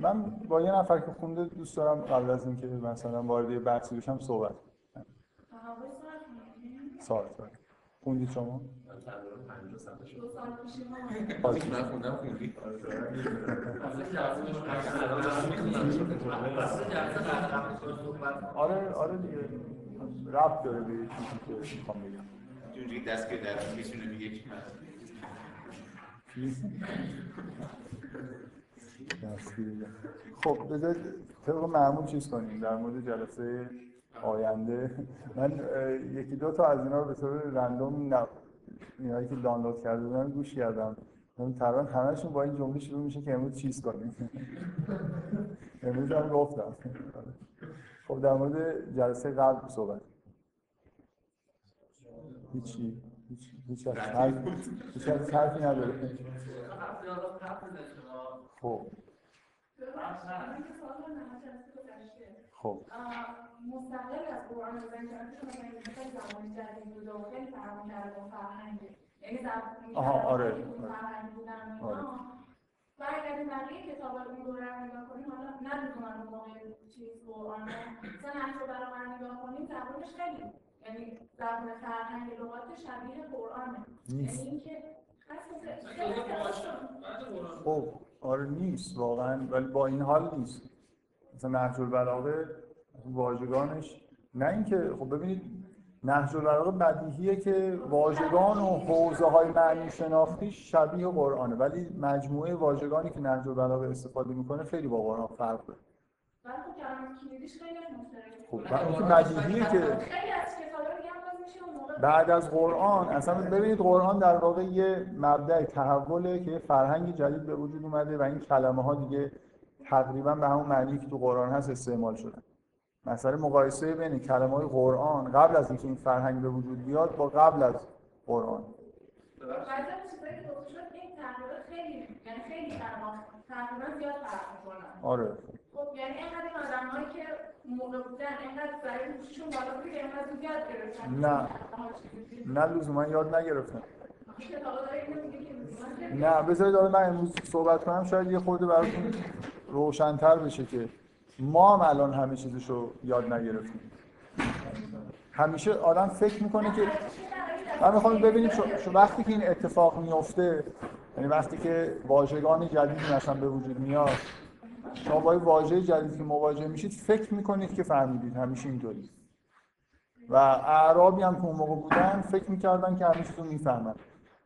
من با یه نفر که خونده دوست دارم قبل از اینکه مثلا وارد بحثی بشم صحبت سال سال خوندید شما؟ آره آره دیگه. ربط داره به چیزی که می‌خوام بگم. دست که در بگه چی؟ خب بذار طبق معمول چیز کنیم در مورد جلسه آینده. من یکی دو تا از اینا رو به طور رندوم. اینایی که دانلود کرده بودم گوش کردم. من تقریبا همشون با این جمله شروع میشه که امروز چیز کنیم. امروز هم گفتم. خب در مورد جلسه قبل صحبت. هیچی. هیچ هیچ هیچ حرفی نداره خب خب مستقل از قرآن بزنید که مثلا زمان جدید بود. و خیلی فرق کرده با فرهنگ یعنی آها آره. فرهنگ بودن آره. برگردیم بقیه کتاب اون دوره رو نگاه کنیم حالا نه لزوما اون موقع چیز قرآن مثلا نحو برابر نگاه کنیم زبانش خیلی یعنی زبان فرهنگ لغات شبیه قرآنه. یعنی اینکه خب آره نیست واقعا ولی با این حال نیست. مثلا نهج البلاغه واژگانش نه اینکه خب ببینید نهج البلاغه بدیهیه که واژگان و حوزه های معنی شناختی شبیه قرآنه ولی مجموعه واژگانی که نهج البلاغه استفاده می‌کنه خیلی با قرآن فرق داره. خب که بدیهیه که بعد از قرآن اصلا ببینید قرآن در واقع یه مبدع تحوله که فرهنگ جدید به وجود اومده و این کلمه ها دیگه تقریبا به همون معنی که تو قرآن هست استعمال شدن. مثلا مقایسه بین کلمه های قرآن قبل از اینکه این فرهنگ به وجود بیاد با قبل از قرآن. آره. خب یعنی اینقدر آدمایی که موقع بودن اینقدر برای گوششون بالا بود که اینقدر یاد گرفتن. نه. نه لزوما یاد نگرفتن. نه بذارید حالا من امروز صحبت کنم. شاید یه خورده براتون روشنتر بشه که ما هم الان همه چیزشو یاد نگرفتیم. همیشه آدم فکر می‌کنه که من می‌خوام ببینید شو وقتی که این اتفاق میفته یعنی وقتی که واژگان جدیدی مثلا به وجود میاد شما با واژه جدیدی که مواجه میشید فکر می‌کنید که فهمیدید. همیشه اینطوری. و اعرابی هم که اون موقع بودن فکر می‌کردن که همیشه تو می‌فهمن.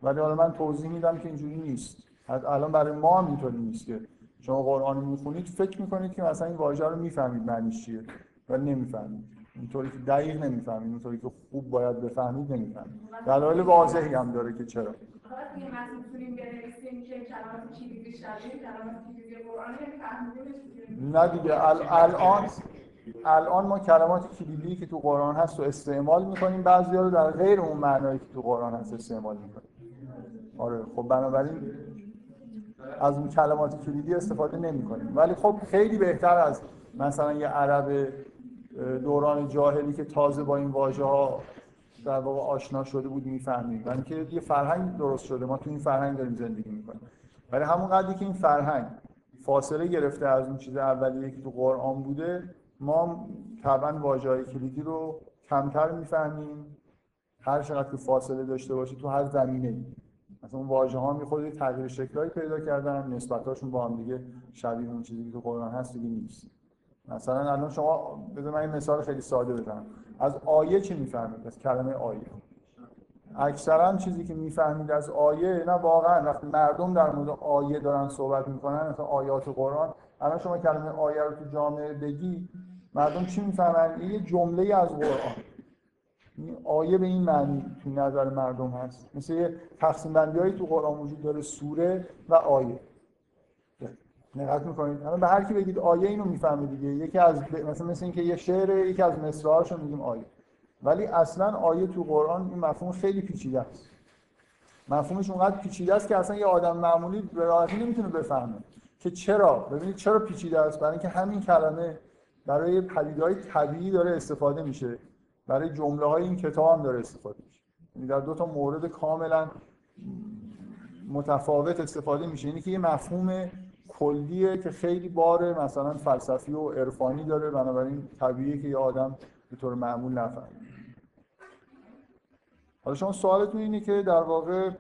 ولی حالا من توضیح میدم که اینجوری نیست. الان برای ما هم اینطوری نیست که شما قرآن می‌خونید فکر می‌کنید که مثلا این واژه رو می‌فهمید معنیش چیه ولی نمی‌فهمید. اینطوری که دقیق نمی‌فهمید اینطوری که خوب باید بفهمید نمی‌فهمید. دلایل واضحی هم داره که چرا. نه دیگه الان الان ما کلمات کلیدی که تو قرآن هست رو استعمال می‌کنیم بعضی رو در غیر اون معنایی که تو قرآن هست استعمال می‌کنیم. آره خب بنابراین از اون کلمات کلیدی استفاده نمی کنیم ولی خب خیلی بهتر از مثلا یه عرب دوران جاهلی که تازه با این واژه ها در واقع آشنا شده بود می‌فهمیم. و اینکه یه فرهنگ درست شده. ما تو این فرهنگ داریم زندگی می‌کنیم. ولی همون قدری که این فرهنگ فاصله گرفته از اون چیز اولیه که تو قرآن بوده ما طبعا واژه‌های کلیدی رو کمتر می‌فهمیم. هر چقدر که فاصله داشته باشه تو هر زمینه مثلا اون واژه ها می تغییر شکلایی پیدا کردن. نسبتاشون با هم دیگه شبیه اون چیزی که تو قرآن هست دیگه نیست. مثلا الان شما بذار من این مثال خیلی ساده بزنم. از آیه چی می‌فهمید؟ از کلمه آیه. اکثرا چیزی که می‌فهمید از آیه نه واقعا وقتی مردم در مورد آیه دارن صحبت می‌کنن مثلا آیات قرآن الان شما کلمه آیه رو تو جامعه بگی مردم چی می‌فهمن؟ یه جمله از قرآن. آیه به این معنی تو نظر مردم هست. مثل یه تقسیم بندی هایی تو قرآن وجود داره سوره و آیه. نقد می‌کنید. الان به هر کی بگید آیه اینو می‌فهمه دیگه. یکی از مثلا مثل اینکه یه شعر یکی از مصرعاشو میگیم آیه. ولی اصلا آیه تو قرآن این مفهوم خیلی پیچیده است. مفهومش اونقدر پیچیده است که اصلا یه آدم معمولی به راحتی نمی‌تونه بفهمه که چرا. ببینید چرا پیچیده است. برای اینکه همین کلمه برای پدیدهای طبیعی داره استفاده میشه. برای جمله های این کتاب هم داره استفاده میشه. یعنی در دو تا مورد کاملا متفاوت استفاده میشه. اینی که یه مفهوم کلیه که خیلی باره. مثلا فلسفی و عرفانی داره بنابراین طبیعیه که یه آدم به طور معمول نفهمه. حالا شما سوالتون اینه که در واقع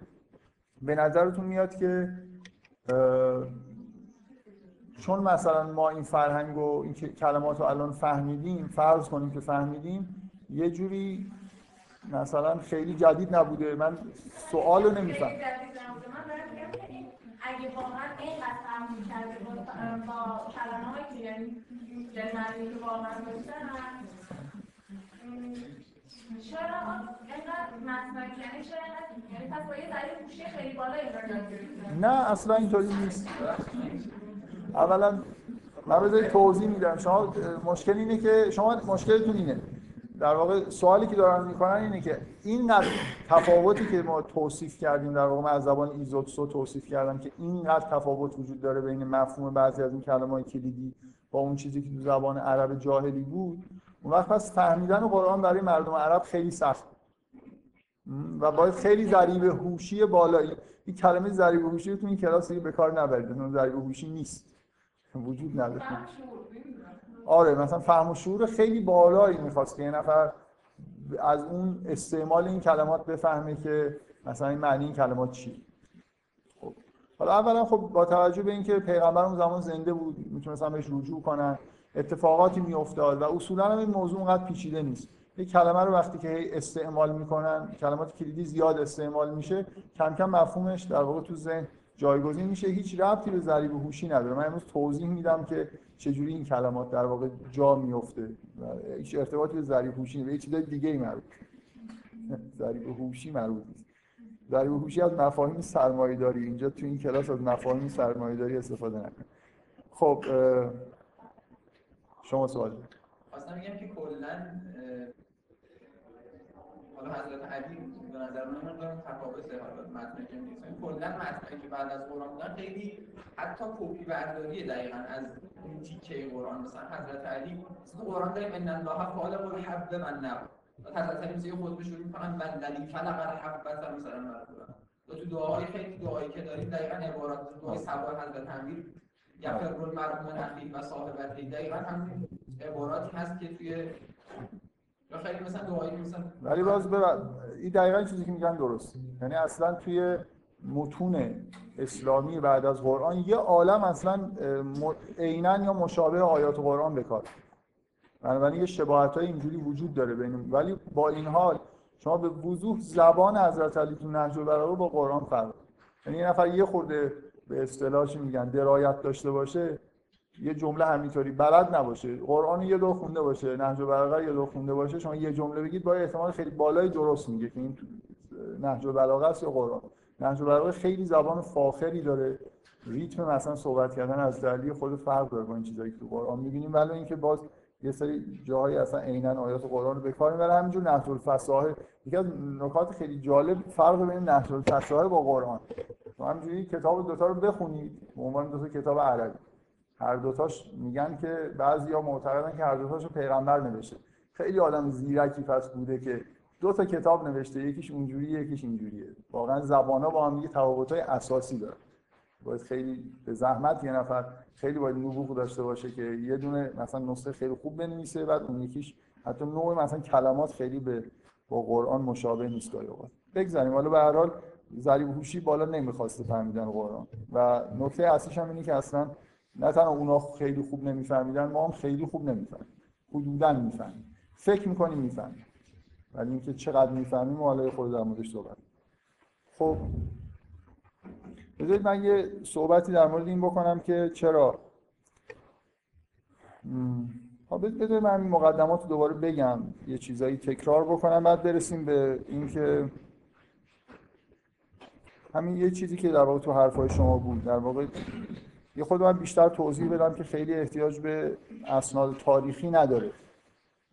به نظرتون میاد که چون مثلا ما این فرهنگ و این کلمات رو الان فهمیدیم فرض کنیم که فهمیدیم یه جوری مثلا خیلی جدید نبوده. من سوال رو نمیفهم اگه واقعا این فهم کرده با کلمه هایی که یعنی که واقعا داشتن چرا اینقدر مسمک یعنی چرا یعنی با یه ذریع این نه اصلا اینطوری نیست. اولا من توضیح میدم. شما مشکل اینه که شما مشکلتون اینه. در واقع سوالی که دارن می‌کنن اینه که اینقدر تفاوتی که ما توصیف کردیم در واقع من از زبان ایزوتسو توصیف کردم که اینقدر تفاوت وجود داره بین مفهوم بعضی از این کلمات کلیدی با اون چیزی که تو زبان عرب جاهلی بود اون وقت پس فهمیدن قرآن برای مردم عرب خیلی سخت و باید خیلی ضریب هوشی بالایی. این کلمه ضریب هوشی تو این کلاس دیگه به کار نبرید ضریب هوشی نیست. وجود نداره. آره مثلا فهم و شعور خیلی بالایی می‌خواست که یه نفر از اون استعمال این کلمات بفهمه که مثلا این معنی این کلمات چی. خب. حالا اولا خب با توجه به اینکه پیغمبر اون زمان زنده بود می‌تونستن بهش رجوع کنن اتفاقاتی میافتاد و اصولا هم این موضوع اونقدر پیچیده نیست. یک کلمه رو وقتی که استعمال می‌کنن کلمات کلیدی زیاد استعمال میشه کم کم مفهومش در واقع تو ذهن جایگزین میشه. هیچ ربطی به ضریب هوشی نداره. من امروز توضیح میدم که چجوری این کلمات در واقع جا میفته. هیچ ارتباطی به ضریب هوشی نیست. به چیز دیگه ای مربوط. ضریب هوشی مربوط نیست. ضریب هوشی از مفاهیم سرمایه‌داری. اینجا تو این کلاس از مفاهیم سرمایه‌داری استفاده نکن خب شما سوال خواستم میگم که کلا حالا حضرت علی به نظر من مقدار تفاوت حالا متن که نیست. کلا متن که بعد از قرآن بودن خیلی حتی کپی برداری دقیقا از اون تیکه قرآن. مثلا حضرت علی مثلا قرآن داریم ان الله خالق الحب من نب حضرت علی مثلا خود شروع می‌کنن بندلی فلق الحب مثلا مرفوعا و تو دعاهای خیلی دعایی که داریم دقیقا عبارات دعای سوار حضرت امیر یفر المرء من اخیه و صاحبته دقیقا همین عباراتی هست که توی مثلا ولی باز این دقیقا چیزی که میگن درست. یعنی اصلا توی متون اسلامی بعد از قرآن یه عالم اصلا عینا یا مشابه آیات قرآن بکار بنابراین یه شباهت های اینجوری وجود داره بین ولی با این حال شما به وضوح زبان حضرت علی تو نهج البلاغه با قرآن فرق یعنی یه نفر یه خورده به اصطلاحش میگن درایت داشته باشه یه جمله همینطوری بلد نباشه. قرآن یه دور خونده باشه نهج البلاغه یه دور خونده باشه شما یه جمله بگید با احتمال خیلی بالای درست میگه که این نهج البلاغه است یا قرآن. نهج البلاغه خیلی زبان فاخری داره. ریتم مثلا صحبت کردن از دلی خود فرق داره با این چیزایی که تو قرآن می‌بینیم. ولی اینکه باز یه سری جاهایی اصلا عینا آیات قرآن رو به کار می‌بره. همینجور نهج الفصاحه. یکی از نکات خیلی جالب فرق بین نهج الفصاحه با قرآن. شما همینجوری کتاب دوتا رو بخونید. به عنوان دو کتاب عربی. هر دوتاش میگن که بعضیا معتقدن که هر دوتاشو پیغمبر نوشته. خیلی آدم زیرکی پس بوده که دو تا کتاب نوشته یکیش اونجوریه یکیش اینجوریه. واقعا زبانا با هم دیگه تفاوت‌های اساسی داره باید خیلی به زحمت یه نفر خیلی باید نبوغ داشته باشه که یه دونه مثلا نسخه خیلی خوب بنویسه بعد اون یکیش حتی نوع مثلا کلمات خیلی به با قرآن مشابه نیست گاهی بگذاریم. حالا به هر حال ذریب هوشی بالا نمی‌خواسته فهمیدن قرآن. و نکته اصلیش هم اینه که اصلا نه تنها اونا خیلی خوب نمیفهمیدن ما هم خیلی خوب نمی‌فهمیم حدودا می‌فهمیم. فکر می‌کنیم می‌فهمیم. ولی اینکه چقدر می‌فهمیم حالا خود در موردش صحبت خب بذارید من یه صحبتی در مورد این بکنم که چرا؟ بذارید من این مقدمات رو دوباره بگم یه چیزایی تکرار بکنم بعد برسیم به اینکه همین یه چیزی که در واقع تو حرفای شما بود. در واقع یه خود من بیشتر توضیح بدم که خیلی احتیاج به اسناد تاریخی نداره.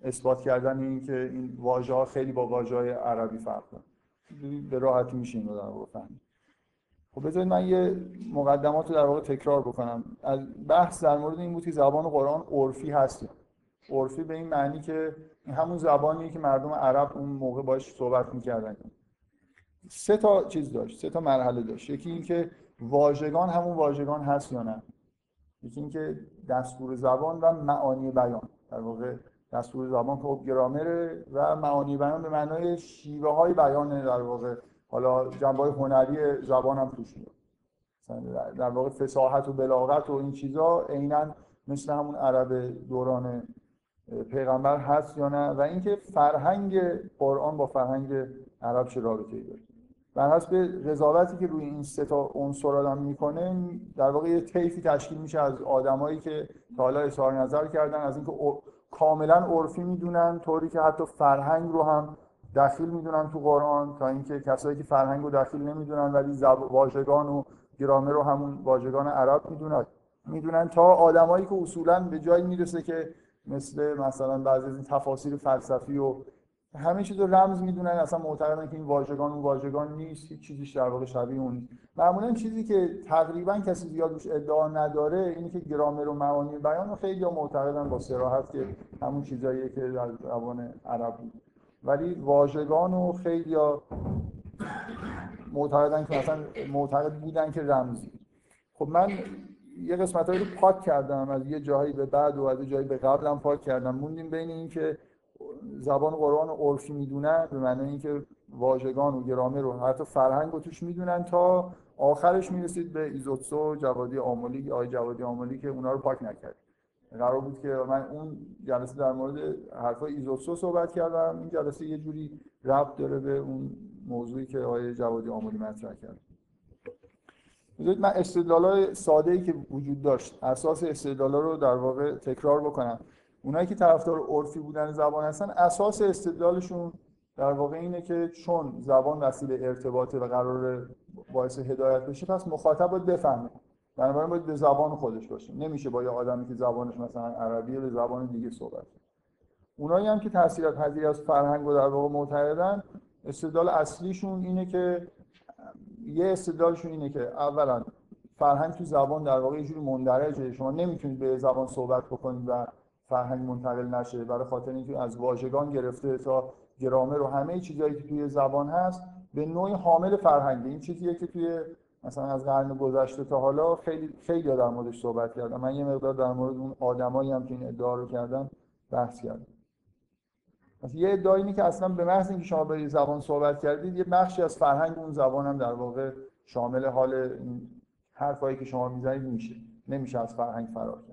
اثبات کردن این که این واژه ها خیلی با واژه های عربی فرق دارن به راحتی میشه این رو در واقع فهمید. خب بذارید من یه مقدمات رو در واقع تکرار بکنم. از بحث در مورد این بود که زبان قرآن عرفی هست عرفی به این معنی که همون زبانیه که مردم عرب اون موقع باش صحبت می‌کردن. سه تا چیز داشت سه تا مرحله داشت. یکی این که واژگان همون واژگان هست یا نه؟ یکی اینکه دستور زبان و معانی بیان. در واقع دستور زبان که خب گرامره و معانی بیان به معنای شیوه های بیان در واقع. حالا جنبه هنری زبان هم توش میاد. در واقع فساحت و بلاغت و این چیزا عینا مثل همون عرب دوران پیغمبر هست یا نه؟ و اینکه فرهنگ قرآن با فرهنگ عرب چه رابطه‌ای داره؟ بر حسب قضاوتی که روی این سه تا عنصر آدم می‌کنه در واقع یه طیفی تشکیل میشه از آدمایی که تا حالا اظهار نظر کردن از اینکه کاملا عرفی می‌دونن طوری که حتی فرهنگ رو هم دخیل می‌دونن تو قرآن تا اینکه کسایی که فرهنگ رو دخیل نمی‌دونن ولی واژگان و گرامر رو همون واژگان عرب می‌دونن. می‌دونن تا آدمایی که اصولا به جایی می‌رسه که مثل مثلا بعضی از این تفاسیر فلسفی و همه چیز رو رمز می‌دونن اصلا معتقدن که این واژگان اون واژگان نیست هیچ چیزیش در واقع شبیه اون معمولا چیزی که تقریبا کسی زیاد روش ادعا نداره اینه که گرامر و معانی بیان و خیلی معتقدن با صراحت که همون چیزاییه که در زبان عرب بود. ولی واژگان و خیلی معتقدن که مثلا معتقد بودن که رمزی. خب من یه قسمت رو پاک کردم از یه جایی به بعد و از یه جایی به قبلم پاک کردم. موندیم بین این که زبان قرآن و عرفی می‌دونن به معنی اینکه واژگان و گرامر رو حتی فرهنگ رو توش می‌دونن تا آخرش می‌رسید به ایزوتسو جوادی آمولی آی جوادی آمولی که اونا رو پاک نکرد. قرار بود که من اون جلسه در مورد حرفای ایزوتسو صحبت کردم. این جلسه یه جوری ربط داره به اون موضوعی که آقای جوادی آمولی مطرح کرد. بذارید من استدلالای ساده ای که وجود داشت اساس استدلالا رو در واقع تکرار بکنم. اونایی که طرفدار عرفی بودن زبان هستن اساس استدلالشون در واقع اینه که چون زبان وسیله ارتباطه و قرار باعث هدایت بشه پس مخاطب باید بفهمه. بنابراین باید به زبان خودش باشه. نمیشه با یه آدمی که زبانش مثلا عربیه به زبان دیگه صحبت اونایی هم که تاثیرات پذیری از فرهنگ و در واقع معتقدن استدلال اصلیشون اینه که یه استدلالشون اینه که اولا فرهنگ تو زبان در واقع یه جوری مندرجه. شما نمی‌تونید به زبان صحبت بکنید و فرهنگ منتقل نشه برای خاطر اینکه از واژگان گرفته تا گرامر و همه چیزایی که توی زبان هست به نوعی حامل فرهنگه. این چیزیه که توی مثلا از قرن گذشته تا حالا خیلی خیلی در موردش صحبت کردم. من یه مقدار در مورد اون آدمایی هم که این ادعا رو کردن بحث کردم. مثلا یه ادعایی اینه که اصلا به محض اینکه شما به زبان صحبت کردید یه بخشی از فرهنگ اون زبان هم در واقع شامل حال این حرفایی که شما می‌زنید میشه. نمیشه از فرهنگ فرار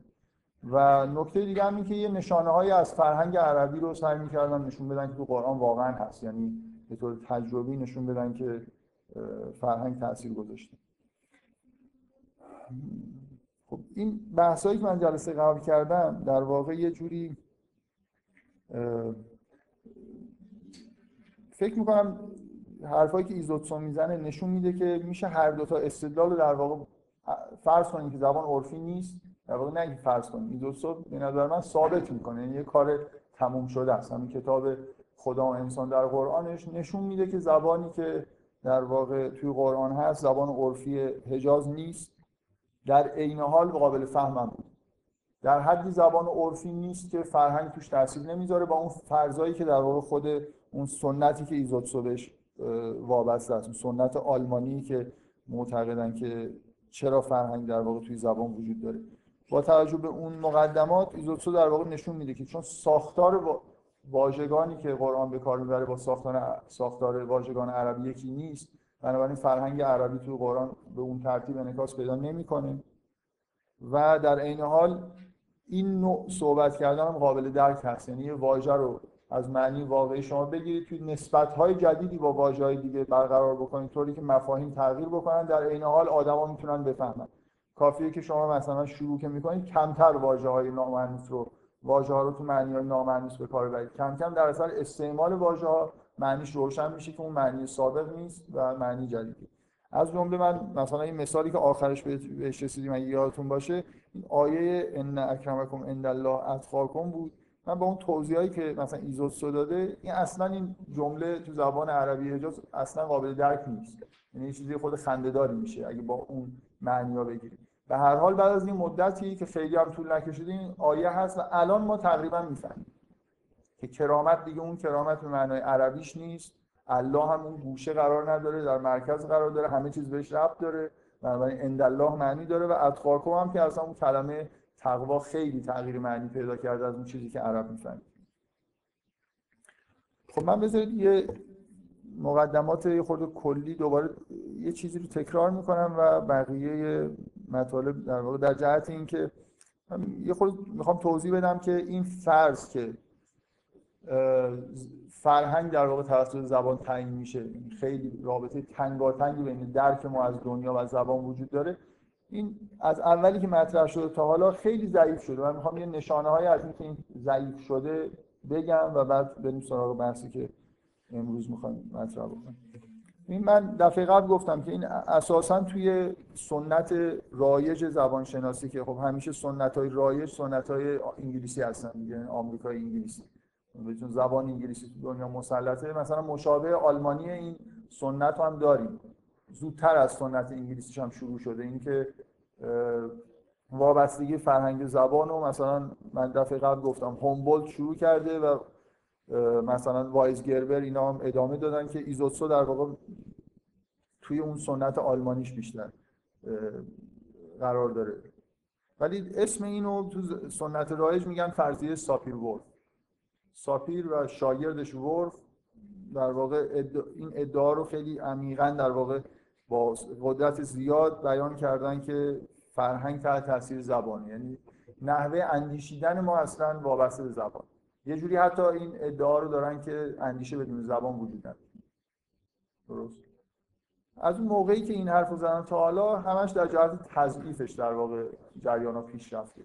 و نکته دیگه هم این که یه نشانه های از فرهنگ عربی رو سعی می‌کردن نشون بدن که تو قرآن واقعا هست. یعنی به طور تجربی نشون بدن که فرهنگ تاثیر گذاشته. خب این بحثایی که من جلسه قبل کردم در واقع یه جوری فکر می‌کنم حرفایی که ایزوتسو می‌زنه نشون میده که میشه هر دو تا استدلال در واقع فرض کنیم که زبان عرفی نیست. در واقع نه فرض کنیم ایزوتسو به نظر من ثابت می‌کنه. یعنی یه کار تموم شده است. همین کتاب خدا و انسان در قرآنش نشون میده که زبانی که در واقع توی قرآن هست زبان عرفی حجاز نیست. در عین حال قابل فهم بود. در حدی زبان عرفی نیست که فرهنگ توش تاثیر نمی‌ذاره با اون فرضایی که در واقع خود اون سنتی که ایزوتسو بهش وابسته است. سنت آلمانی که معتقدن که چرا فرهنگ در واقع توی زبان وجود داره. با توجه به اون مقدمات ایزوتسو در واقع نشون میده که چون ساختار واژگانی که قرآن به کار می‌بره با ساختار ساختار واژگان عربی یکی نیست. بنابراین فرهنگ عربی توی قرآن به اون ترتیب انعکاس پیدا نمی‌کنه. و در عین حال این نوع صحبت کردن هم قابل درک هست. یعنی واژه رو از معنی واقعی شما بگیرید توی نسبت های جدیدی با واژه های دیگه برقرار بکنید طوری که مفاهیم تغییر بکنن. در عین حال آدما می‌تونن بفهمن. کافیه که شما مثلا شروع که می‌کنید کمتر واژه های نامعنوس رو واژه ها رو تو معنی های نامعنوس به کار ببرید. کم کم در اثر استعمال واژه ها معنیش روشن میشه که اون معنی سابق نیست و معنی جدیدی از جمله من مثلا این مثالی که آخرش بهش رسیدیم اگه یادتون باشه این آیه ان اکرمکم عند الله اتقاکم بود. من با اون توضیحایی که مثلا ایزوتسو داده این اصلا این جمله تو زبان عربی حجاز اصلا قابل درک نیست. یعنی چیزی خود خنده‌داری میشه اگه با اون معنی بگیریم به هر حال بعد از این مدتی که خیلی هم طول نکشیده این آیه هست و الان ما تقریبا می‌فهمیم که کرامت دیگه اون کرامت به معنای عربیش نیست. الله هم اون گوشه قرار نداره در مرکز قرار داره همه چیز بهش ربط داره. بنابراین اند الله معنی داره و اتقاکم هم که اصلا اون کلمه تقوا خیلی تغییر معنی پیدا کرده از اون چیزی که عرب می‌فهمید خب من بذارید یه مقدمات یه خورده کلی دوباره یه چیزی رو تکرار می‌کنم و بقیه مطالب در واقع در جهت اینکه یه خورده می‌خوام توضیح بدم که این فرض که فرهنگ در واقع توسط زبان تعیین میشه خیلی رابطه تنگاتنگی بین درک ما از دنیا و زبان وجود داره. این از اولی که مطرح شده تا حالا خیلی ضعیف شده. من می‌خوام یه نشانه های از اینکه این ضعیف شده بگم و بعد بریم سراغ بحثی که امروز می‌خوایم مطرح بکنیم. این من دفعه قبل گفتم که این اساسا توی سنت رایج زبانشناسی که خب همیشه سنت های رایج سنت های انگلیسی هستن دیگه آمریکای انگلیسی. چون زبان انگلیسی تو دنیا مسلطه مثلا مشابه آلمانی این سنت هم داریم. زودتر از سنت انگلیسیش هم شروع شده. اینکه وابستگی فرهنگ زبان و مثلا من دفعه قبل گفتم هومبولت شروع کرده و مثلا وایز گربر اینا هم ادامه دادن که ایزوتسو در واقع توی اون سنت آلمانیش بیشتر قرار داره. ولی اسم اینو تو سنت رایج میگن فرضیه ساپیر ورف. ساپیر و شاگردش ورف در واقع این ادعا رو خیلی عمیقا در واقع با قدرت زیاد بیان کردن که فرهنگ تحت تاثیر زبانه. یعنی نحوه اندیشیدن ما اصلا وابسته به زبان. یه جوری حتی این ادعا رو دارن که اندیشه بدون زبان وجود نداره. درست. از اون موقعی که این حرف رو زدن تا حالا همش در جهت تضعیفش در واقع جریان ها پیش رفته.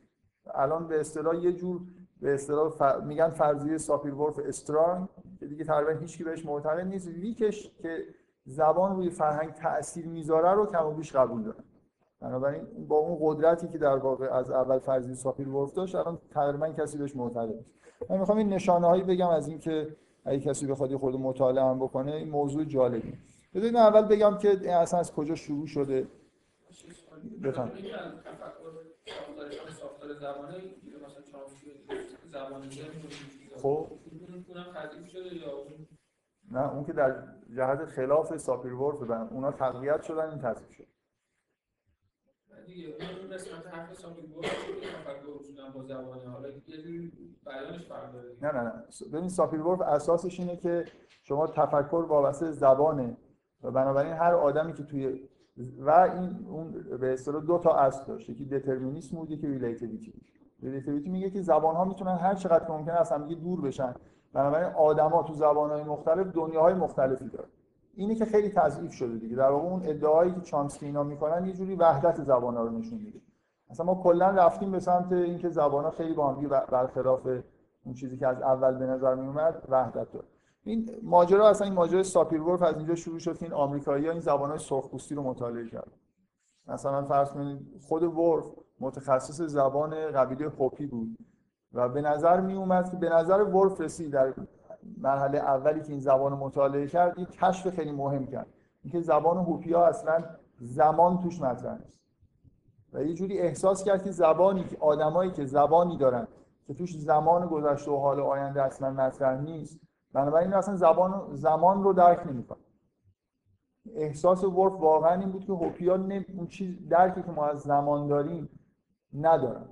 الان به اصطلاح یه جور به اصطلاح میگن فرضیه ساپیر ورف استرانگ که دیگه تقریبا هیچ بهش معتقد نیست. ویکش که زبان روی فرهنگ تاثیر می‌ذاره رو کم و بیش قبول دارن بنابراین با اون قدرتی که در واقع از اول فرضی ساپیر ورف داشت الان تقریبا کسی بهش معتقد من می‌خوام این نشانه هایی بگم از اینکه اگه کسی بخواد خود مطالعه هم بکنه این موضوع جالبی بذارید اول بگم که اصلا از کجا شروع شده؟ بفهم. خب. نه اون که در جهت خلاف Sapir-Whorf اونا تقویت شدن این تصویب شد. دیگه اون قسمت حرف تفکر با زبانه حالا یه بیانش فرق نه نه نه. ببین Sapir-Whorf اساسش اینه که شما تفکر وابسته زبانه و بنابراین هر آدمی که توی و این اون به اصطلاح دو تا اصل داشت یکی determinism بود یکی relativity relativity میگه که زبان ها می‌تونن هر چقدر که ممکنه از همدیگه دور بشن. بنابراین آدما تو زبان های مختلف دنیاهای مختلفی دارن. اینی که خیلی تضعیف شده دیگه. در واقع اون ادعایی که چامسکی اینا می‌کنن یه جوری وحدت زبان ها رو نشون میده. مثلا ما کلا رفتیم به سمت اینکه زبان ها خیلی با هم برخلاف اون چیزی که از اول به نظر می اومد وحدت داره این ماجرا اصلا این ماجرا Sapir-Whorf از اینجا شروع شد که این آمریکایی‌ها این زبان‌های سرخپوستی رو مطالعه کردن. مثلا فرض کنید خود ورف متخصص زبان قبیله هوپی بود و به نظر می اومد که به نظر ورف رسید در مرحله اولی که این زبان مطالعه کرد این کشف خیلی مهم کرد. اینکه زبان هوپی ها اصلا زمان توش مطرح نیست. و یه جوری احساس کرد که زبانی که آدمایی که زبانی دارن که توش زمان گذشته و حال آینده اصلا مطرح نیست بنابراین اصلا زبان زمان رو درک نمی‌کنه احساس ورف واقعا این بود که هوپیا اون چیز درکی که ما از زمان داریم ندارن.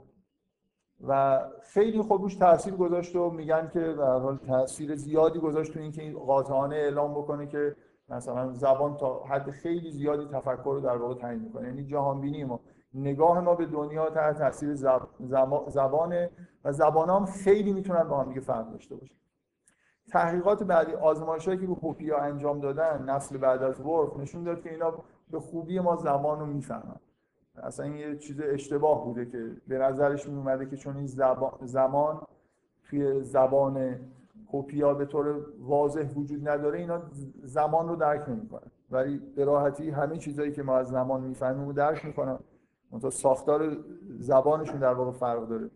و خیلی خوب روش تاثیر گذاشت و میگن که در حال تاثیر زیادی گذاشت تو اینکه این قاطعانه اعلام بکنه که مثلا زبان تا حد خیلی زیادی تفکر رو در واقع تعیین می‌کنه. یعنی جهان بینی ما. نگاه ما به دنیا تحت تاثیر زب... زبانه و زبان هم خیلی می‌تونن با هم دیگه فرق داشته باشن. تحقیقات بعدی آزمایشایی که رو هوپیا انجام دادن نسل بعد از ورف نشون داد که اینا به خوبی ما زمان رو می‌فهمن. اصلا این یه چیز اشتباه بوده که به نظرش می اومده که چون این زمان توی زبان هوپیا به طور واضح وجود نداره اینا زمان رو درک نمی‌کنن. ولی به راحتی همه چیزایی که ما از زمان می‌فهمیم رو درک می‌کنن. منتها ساختار زبانشون در واقع فرق داره.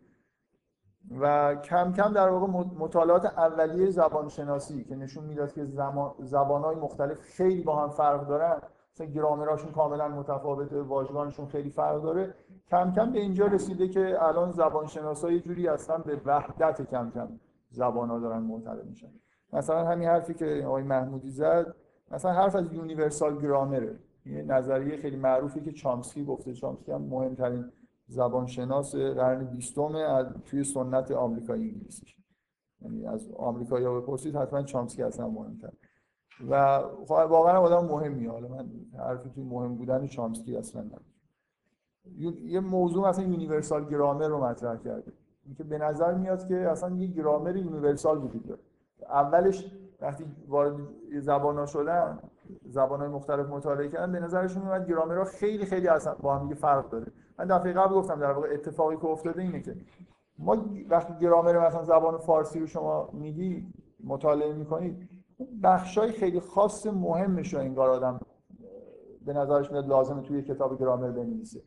و کم کم در واقع مطالعات اولیه زبانشناسی که نشون می‌داد که زمان زبانهای مختلف خیلی با هم فرق دارن مثلا گرامراشون کاملا متفاوته واژگانشون خیلی فرق داره. کم کم به اینجا رسیده که الان زبانشناسا یه جوری اصلا به وحدت کم کم زبان دارن معتقد میشن. مثلا همین حرفی که آقای محمودی زد مثلا حرف از یونیورسال گرامره. یه نظریه خیلی معروفی که چامسکی گفته. چامسکی هم مهمترین زبانشناس قرن بیستم از توی سنت آمریکایی انگلیسیش. یعنی از آمریکایی‌ها بپرسید حتما چامسکی اصلا مهمتر. و خب واقعا آدم مهمی حالا من حرفی توی مهم بودن چامسکی اصلا ندارم. یه موضوع مثلا universal grammar رو مطرح کرده. اینکه به نظر میاد که اصلا یه گرامر universal وجود داره. اولش وقتی وارد زبان شدن زبان های مختلف مطالعه کردن به نظرشون میاد گرامر ها خیلی خیلی اصلا با هم فرق داره. من دفعه قبل گفتم در واقع اتفاقی که افتاده اینه که ما وقتی گرامر مثلا زبان فارسی رو شما میگی مطالعه می‌کنید بخشای خیلی خاص مهمش رو انگار آدم به نظرش میاد لازمه توی کتاب گرامر بنویسه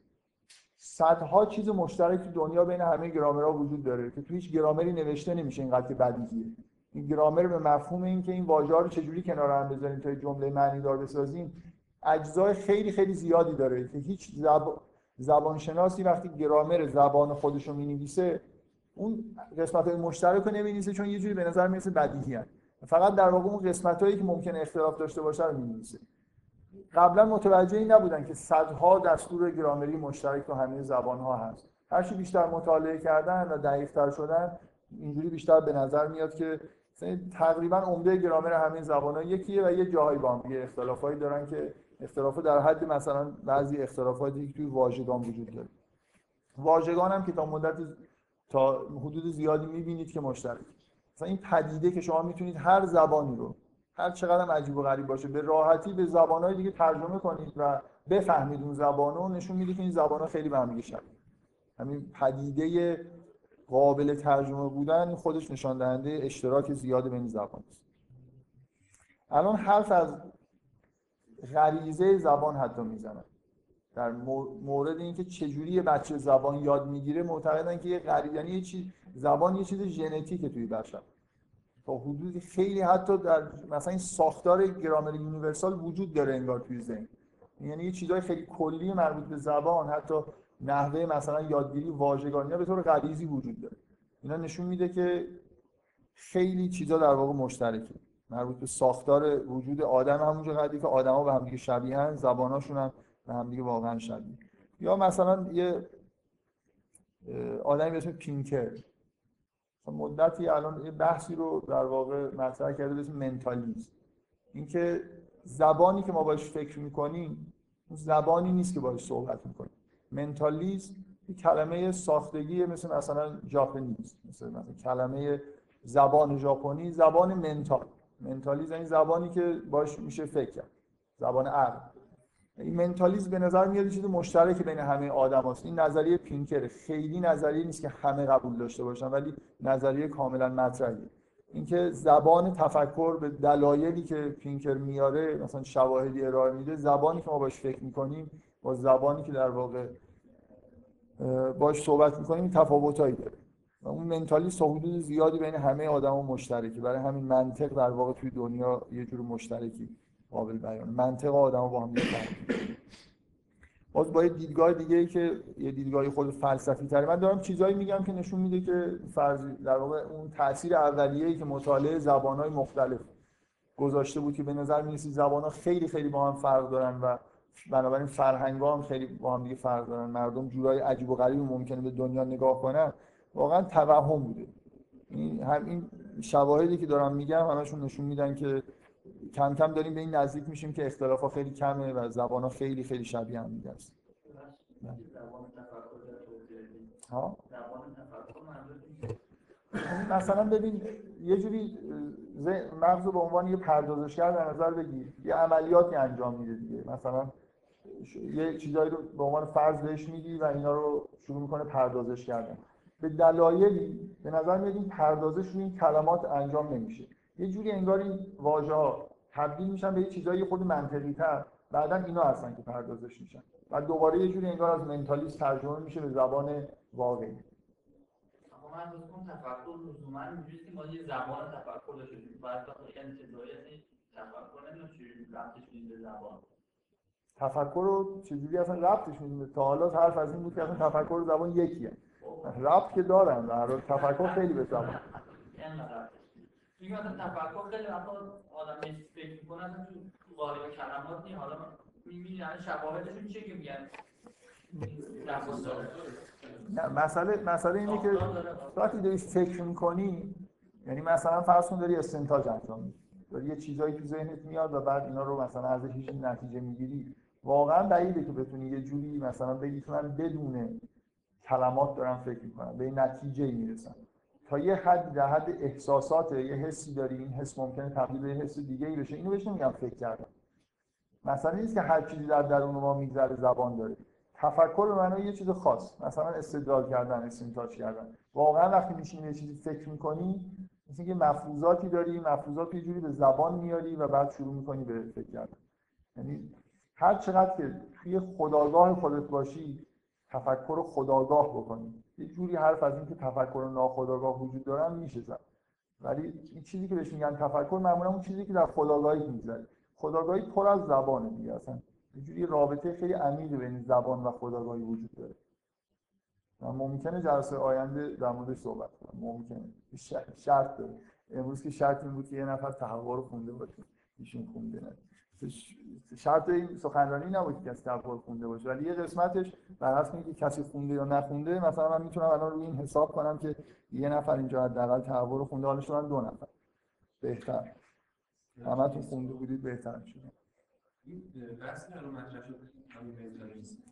صدها چیز مشترک تو دنیا بین همه گرامرها وجود داره که تو هیچ گرامری نوشته نمیشه اینقدر که بدیهیه این گرامر به مفهوم این که این واژه رو چجوری کنار هم بذاریم تا جمله معنی دار بسازیم اجزای خیلی خیلی زیادی داره که هیچ زب... زبانشناسی وقتی گرامر زبان خودش رو می‌نویسه اون قسمت های مشترک رو نمی‌نویسه چون یه جوری به نظر می‌رسه بدیهی هست. فقط در واقع اون قسمت هایی که ممکن اختلاف داشته باشه رو می‌نویسه. قبلا متوجه این نبودن که صدها دستور گرامری مشترک تو همه زبان ها هست هرچی بیشتر مطالعه کردن و دقیقتر شدن اینجوری بیشتر به نظر میاد که تقریبا عمده گرامر همه زبان ها یکیه و یه جاهایی با هم اختلافایی دارن که اختلاف در حد مثلا بعضی اختلافاتی که توی واژگان وجود داره. واژگان هم که تا مدت تا حدود زیادی می‌بینید که مشترک مثلا این پدیده که شما می‌تونید هر زبانی رو هر چقدر عجیب و غریب باشه به راحتی به زبانهای دیگه ترجمه کنید و بفهمید اون زبانو نشون میده که این زبانها خیلی به هم همین پدیده قابل ترجمه بودن خودش نشان دهنده اشتراک زیاد بین زبان است. الان حرف از غریزه زبان حتی می‌زنن در مورد اینکه چجوری بچه زبان یاد می‌گیره معتقدن که یه غریب یعنی یه چیز زبان یه چیز ژنتیکه توی بشر. تا حدود خیلی حتی در مثلا این ساختار گرامر یونیورسال وجود داره انگار توی ذهن. یعنی یه چیزای خیلی کلی مربوط به زبان حتی نحوه مثلا یادگیری واژگانی به طور غریزی وجود داره. اینا نشون میده که خیلی چیزا در واقع مشترکه. مربوط به ساختار وجود آدم همونجا قدری که آدما به هم دیگه هن زباناشون هم به هم دیگه واقعا شبیه. یا مثلا یه آدمی به اسم پینکر. مدتی الان بحثی رو در واقع مطرح کرده به اسم منتالیزم. اینکه زبانی که ما باش فکر می‌کنیم زبانی نیست که باش صحبت می‌کنیم. mentalese یه کلمه ساختگی مثل مثلا Japanese مثل مثلا کلمه زبان ژاپنی زبان mental. mentalese این زبانی که باش میشه فکر کرد. زبان عقل این mentalese به نظر میاد چیز مشترک بین همه آدم هست. این نظریه پینکر. خیلی نظریه نیست که همه قبول داشته باشن ولی نظریه کاملا مطرحیه اینکه زبان تفکر به دلایلی که پینکر میاره مثلا شواهدی ارائه میده زبانی که ما باش فکر می‌کنیم با زبانی که در واقع باش صحبت می‌کنیم تفاوتایی داره. و اون منتالیست حدود زیادی بین همه آدما مشترکه. برای همین منطق در واقع توی دنیا یه جور مشترکی قابل بیان. منطق آدم با هم باز با دیدگاه دیگه که یه دیدگاه خود فلسفی تره. من دارم چیزایی میگم که نشون میده که فرضی در واقع اون تاثیر اولیه ای که مطالعه زبانهای مختلف گذاشته بود که به نظر می‌رسید زبان خیلی خیلی با هم فرق دارن و بنابراین فرهنگ هم خیلی با هم دیگه فرق دارن. مردم جورای عجیب و غریب ممکنه به دنیا نگاه کنن. واقعا توهم بوده. این هم این شواهدی که دارم میگم همشون نشون میدن که کم کم داریم به این نزدیک میشیم که اختلاف ها خیلی کمه و زبان ها خیلی خیلی شبیه هم دیگه است. ها؟ مثلا ببین یه جوری مغز رو به عنوان یه پردازشگر در نظر بگیر. یه عملیاتی انجام میده دیگه. مثلا یه چیزایی رو به عنوان فرض بهش میگی و اینا رو شروع می‌کنه پردازش کردن. به دلایلی به نظر میاد این پردازش روی این کلمات انجام نمیشه. یه جوری انگار این واژه ها تبدیل میشن به یه چیزایی خود منطقی تر بعدا اینا هستن که پردازش میشن. و دوباره یه جوری انگار از منتالیست ترجمه میشه به زبان واقعی. من اون تفکر لزوما اینجوریه که ما یه زبان تفکر یعنی تفکر نمی‌دونم چجوری ربطش میدیم به زبان. تفکر رو چجوری اصلا ربطش میدیم؟ تا حالا حرف از این بود که اصلا تفکر و زبان یکیه. خب. ربط که دارن در تفکر خیلی به زبان. میگم مثلا تفکر خیلی وقتا آدم فکر می‌کنه اصلا تو قالب کلمات نی حالا می‌بینی الان شواهدش میشه که میگن؟ مسئله مسئله اینه که. وقتی داری فکر می‌کنی یعنی مثلا فرض کن داری استنتاج انجام میدی. داری یه چیزایی تو ذهنت میاد و بعد اینا رو مثلا ازش هیچ نتیجه می‌گیری. واقعا بعیده که بتونی یه جوری مثلا بگی که من بدون کلمات دارم فکر می‌کنم به این نتیجه می‌رسم. تا یه حد در حد احساسات یه حسی داری این حس ممکنه تبدیل به حس دیگه ای بشه. اینو بهش نمیگم فکر کردم مثلا نیست که هر چیزی در درون ما میگذره زبان داره. تفکر به معنای یه چیز خاص. مثلا استدلال کردن استنتاج کردن. واقعا وقتی میشینی یه چیزی فکر می‌کنی مثل اینکه مفروضاتی داری مفروضات رو یه جوری به زبان میاری و بعد شروع می‌کنی به فکر کردن. یعنی هر چقدر که توی خداگاه خودت باشی تفکر خداگاه بکنی یه جوری حرف از اینکه تفکر ناخداگاه وجود دارن میشه زد. ولی این چیزی که بهش میگن تفکر معمولا اون چیزی که در خداگاهی میگذره. خداگاهی پر از زبانه دیگه اصلا. یه جوری رابطه خیلی عمیقی بین زبان و خداگاهی وجود داره. و ممکنه جلسه آینده در موردش صحبت کنم. ممکنه. شرط داره. امروز که شرط این بود که یه نفر تحول رو خونده باشه. ایشون خونده نه شرط این سخنرانی نبود که کسی تحول خونده باشه. ولی یه قسمتش بر اساس اینکه کسی خونده یا نخونده مثلا من می‌تونم الان روی این حساب کنم که یه نفر اینجا حداقل رو خونده حالا شدن دو نفر. بهتر. همتون خونده بودید بهتر شد این بحث رو مطرح شد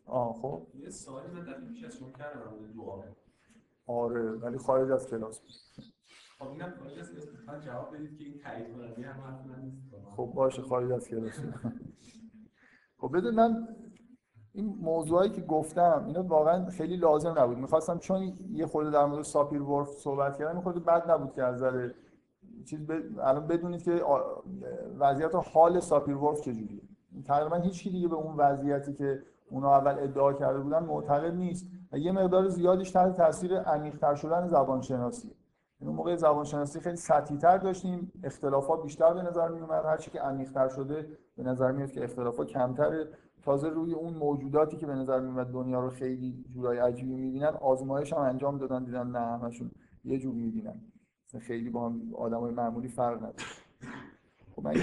آه خب. یه سوالی من دفعه پیش از شما کردم در مورد دعا. آره ولی خارج از کلاس بود. خب جواب بدید این خب باشه خارج از کلاس خب بدون من این موضوعایی که گفتم اینا واقعا خیلی لازم نبود. می‌خواستم چون یه خورده در مورد ساپیر ورف صحبت کردم خورده بد نبود که از نظر چیز ب... الان بدونید که وضعیت حال ساپیر ورف چجوریه. تقریبا هیچ دیگه به اون وضعیتی که اونا اول ادعا کرده بودن معتقد نیست. و یه مقدار زیادیش تحت تاثیر عمیق‌تر شدن زبانشناسی. این موقع زبانشناسی خیلی سطحی‌تر داشتیم. اختلافات بیشتر به نظر می اومد هر چی که عمیق‌تر شده به نظر میاد که اختلافات کمتره. تازه روی اون موجوداتی که به نظر میاد دنیا رو خیلی جورای عجیبی می‌بینن آزمایش هم انجام دادن. دیدن نه همشون یه جور می‌بینن. خیلی با هم آدمای معمولی فرق نداره. خب من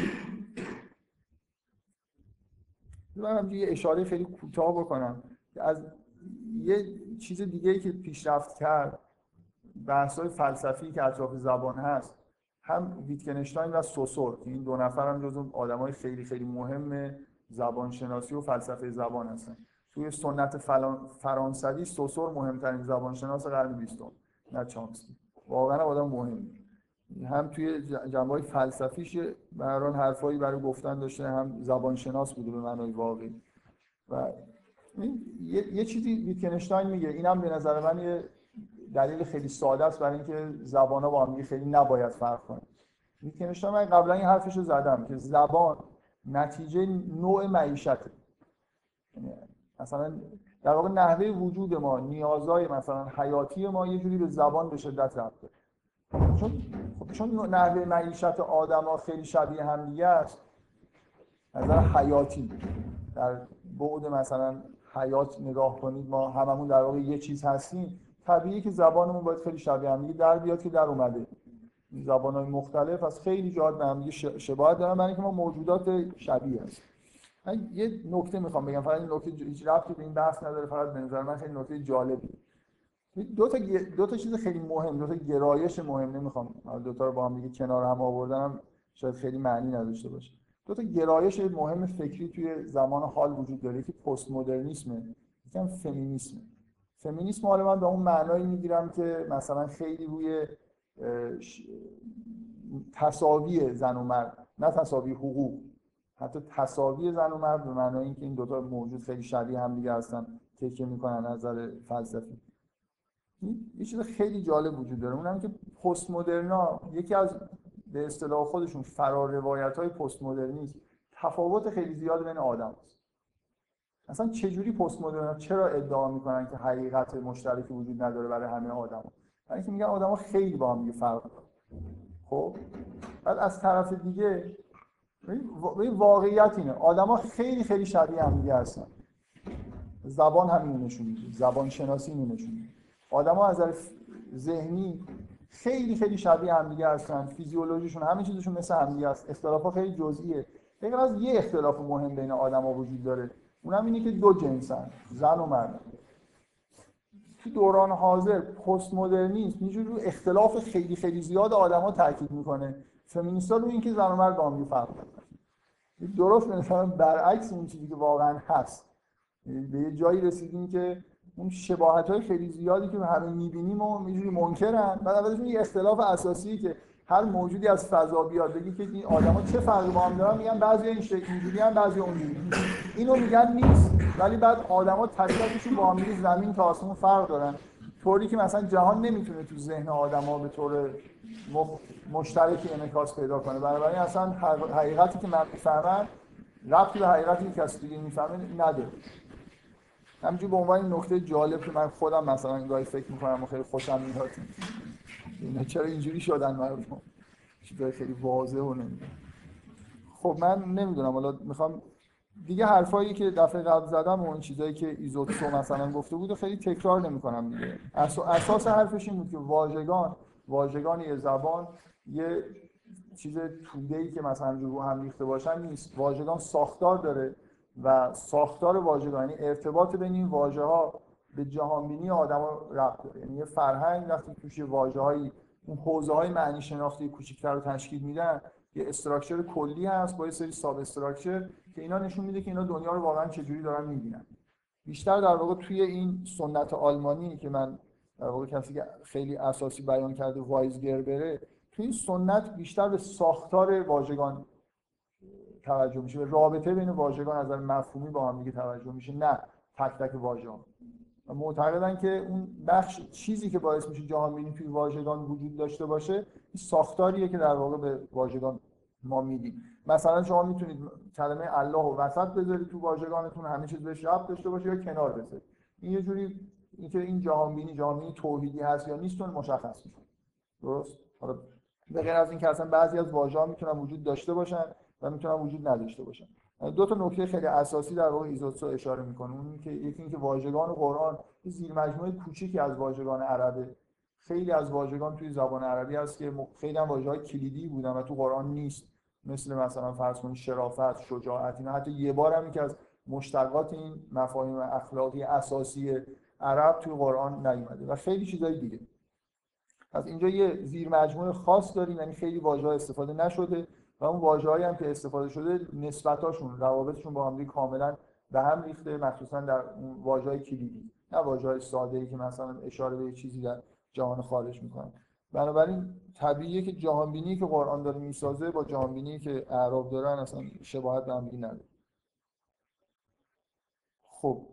من یه اشاره خیلی کوتاه بکنم. از یه چیز دیگه که پیشرفت کرد بحث‌های فلسفی که اطراف زبان هست هم ویتکنشتاین و سوسور این دو نفر هم جزو آدمای خیلی خیلی مهم زبانشناسی و فلسفه زبان هستن. توی سنت فرانسوی سوسور مهمترین زبانشناس قرن بیستم نه چامسکی واقعا آدم مهمی. هم توی جنبه های فلسفیش حال حرفایی برای گفتن داشته هم زبانشناس بوده به معنای واقعی. و یه, یه چیزی ویتکنشتاین میگه اینم به نظر من یه دلیل خیلی ساده است برای اینکه زبان‌ها با هم خیلی نباید فرق کنن ویتکنشتاین من قبلا این حرفش زدم که زبان نتیجه نوع معیشته. یعنی مثلا در واقع نحوه وجود ما نیازهای مثلا حیاتی ما یه جوری به زبان به شدت ربط چون خب چون نحوه معیشت آدما خیلی شبیه هم دیگه است نظر حیاتی. در بعد مثلا حیات نگاه کنید ما هممون در واقع یه چیز هستیم. طبیعیه که زبانمون باید خیلی شبیه هم. در بیاد که در اومده. زبان های مختلف از خیلی جهات به هم شباهت دارن. برای اینکه ما موجودات شبیه هستیم. من یه نکته می‌خوام بگم. فقط این نکته هیچ ربطی به این بحث نداره. فقط به نظر من خیلی نکته جالبی دو تا دو تا چیز خیلی مهم دو تا گرایش مهم. نمی‌خوام دو تا رو با هم دیگه کنار هم آوردنم شاید خیلی معنی نداشته باشه. دو تا گرایش مهم فکری توی زمان حال وجود داره. که پست مدرنیسمه یکم فمینیسمه فمینیسم حالا من به اون معنایی می‌گیرم که مثلا خیلی روی تساوی زن و مرد نه تساوی حقوق. حتی تساوی زن و مرد به معنای اینکه این دوتا موجود خیلی شبیه هم دیگه هستن تکیه می‌کنن نظر فلسفی. یه چیز خیلی جالب وجود داره. اونم که پست مدرنا یکی از به اصطلاح خودشون فرار روایت های پست مدرنیسم تفاوت خیلی زیاد بین آدم است اصلا چجوری پست مدرنا چرا ادعا می‌کنن که حقیقت مشترکی وجود نداره برای همه آدم برای اینکه میگن آدما خیلی با هم دیگه فرق خب؟ بعد از طرف دیگه واقعیت اینه. آدما خیلی خیلی شبیه هم دیگه هستن. زبان همین نشون میده. زبان شناسی اینو نشون میده. آدما از نظر ذهنی خیلی خیلی شبیه هم دیگه هستن. فیزیولوژیشون همه چیزشون مثل هم دیگه است اختلافات خیلی جزئیه. غیر از یه اختلاف مهم بین آدما وجود داره. اونم اینه که دو جنسن زن و مرد. تو دوران حاضر پست مدرنیسم یه رو اختلاف خیلی خیلی زیاد آدما تاکید می‌کنه. فمینیستا رو اینکه زن و مرد با هم فرق دارن. درست مثلا برعکس اون چیزی که واقعا هست. به یه جایی رسیدیم که اون شباهت های خیلی زیادی که همه می‌بینیم و یه منکرن بعد یه اختلاف اساسی که هر موجودی از فضا بیاد بگی که این آدما چه فرقی با هم دارن میگن بعضی این شکل اینجوری هم بعضی اونجوری. اینو میگن نیست ولی بعد آدما تک با هم زمین تا آسمون فرق دارن. طوری که مثلا جهان نمی‌تونه تو ذهن آدما به طور مشترکی انعکاس پیدا کنه. بنابراین اصلا حقیقتی که من می‌فهمم ربطی به حقیقتی که کسی دیگه می‌فهمه نداره. همینجور به عنوان نکته جالب که من خودم مثلا گاهی فکر می‌کنم و خیلی خوشم میاد. اینا چرا اینجوری شدن مردم چیزای خیلی واضح و نمی‌دونم. خب من نمی‌دونم حالا می‌خوام دیگه حرفایی که دفعه قبل زدم و اون چیزایی که ایزوتسو مثلا گفته بود خیلی تکرار نمی‌کنم دیگه. اساس حرفش این بود که واژگان واژگان یه زبان یه چیز توده ای که مثلا رو هم ریخته باشن نیست. واژگان ساختار داره و ساختار واژگان یعنی ارتباط بین این واژه ها به جهانبینی آدما ربط داره. یعنی یه فرهنگ وقتی توش واژه‌هایی اون حوزه های معنی شناختی کوچیک‌تر رو تشکیل میدن یه استراکچر کلی هست با یه سری ساب استراکچر که اینا نشون میده که اینا دنیا رو واقعا چجوری دارن می‌بینن. بیشتر در واقع توی این سنت آلمانی که من در واقع کسی که خیلی اساسی بیان کرده وایزگربره توی این سنت بیشتر به ساختار واژگان توجه میشه به رابطه بین واژگان از نظر مفهومی با هم دیگه توجه میشه نه تک تک واژه و معتقدن که اون بخش چیزی که باعث میشه جهان بینی توی واژگان وجود داشته باشه این ساختاریه که در واقع به واژگان ما میدیم. مثلا شما می‌تونید کلمه الله و وسط بذارید تو واژگانتون همه چیز بهش ربط داشته باشه یا کنار بذارید. این یه جوری اینکه این جهان بینی جهان بینی توحیدی هست یا نیست مشخص میشه. درست؟ حالا به غیر از اینکه اصلا بعضی از واژه‌ها می‌تونن وجود داشته باشن و می‌تونن وجود نداشته باشن. دو تا نکته خیلی اساسی در واقع ایزوتسو اشاره می‌کنه. اون که یکی اینکه واژگان قرآن زیر مجموعه کوچیکی از واژگان عربه. خیلی از واژگان توی زبان عربی هست که خیلی هم واژه‌های کلیدی بودن و تو قرآن نیست. مثل مثلا فرض کنید شرافت، شجاعت اینا. حتی یه بار هم که از مشتقات این مفاهیم اخلاقی اساسی عرب توی قرآن نیومده و خیلی چیزای دیگه. از اینجا یه زیر مجموعه خاص داریم یعنی خیلی واژه استفاده نشده. و اون واژه‌هایی هم که استفاده شده نسبتاشون روابطشون با هم کاملا به هم ریخته مخصوصا در اون واژه‌های کلیدی. نه واژه‌های ساده‌ای که مثلا اشاره به چیزی در جهان خارج می‌کنن بنابراین طبیعیه که جهانبینی که قرآن داره می‌سازه با جهانبینی که اعراب دارن اصلا شباهت به هم نداره. خب.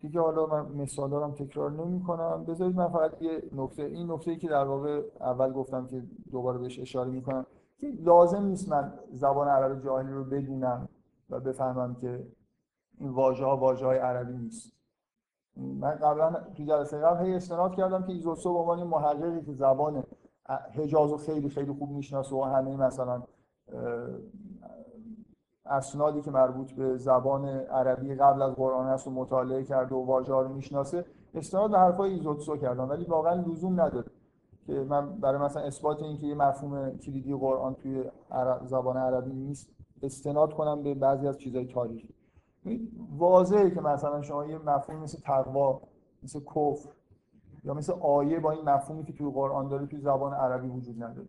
دیگه حالا من مثال دارم تکرار نمی کنم بذارید من فقط یه نکته این نکته ای که در واقع اول گفتم که دوباره بهش اشاره می‌کنم. لازم نیست من زبان عرب جاهلی رو بدونم و بفهمم که این واژه ها واژه های عربی نیست. من قبلا تو جلسه قبل هی استناد کردم که ایزوسو به عنوان محققی که زبان حجاز رو خیلی خیلی خوب می‌شناسه و همه مثلا اسنادی که مربوط به زبان عربی قبل از قرآن هست و مطالعه کرده و واژه ها رو می‌شناسه استناد به حرفای ایزوتسو کردم ولی واقعا لزوم نداره. که من برای مثلا اثبات اینکه یه مفهوم کلیدی قرآن توی زبان عربی نیست استناد کنم به بعضی از چیزهای تاریخی. واضحه که مثلا شما یه مفهوم مثل تقوا مثل کفر یا مثل آیه با این مفهومی که توی قرآن داره توی زبان عربی وجود نداره.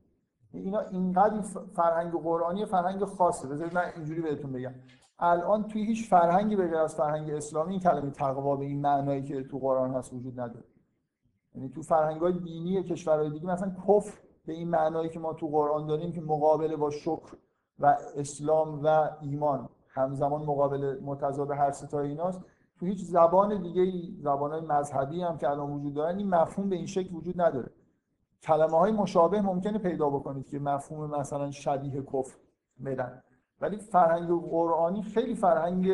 اینا اینقدر فرهنگ قرآنی فرهنگ خاصه. بذارید من اینجوری بهتون بگم. الان توی هیچ فرهنگی به غیر از فرهنگ اسلامی این کلمه تقوا به این معنایی که تو قرآن هست وجود نداره. یعنی تو فرهنگ‌های دینی کشورهای دیگه مثلا کفر به این معنایی که ما تو قرآن داریم که مقابله با شکر و اسلام و ایمان همزمان مقابل متضاد هر ستا ایناست. تو هیچ زبان دیگه زبانهای مذهبی هم که الان وجود دارن این مفهوم به این شکل وجود نداره. کلمه های مشابه ممکنه پیدا بکنید که مفهوم مثلا شبیه کفر بدن. ولی فرهنگ قرآنی خیلی فرهنگ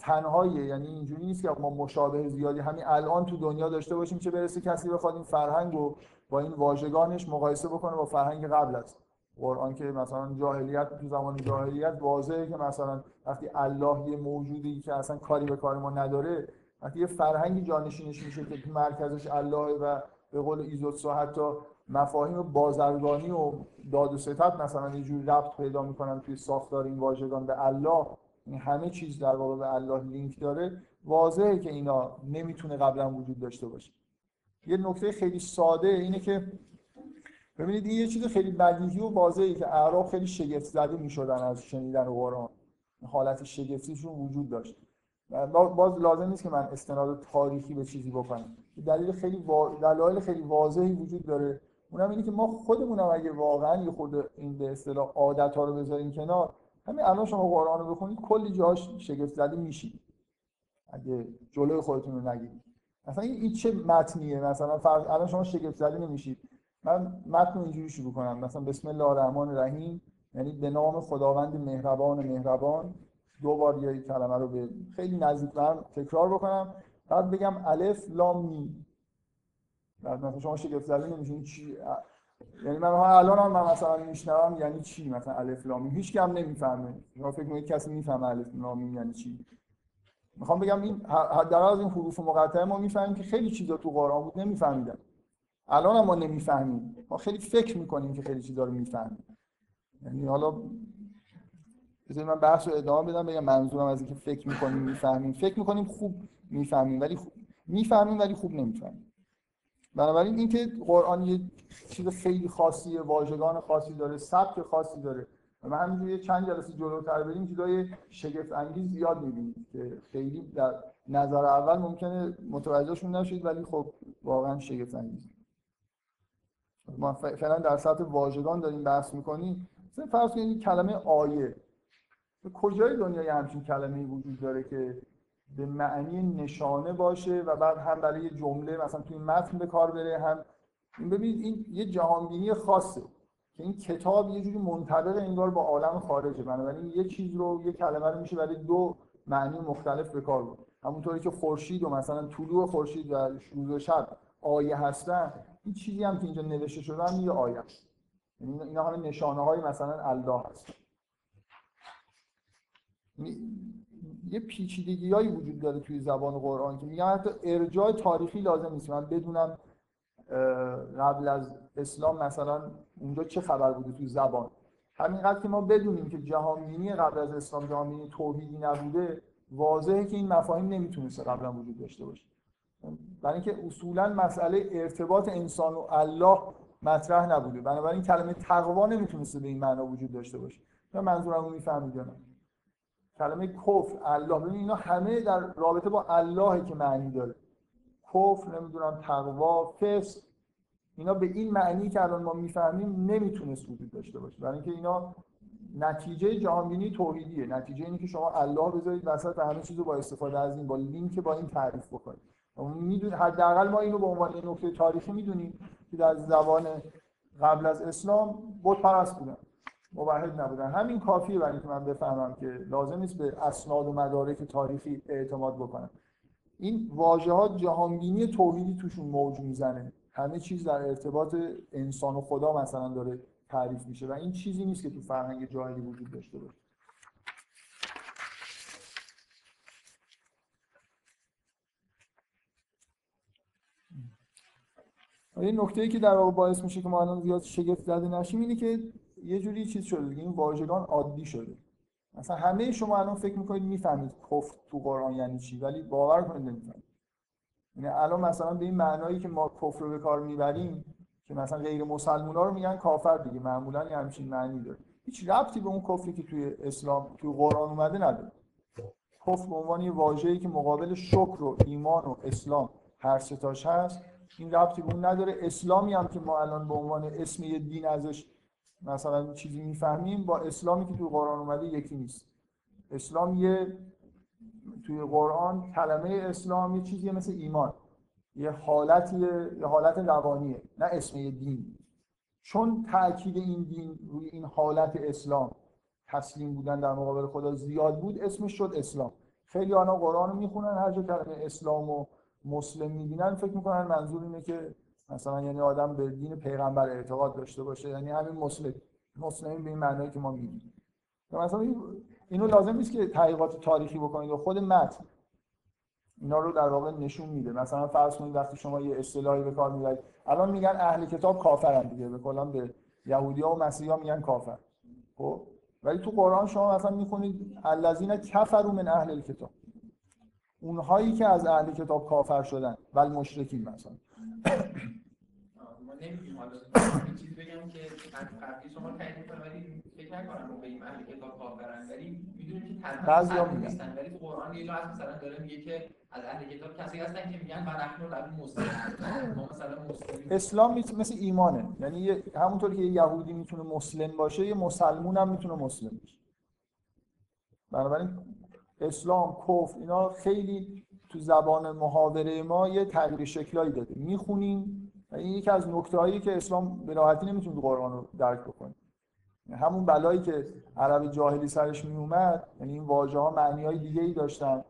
تنهاییه یعنی اینجوری نیست که ما مشابه زیادی. همین الان تو دنیا داشته باشیم چه برسه کسی بخواد این فرهنگ رو با این واژگانش مقایسه بکنه با فرهنگ قبل از قرآن که مثلا جاهلیت تو زمان جاهلیت واضحه که مثلا وقتی الله یه موجودی که اصلا کاری به کار ما نداره وقتی یه فرهنگی جانشینش میشه که تو مرکزش الله و به قول ایزوتسو حتی مفاهیم بازرگانی و داد و ستد مثلا یه جوری ربط پیدا می‌کنن توی ساختار این واژگان به الله. همه چیز در واقع به الله لینک داره. واضحه که اینا نمی‌تونه قبلا وجود داشته باشه. یه نکته خیلی ساده اینه که ببینید این یه چیز خیلی بدیهی و واضحه که اعراب خیلی شگفت زده می‌شدن از شنیدن قرآن. حالت شگفتیشون وجود داشت. باز لازم نیست که من استناد تاریخی به چیزی بکنم. دلیل خیلی وا... دلایل خیلی واضحی وجود داره. اونم اینه که ما خودمونم اگه واقعا یه خود این به اصطلاح عادت ها رو بذاریم کنار همین الان شما قرآن رو بخونید کلی جاش شگفت زده میشید اگه جلوی خودتون رو نگیرید. مثلا این چه متنیه؟ مثلا فرض الان شما شگفت زده نمیشید. من متن رو اینجوری شروع کنم. مثلا بسم الله الرحمن الرحیم یعنی به نام خداوند مهربان مهربان. دو بار یه کلمه رو به خیلی نزدیک هم تکرار بکنم. بعد بگم الف لام می بعد مثلا شما شگفت زده نمیشین چی یعنی من الان هم من مثلا میشنوم یعنی چی؟ مثلا الف لام هیچ هم نمی‌فهمه. شما فکر کنید کسی می‌فهمه الف لام یعنی چی؟ می‌خوام بگم این در از این حروف مقطعه ما می‌فهمیم که خیلی چیزا تو قرآن بود نمیفهمیدم الان هم ما نمی‌فهمیم. ما خیلی فکر می‌کنیم که خیلی چیزا رو می‌فهمیم. یعنی حالا بذارید من بحث رو ادامه بدم بگم منظورم از اینکه فکر می‌کنیم می‌فهمیم. فکر می‌کنیم خوب می‌فهمیم ولی خوب می‌فهمیم ولی خوب نمی‌فهمیم. بنابراین اینکه قرآن یه چیز خیلی خاصی واژگان خاصی داره سبک خاصی داره و من همینجوری چند جلسه جلوتر بریم چیزای شگفت انگیز زیاد می‌بینیم که خیلی در نظر اول ممکنه متوجهشون نشید ولی خب واقعا شگفت انگیز. ما فعلا در سطح واژگان داریم بحث می‌کنیم. مثلا فرض کنید کلمه آیه. کجای دنیای همچین کلمه وجود داره که به معنی نشانه باشه و بعد هم برای جمله مثلا توی متن به کار بره هم این ببینید این یه جهانبینی خاصه که این کتاب یه جوری منطبق انگار با عالم خارجه بنابراین یه چیز رو یه کلمه رو میشه برای دو معنی مختلف به کار برد. همونطوری که خورشید و مثلا طلوع خورشید و روز و شب آیه هستن این چیزی هم که اینجا نوشته شده هم یه آیه است. یعنی اینا همه نشانه های مثلا الله هست. یه پیچیدگی هایی وجود داره توی زبان قرآن که میگم حتی ارجاع تاریخی لازم نیست. من بدونم قبل از اسلام مثلا اونجا چه خبر بوده توی زبان. همینقدر که ما بدونیم که جهانبینی قبل از اسلام جهانبینی توحیدی نبوده واضحه که این مفاهیم نمی‌تونسته قبلا وجود داشته باشه. برای اینکه اصولا مسئله ارتباط انسان و الله مطرح نبوده. بنابراین کلمه تقوا نمی‌تونسته به این معنا وجود داشته باشه. من منظورم رو می‌فهمید کلمه کفر الله. ببین اینا همه در رابطه با الله که معنی داره. کفر نمی‌دونم تقوا فسق. اینا به این معنی که الان ما می‌فهمیم نمی‌تونست وجود داشته باشه. برای اینکه اینا نتیجه جهانبینی توحیدیه. نتیجه اینه که شما الله بذارید وسط همه چیزو با استفاده از این با لینک با این تعریف بکنید. می‌دونید حداقل ما اینو به عنوان نکته تاریخی می‌دونیم که در زبان قبل از اسلام بت پرست بودن. موحد نبودن. همین کافیه برای اینکه من بفهمم که لازم نیست به اسناد و مدارک تاریخی اعتماد بکنم. این واژه جهانبینی توحیدی توشون موج می‌زنه. همه چیز در ارتباط انسان و خدا مثلا داره تعریف میشه و این چیزی نیست که تو فرهنگ جاهلی وجود داشته باشه. این نکته ای که در واقع باعث میشه که ما الان زیاد شگفت زده نشیم اینه که یه جوری چیز شده دیگه این واژگان عادی شده. مثلا همه شما الان فکر می‌کنید می‌فهمید کفر تو قرآن یعنی چی ولی باور کنید نمی‌فهمید. یعنی الان مثلا به این معنایی که ما کفر رو به کار می‌بریم که مثلا غیر مسلمونا رو میگن کافر دیگه معمولا یه همچین معنی داره. هیچ ربطی به اون کفری که توی اسلام توی قرآن اومده نداره. کفر به عنوان یه واژه‌ای که مقابل شکر و ایمان و اسلام هر ستاش هست این ربطی به اون نداره. اسلامی هم که ما الان به عنوان اسم یه دین ازش مثلا چیزی می‌فهمیم با اسلامی که توی قرآن اومده یکی نیست. اسلام یه توی قرآن کلمه اسلام یه چیزی مثل ایمان. یه حالتیه یه حالت روانیه نه اسم یه دین. چون تاکید این دین روی این حالت اسلام تسلیم بودن در مقابل خدا زیاد بود اسمش شد اسلام. خیلی آنها قرآن رو می‌خونن هر جا کلمه اسلام و مسلم می‌بینن فکر می‌کنن منظور اینه که مثلا یعنی آدم به دین پیغمبر اعتقاد داشته باشه یعنی همین مسلم مسلمین به این معنایی که ما میگیم. مثلا اینو لازم نیست که تحقیقات تاریخی بکنید و خود متن. اینا رو در واقع نشون میده. مثلا فرض کنید وقتی شما یه اصطلاحی به کار می‌برید الان میگن اهل کتاب کافرن دیگه به کلا به یهودی ها و مسیحی ها میگن کافر. خب؟ ولی تو قرآن شما مثلا می‌خونید الذین کفروا من اهل الکتاب. اونهایی که از اهل کتاب کافر شدن ول مشرکین مثلا. نمیگیم. حالا یه چیز بگم که قبلی شما تعیین می‌کنه ولی فکر نکنم رو بگیم اهل کتاب کافرن ولی می‌دونیم که تنها. نیستن. ولی تو قرآن یه جا هست مثلا داره میگه که از اهل کتاب کسی هستن که میگن نحن له مسلمون ما مثلا مسلمیم. اسلام می‌تونه مثل ایمانه. یعنی همونطور که یه یهودی می‌تونه مسلم باشه یه مسلمون هم می‌تونه مسلم باشه. بنابراین اسلام کفر اینا خیلی تو زبان محاوره ما یه تغییر شکلایی داده. می‌خونیم این یکی از نکته هایی که اسلام به راحتی نمی‌تونه تو قرآن رو درک بکنه. همون بلایی که عرب جاهلی سرش میومد یعنی این واژه ها معنی های دیگه ای داشتن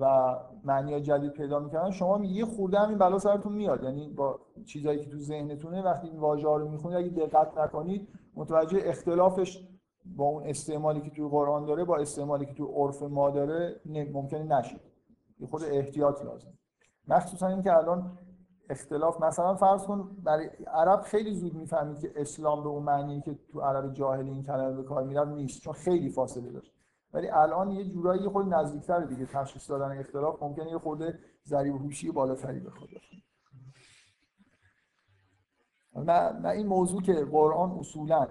و معنی جدید پیدا می‌کردن شما یه خورده هم این بلا سرتون میاد. یعنی با چیزایی که تو ذهنتونه وقتی این واژه ها رو می‌خونید اگه دقت نکنید متوجه اختلافش با اون استعمالی که توی قرآن داره با استعمالی که تو عرف ما داره نه- ممکنه نشه. یه خود احتیاط لازم مخصوصا اینکه الان اختلاف مثلا فرض کن برای عرب خیلی زود می‌فهمید که اسلام به اون معنی که تو عرب جاهلی این کلمه به کار می‌رفت نیست چون خیلی فاصله داشت. ولی الان یه جورایی خود نزدیکتر دیگه تشخیص دادن اختلاف. ممکنه یه خورده ذریب هوشی بالاتری بخواد نه نه این موضوع که قرآن اصولا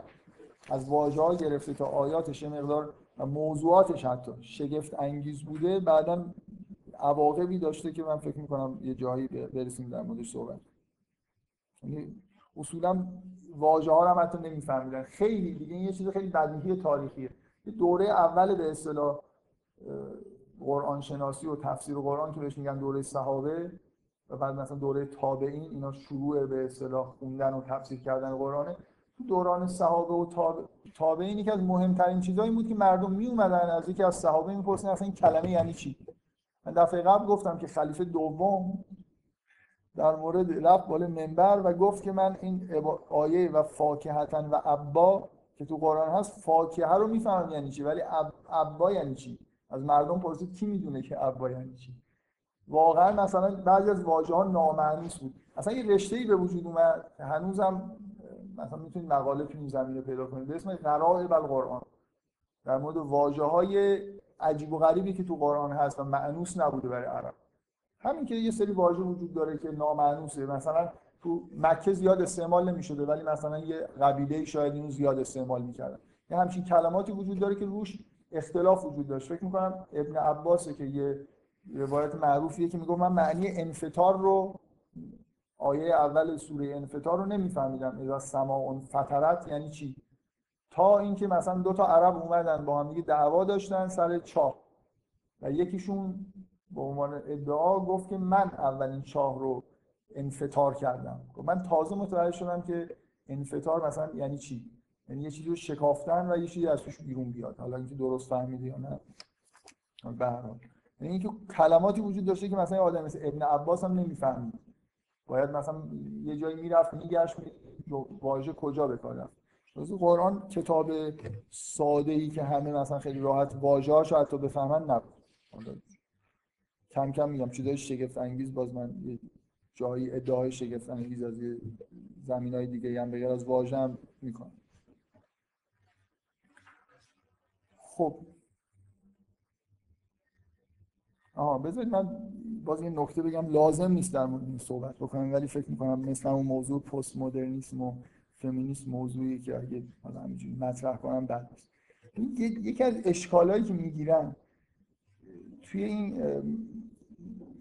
از واژه گرفته تا آیاتش مقدار و موضوعاتش حتی شگفت انگیز بوده بعدا عواقبی داشته که من فکر می‌کنم یه جایی برسیم در موردش صحبت یعنی اصولا واژه ها رو هم حتی نمیفهمیدن. خیلی دیگه این یه چیز خیلی بدیهی تاریخیه. یه دوره اول به اصطلاح قرآن شناسی و تفسیر قرآن که بهش میگن دوره صحابه و بعد مثلا دوره تابعین اینا شروع به اصطلاح خوندن و تفسیر کردن قرآنه. تو دوران صحابه و تابع- تابعین یکی از مهمترین چیزایی بود که مردم می اومدن از یکی از صحابه می‌پرسن اصلا این کلمه یعنی چی؟ من دفعه قبل گفتم که خلیفه دوم در مورد رفت بالا منبر و گفت که من این آیه و فاکهتن و ابا که تو قرآن هست فاکهه رو می‌فهمم یعنی چی؟ ولی اب- ابا یعنی چی؟ از مردم پرسید کی می‌دونه که ابا یعنی چی؟ واقعا مثلا بعضی از واژه ها نامعنوس بود. اصلا یه رشته ای به وجود اومد. هنوزم مثلا می‌تونید مقاله تو این زمینه پیدا کنید. به اسم غرائب القرآن. در مورد واژه های عجیب و غریبی که تو قرآن هست و معنوس نبوده برای عرب. همین که یه سری واژه وجود داره که نامعنوسه. مثلا تو مکه زیاد استعمال نمی‌شده ولی مثلا یه قبیله شاید اینو زیاد استعمال می‌کردن یه همچین کلماتی وجود داره که روش اختلاف وجود داشت. فکر می‌کنم ابن عباسه که یه روایت معروفیه که میگه من معنی انفطار رو آیه اول سوره انفطار رو نمیفهمیدم. اذا سماع فطرت یعنی چی؟ تا اینکه مثلا دو تا عرب اومدن با هم دیگه دعوا داشتن سر چاه. و یکیشون به عنوان ادعا گفت که من اولین چاه رو انفطار کردم. گفت من تازه متوجه شدم که انفطار مثلا یعنی چی؟ یعنی یه چیزی رو شکافتن و یه چیزی از توش بیرون بیاد. حالا اینکه درست فهمیدی یا نه. به هر حال. یعنی اینکه کلماتی وجود داشته که مثلا آدم مثل ابن عباس هم نمی‌فهمید. باید مثلا یه جایی می‌رفت میگشت واژه کجا واسه قرآن کتاب ساده ای که همه مثلا خیلی راحت واژه‌هاشو حتی بفهمن نبود. کم کم میگم چیزای شگفت انگیز باز من جایی ادعای شگفت انگیز از یه زمینای دیگه هم بغیر از واژه هم می‌کنم. خب. آها بذارید من باز یه نکته بگم. لازم نیست در مورد این صحبت بکنم ولی فکر می‌کنم مثل اون موضوع پست مدرنیسم و فمینیسم موضوعی که اگه حالا همینجوری مطرح کنم بد نیست این ی- یکی از اشکالایی که می‌گیرن توی این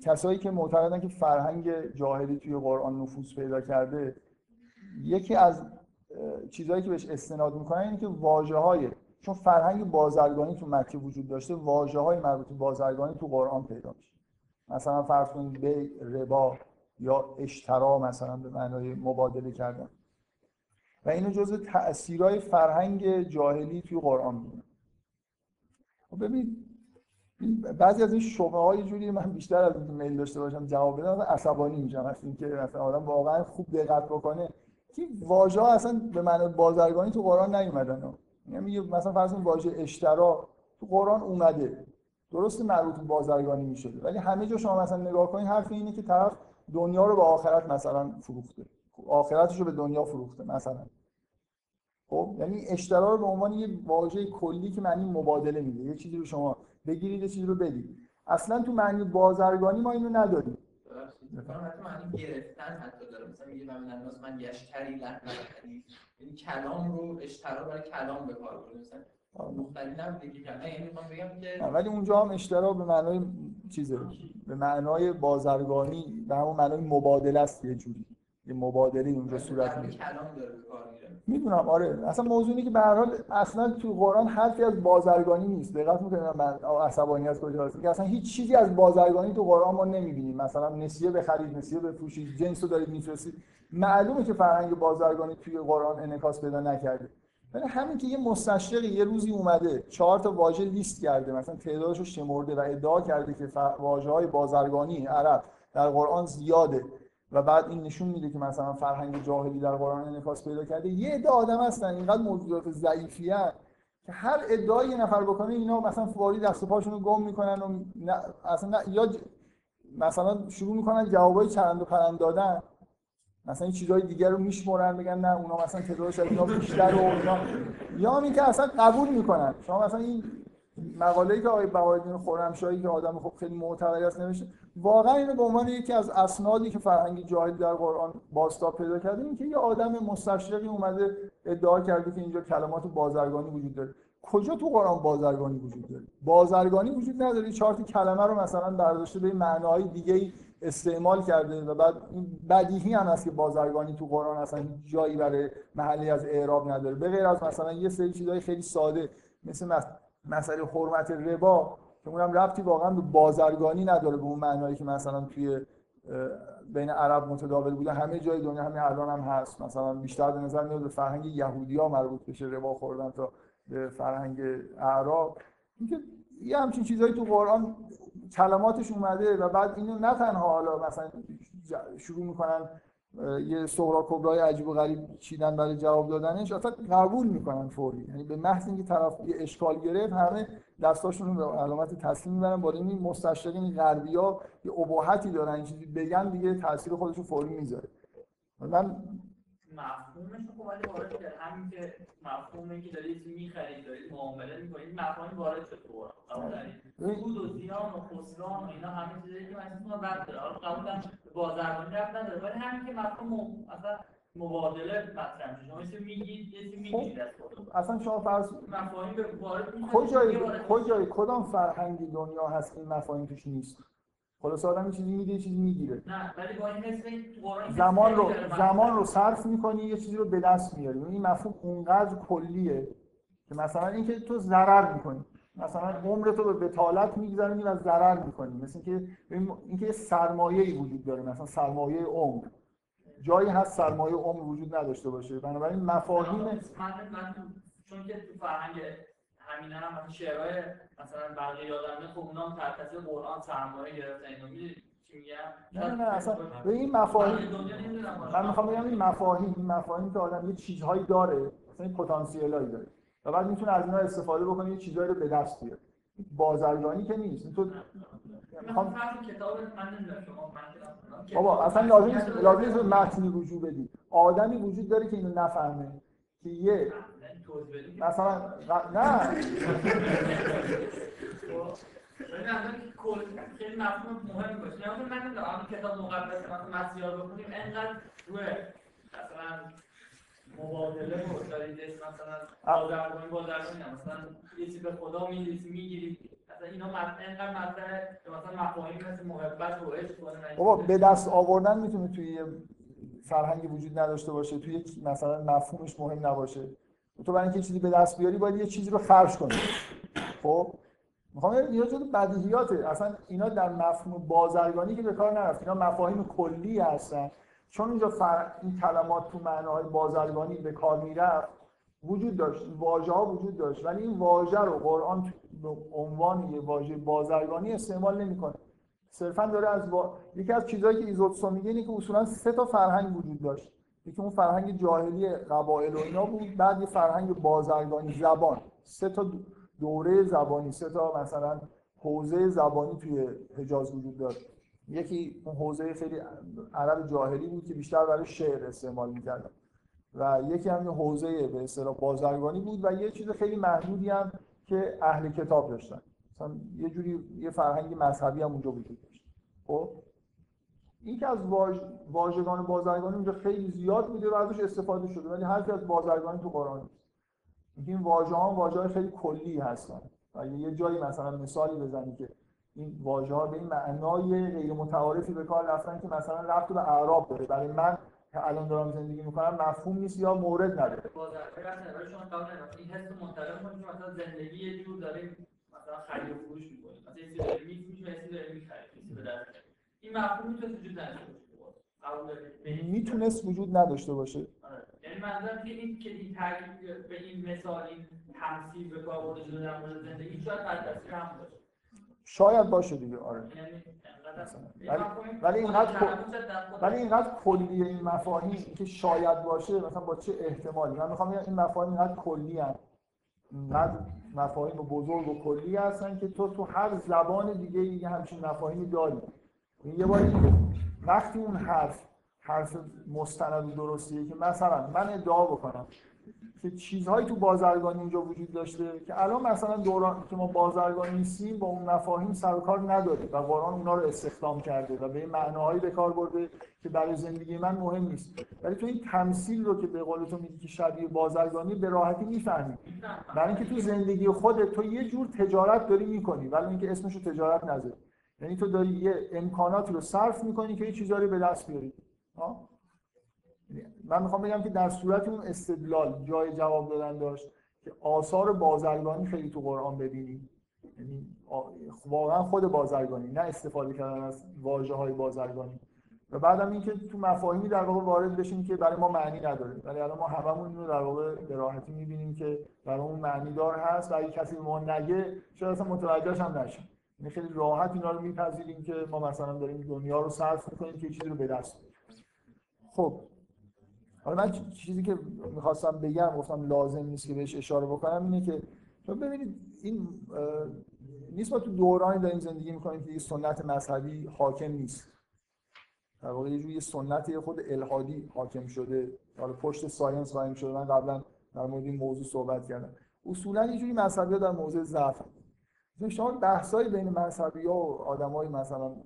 کسایی که معتقدن که فرهنگ جاهلی توی قرآن نفوذ پیدا کرده یکی از چیزهایی که بهش استناد می‌کنن اینه که واژه های چون فرهنگ بازرگانی تو مکه وجود داشته واژه های مربوط به بازرگانی تو قرآن پیدا میشه. مثلا فرض کنید بی ربا یا اشترا مثلا به معنای مبادله کردن. و اینو جزء تأثیرهای فرهنگ جاهلی توی قرآن می‌دونن خب این بعضی از این شبه های جوری من بیشتر از اینکه میل داشته باشم جواب بدم عصبانی میشم از اینکه مثلا آدم واقعا خوب دقت بکنه. که واژه ها اصلا به معنای بازرگانی تو قرآن نیومدن. یعنی میگه مثلا فرض کنید واژه اشترا تو قرآن اومده. درست مربوط به بازرگانی می‌شده ولی همه جا شما مثلا نگاه کنید حرف اینه که طرف دنیا رو به آخرت مثلا فروخته. آخرتش رو به دنیا فروخته مثلا. خب یعنی اشترا رو به عنوان یه واژه کلی که معنی مبادله میده. یه چیزی رو شما بگیرید یه چیزی رو بدید. اصلا تو معنی بازرگانی ما اینو نداریم. معنی گرفتن حتی داره. مثلا میگه من من من یشتری لحن یعنی کلام رو اشترا برای کلام به کار برده مثلا یعنی ولی اونجا هم اشترا به معنای چیزه. به معنای بازرگانی به همون معنای مبادله است یه جوری. یه مبادله اونجا صورت می‌گیره. می‌دونم آره. اصلا موضوع اینه که به هر حال اصلا تو قرآن حرفی از بازرگانی نیست. دقت می‌کنید من عصبانی از کجا هست که اصلا هیچ چیزی از بازرگانی تو قرآن ما نمی‌بینیم. مثلا نسیه بخرید نسیه بفروشید جنس رو دارید میفرستید. معلومه که فرهنگ بازرگانی توی قرآن انعکاس پیدا نکرده. ولی همین که یه مستشرقی یه روزی اومده چهار تا واژه لیست کرده مثلا تعدادش رو شمرده و ادعا کرده که واژه های بازرگانی عرب در قرآن زیاده. و بعد این نشون میده که مثلا فرهنگ جاهلی در قرآن انعکاس پیدا کرده. یه عده آدم هستن اینقدر موجودات ضعیفی که هر ادعای یه نفر بکنه اینا مثلا فوری دست و پاشون رو گم می‌کنن و نه اصلا نه یا ج... مثلا شروع می‌کنن جوابای چرند و پرند دادن. مثلا این چیزهای دیگر رو میشمرن بگن نه اونا مثلا تعدادش از اینا بیشتر و اینا. یا همین که اصلا قبول می‌کنن. شما مثلا این مقاله‌ای که آقای بهاءالدین خرمشاهی که آدم خب خیلی معتبری است نوشته واقعا اینو به عنوان یکی از اسنادی که فرهنگ جاهلی در قرآن بازتاب پیدا کرده این که یه آدم مستشرقی اومده ادعا کرده که اینجا کلمات بازرگانی وجود داره. کجا تو قرآن بازرگانی وجود داره؟ بازرگانی وجود نداره. چهار کلمه رو مثلا برداشته به معناهای دیگه استعمال کرده و بعد بدیهی هم هست که بازرگانی تو قرآن اصلا جایی برای محلی از اعراب نداره. به غیر از مثلا یه سری چیزهای خیلی ساده مثل مسئله حرمت ربا که اونم ربطی واقعا به بازرگانی نداره به اون معنایی که مثلا توی بین عرب متداول بوده. همه جای دنیا همین الان هم هست. مثلا بیشتر به نظر میاد به فرهنگ یهودی ها مربوط بشه ربا خوردن تا به فرهنگ اعراب. اینکه یه همچین چیزهایی تو قرآن کلماتش اومده و بعد اینو نه تنها حالا مثلا شروع می‌کنن یه سورا کبرای عجیب و غریب چیدن برای جواب دادنش اصلا قبول می‌کنن فوری. یعنی به محض اینکه طرف یه اشکال گرفت همه دستاشون به علامت تسلیم می‌برن با این مستشرقین غربیا یه اباحتی دارن چیزی بگن دیگه تاثیر خودش رو فوری می‌ذاره. من مفهومش رو ولی وارد کرد همین که مفهومی که دارید می‌خرید دارید معامله می‌کنید مفاهیم وارد شد تو سود و زیان و خسران و اینا همه چیزایی که من اسمش رد داره. حالا قبول بازرگانی رد نداره ولی همین که مفهوم اصلا مبادله مطرح میشه. شما چیزی میگید یه چیزی از خودتون. اصلا شما فرض مفاهیم به وارد کجای کجای کدام فرهنگی دنیا هست که این مفاهیم توش نیست؟ خلاص آدم یه چیزی میده یه چیزی می‌گیره. نه ولی با این مثل زمان رو زمان رو صرف می‌کنی یه چیزی رو به دست میاری. این مفهوم اونقدر کلیه که مثلا اینکه تو ضرر می‌کنی. مثلا عمر تو به بتالت میگذرونی و ضرر می‌کنی. مثل اینکه اینکه یه سرمایه‌ای وجود داره مثلا سرمایه عمر. جایی هست سرمایه عمر وجود نداشته باشه. بنابراین مفاهیم من من چون که تو فرهنگ همین هم مثلا شعرهای مثلا بقیه یادمه خب اونا هم تاثیر قرآن سرمایه گرفتن اینو می‌دونی میگم؟ نه نه اصلا به این مفاهیم من می‌خوام بگم این مفاهیم این مفاهیم که آدم یه چیزهایی داره مثلا این پتانسیلایی داره. و بعد می‌تونه از اینا استفاده بکنه یه چیزایی رو به دست بیاره. بازرگانی که نیست. تو می‌خوام بابا اصلا لازم نیست لازم نیست متنی وجود بدی. آدمی وجود داره که اینو نفهمه. که یه مثلا نه. خیلی مفهوم مهم باشه یعنی من نمی‌دونم کتاب مقدس مثلا مسیحا بخونیم انقدر روی مثلا مبادله و داریدش مثلا بازرگانی بازرگانی مثلا یه چیز به خدا میریسی می‌گیری مثلا اینا انقدر مثلا مفاهیم مثل محبت و عشق بابا به دست آوردن می‌تونه توی فرهنگی وجود نداشته باشه توی مثلا مفهومش مهم نباشه. تو برای اینکه چیزی به دست بیاری باید یه چیزی رو خرج کنی. خب؟ می‌خوام یه جور بدیهیاته. اصلا اینا در مفهوم بازرگانی که به کار نرفت. اینا مفاهیم کلی هستن. چون اینجا فر... این کلمات تو معناهای بازرگانی به کار می‌رفت وجود داشت. واژه ها وجود داشت. ولی این واژه رو قرآن به عنوان یه واژه بازرگانی استعمال نمی‌کنه. صرفا داره از با... یکی از چیزهایی که ایزوتسو میگه اینه که اصولا سه تا فرهنگ وجود داشت. یکی اون فرهنگ جاهلی قبایل و اینا بود بعد یه فرهنگ بازرگانی زبان. سه تا دوره زبانی سه تا مثلا حوزه زبانی توی حجاز وجود داره یکی اون حوزه خیلی عرب جاهلی بود که بیشتر برای شعر استعمال می‌کردن و یکی هم حوزه به اصطلاح بازرگانی بود و یه چیز خیلی محدودی هم که اهل کتاب داشتن. مثلا یه جوری یه فرهنگ مذهبی هم اونجا وجود داشت. خب؟ این که از واژ... واژگان بازرگانی اونجا خیلی زیاد بوده و ازش استفاده شده ولی هر از بازرگانی تو قرآن نیست. این واژه ها واژه خیلی کلی هستن. و یه جایی مثلا مثالی بزنی که این واژه ها به این معنای غیر متعارفی به کار رفتن که مثلا رفت به اعراب داره. برای من که الان دارم زندگی می‌کنم مفهوم نیست یا مورد نداره. بازرگانی از شما قبل این حس مثلا زندگی یه جور داریم مثلا خرید و فروش می‌کنیم مثلا یه چیزی میفروشیم یه چیزی داریم می‌خریم به دست این مفهوم می‌تونه وجود نداشته باشه. می‌تونست وجود نداشته باشه. آره. یعنی منظورم که این که این ترکیب به این مثال این تمثیل به کار برده شده در مورد زندگی شاید قد تاثیر هم باشه. شاید باشه دیگه آره. یعنی ولی اینقدر ولی اینقدر کلی این مفاهیم که شاید باشه مثلا با چه احتمالی؟ من می‌خوام این مفاهیم اینقدر کلی هستن اینقدر مفاهیم بزرگ و کلی هستن که تو تو هر زبان دیگه یه همچین مفاهیمی داری. یه بار وقتی اون حرف حرف مستند و درستیه که مثلا من ادعا بکنم که چیزهایی تو بازرگانی اینجا وجود داشته که الان مثلا دوران که ما بازرگانی نیستیم با اون مفاهیم سر و کار نداره و قرآن اونا رو استخدام کرده و به معناهایی به کار برده که برای زندگی من مهم نیست. ولی تو این تمثیل رو که به قول تو میگی که شبیه بازرگانی به راحتی می‌فهمی. برای اینکه تو زندگی خودت تو یه جور تجارت داری می‌کنی ولی اینکه اسمش رو تجارت نذاری. یعنی تو داری یه امکاناتی رو صرف می‌کنی که یه چیزایی به دست بیاری. من می‌خوام بگم که در صورت اون استدلال جای جواب دادن داشت که آثار بازرگانی خیلی تو قرآن ببینیم یعنی واقعا خود بازرگانی نه استفاده کردن از واژه های بازرگانی. و بعدم اینکه تو مفاهیمی در واقع وارد بشیم که برای ما معنی نداره. ولی الان ما هممون رو در واقع به راحتی می‌بینیم که برای اون معنی دار هست و اگه کسی ما نگه شاید اصلا متوجهش هم نشیم. یعنی خیلی راحت اینا رو میپذیریم که ما مثلا داریم دنیا رو صرف می‌کنیم که چیزی رو به دست خب حالا من چیزی که می‌خواستم بگم گفتم لازم نیست که بهش اشاره بکنم اینه که ببینید این نیست ما تو دورانی داریم زندگی می‌کنیم که سنت مذهبی حاکم نیست. در واقع یه جوری سنت خود الهادی حاکم شده. حالا پشت ساینس قایم شده. من قبلا در مورد این موضوع صحبت کردم. اصولا یه جوری مذهبی در موضوع ضعف. شما بحثای بین مذهبی ها و آدمای مثلا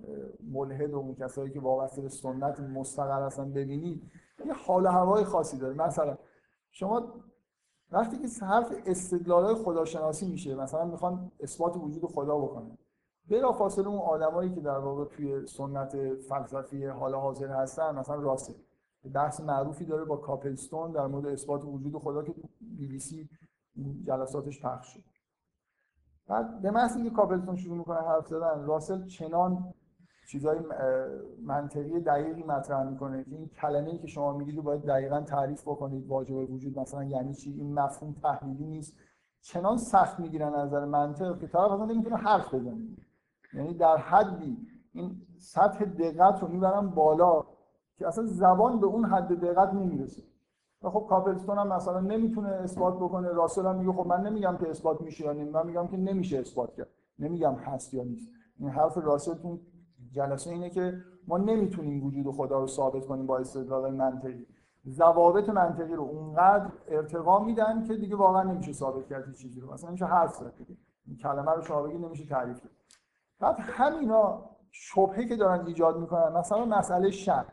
ملحد و کسایی که وابسته به سنت مستقر هستن ببینید یه حال هوای خاصی داره. مثلا شما وقتی که حرف استدلال خداشناسی میشه مثلا می‌خوان اثبات وجود خدا بکنن بلا فاصله اون آدمایی که در واقع توی سنت فلسفی حال حاضر هستن مثلا راسه بحث معروفی داره با کاپلستون در مورد اثبات وجود خدا که بی بی سی جلساتش پخش شد. بعد به محض اینکه کاپلستون شروع می‌کنه حرف زدن راسل چنان چیزای منطقی دقیقی مطرح می‌کنه. این کلمه‌ای که شما میگید رو باید دقیقا تعریف بکنید واجب وجود. مثلا یعنی چی؟ این مفهوم تحلیلی نیست. چنان سخت می‌گیرن از نظر منطق که طرف اصلا نمی‌تونه حرف بزنه. یعنی در حدی این سطح دقت رو می‌برن بالا که اصلا زبان به اون حد دقت نمی‌رسه. و خب کاپلستون هم مثلا نمی‌تونه اثبات بکنه. راسل هم میگه خب من نمیگم که اثبات میشه یا من میگم که نمیشه اثبات کرد. نمیگم هست یا نیست. این حرف راسل جلسه اینه که ما نمی‌تونیم وجود خدا رو ثابت کنیم با استدلال منطقی. ضوابط منطقی رو اونقدر ارتقا میدن که دیگه واقعا نمیشه ثابت کرد چیزی رو. مثلا نمیشه حرف زد این کلمه رو شما نمیشه تعریف کرد. بعد همینا شبهه که دارن ایجاد می‌کنن مثلا مسئله شر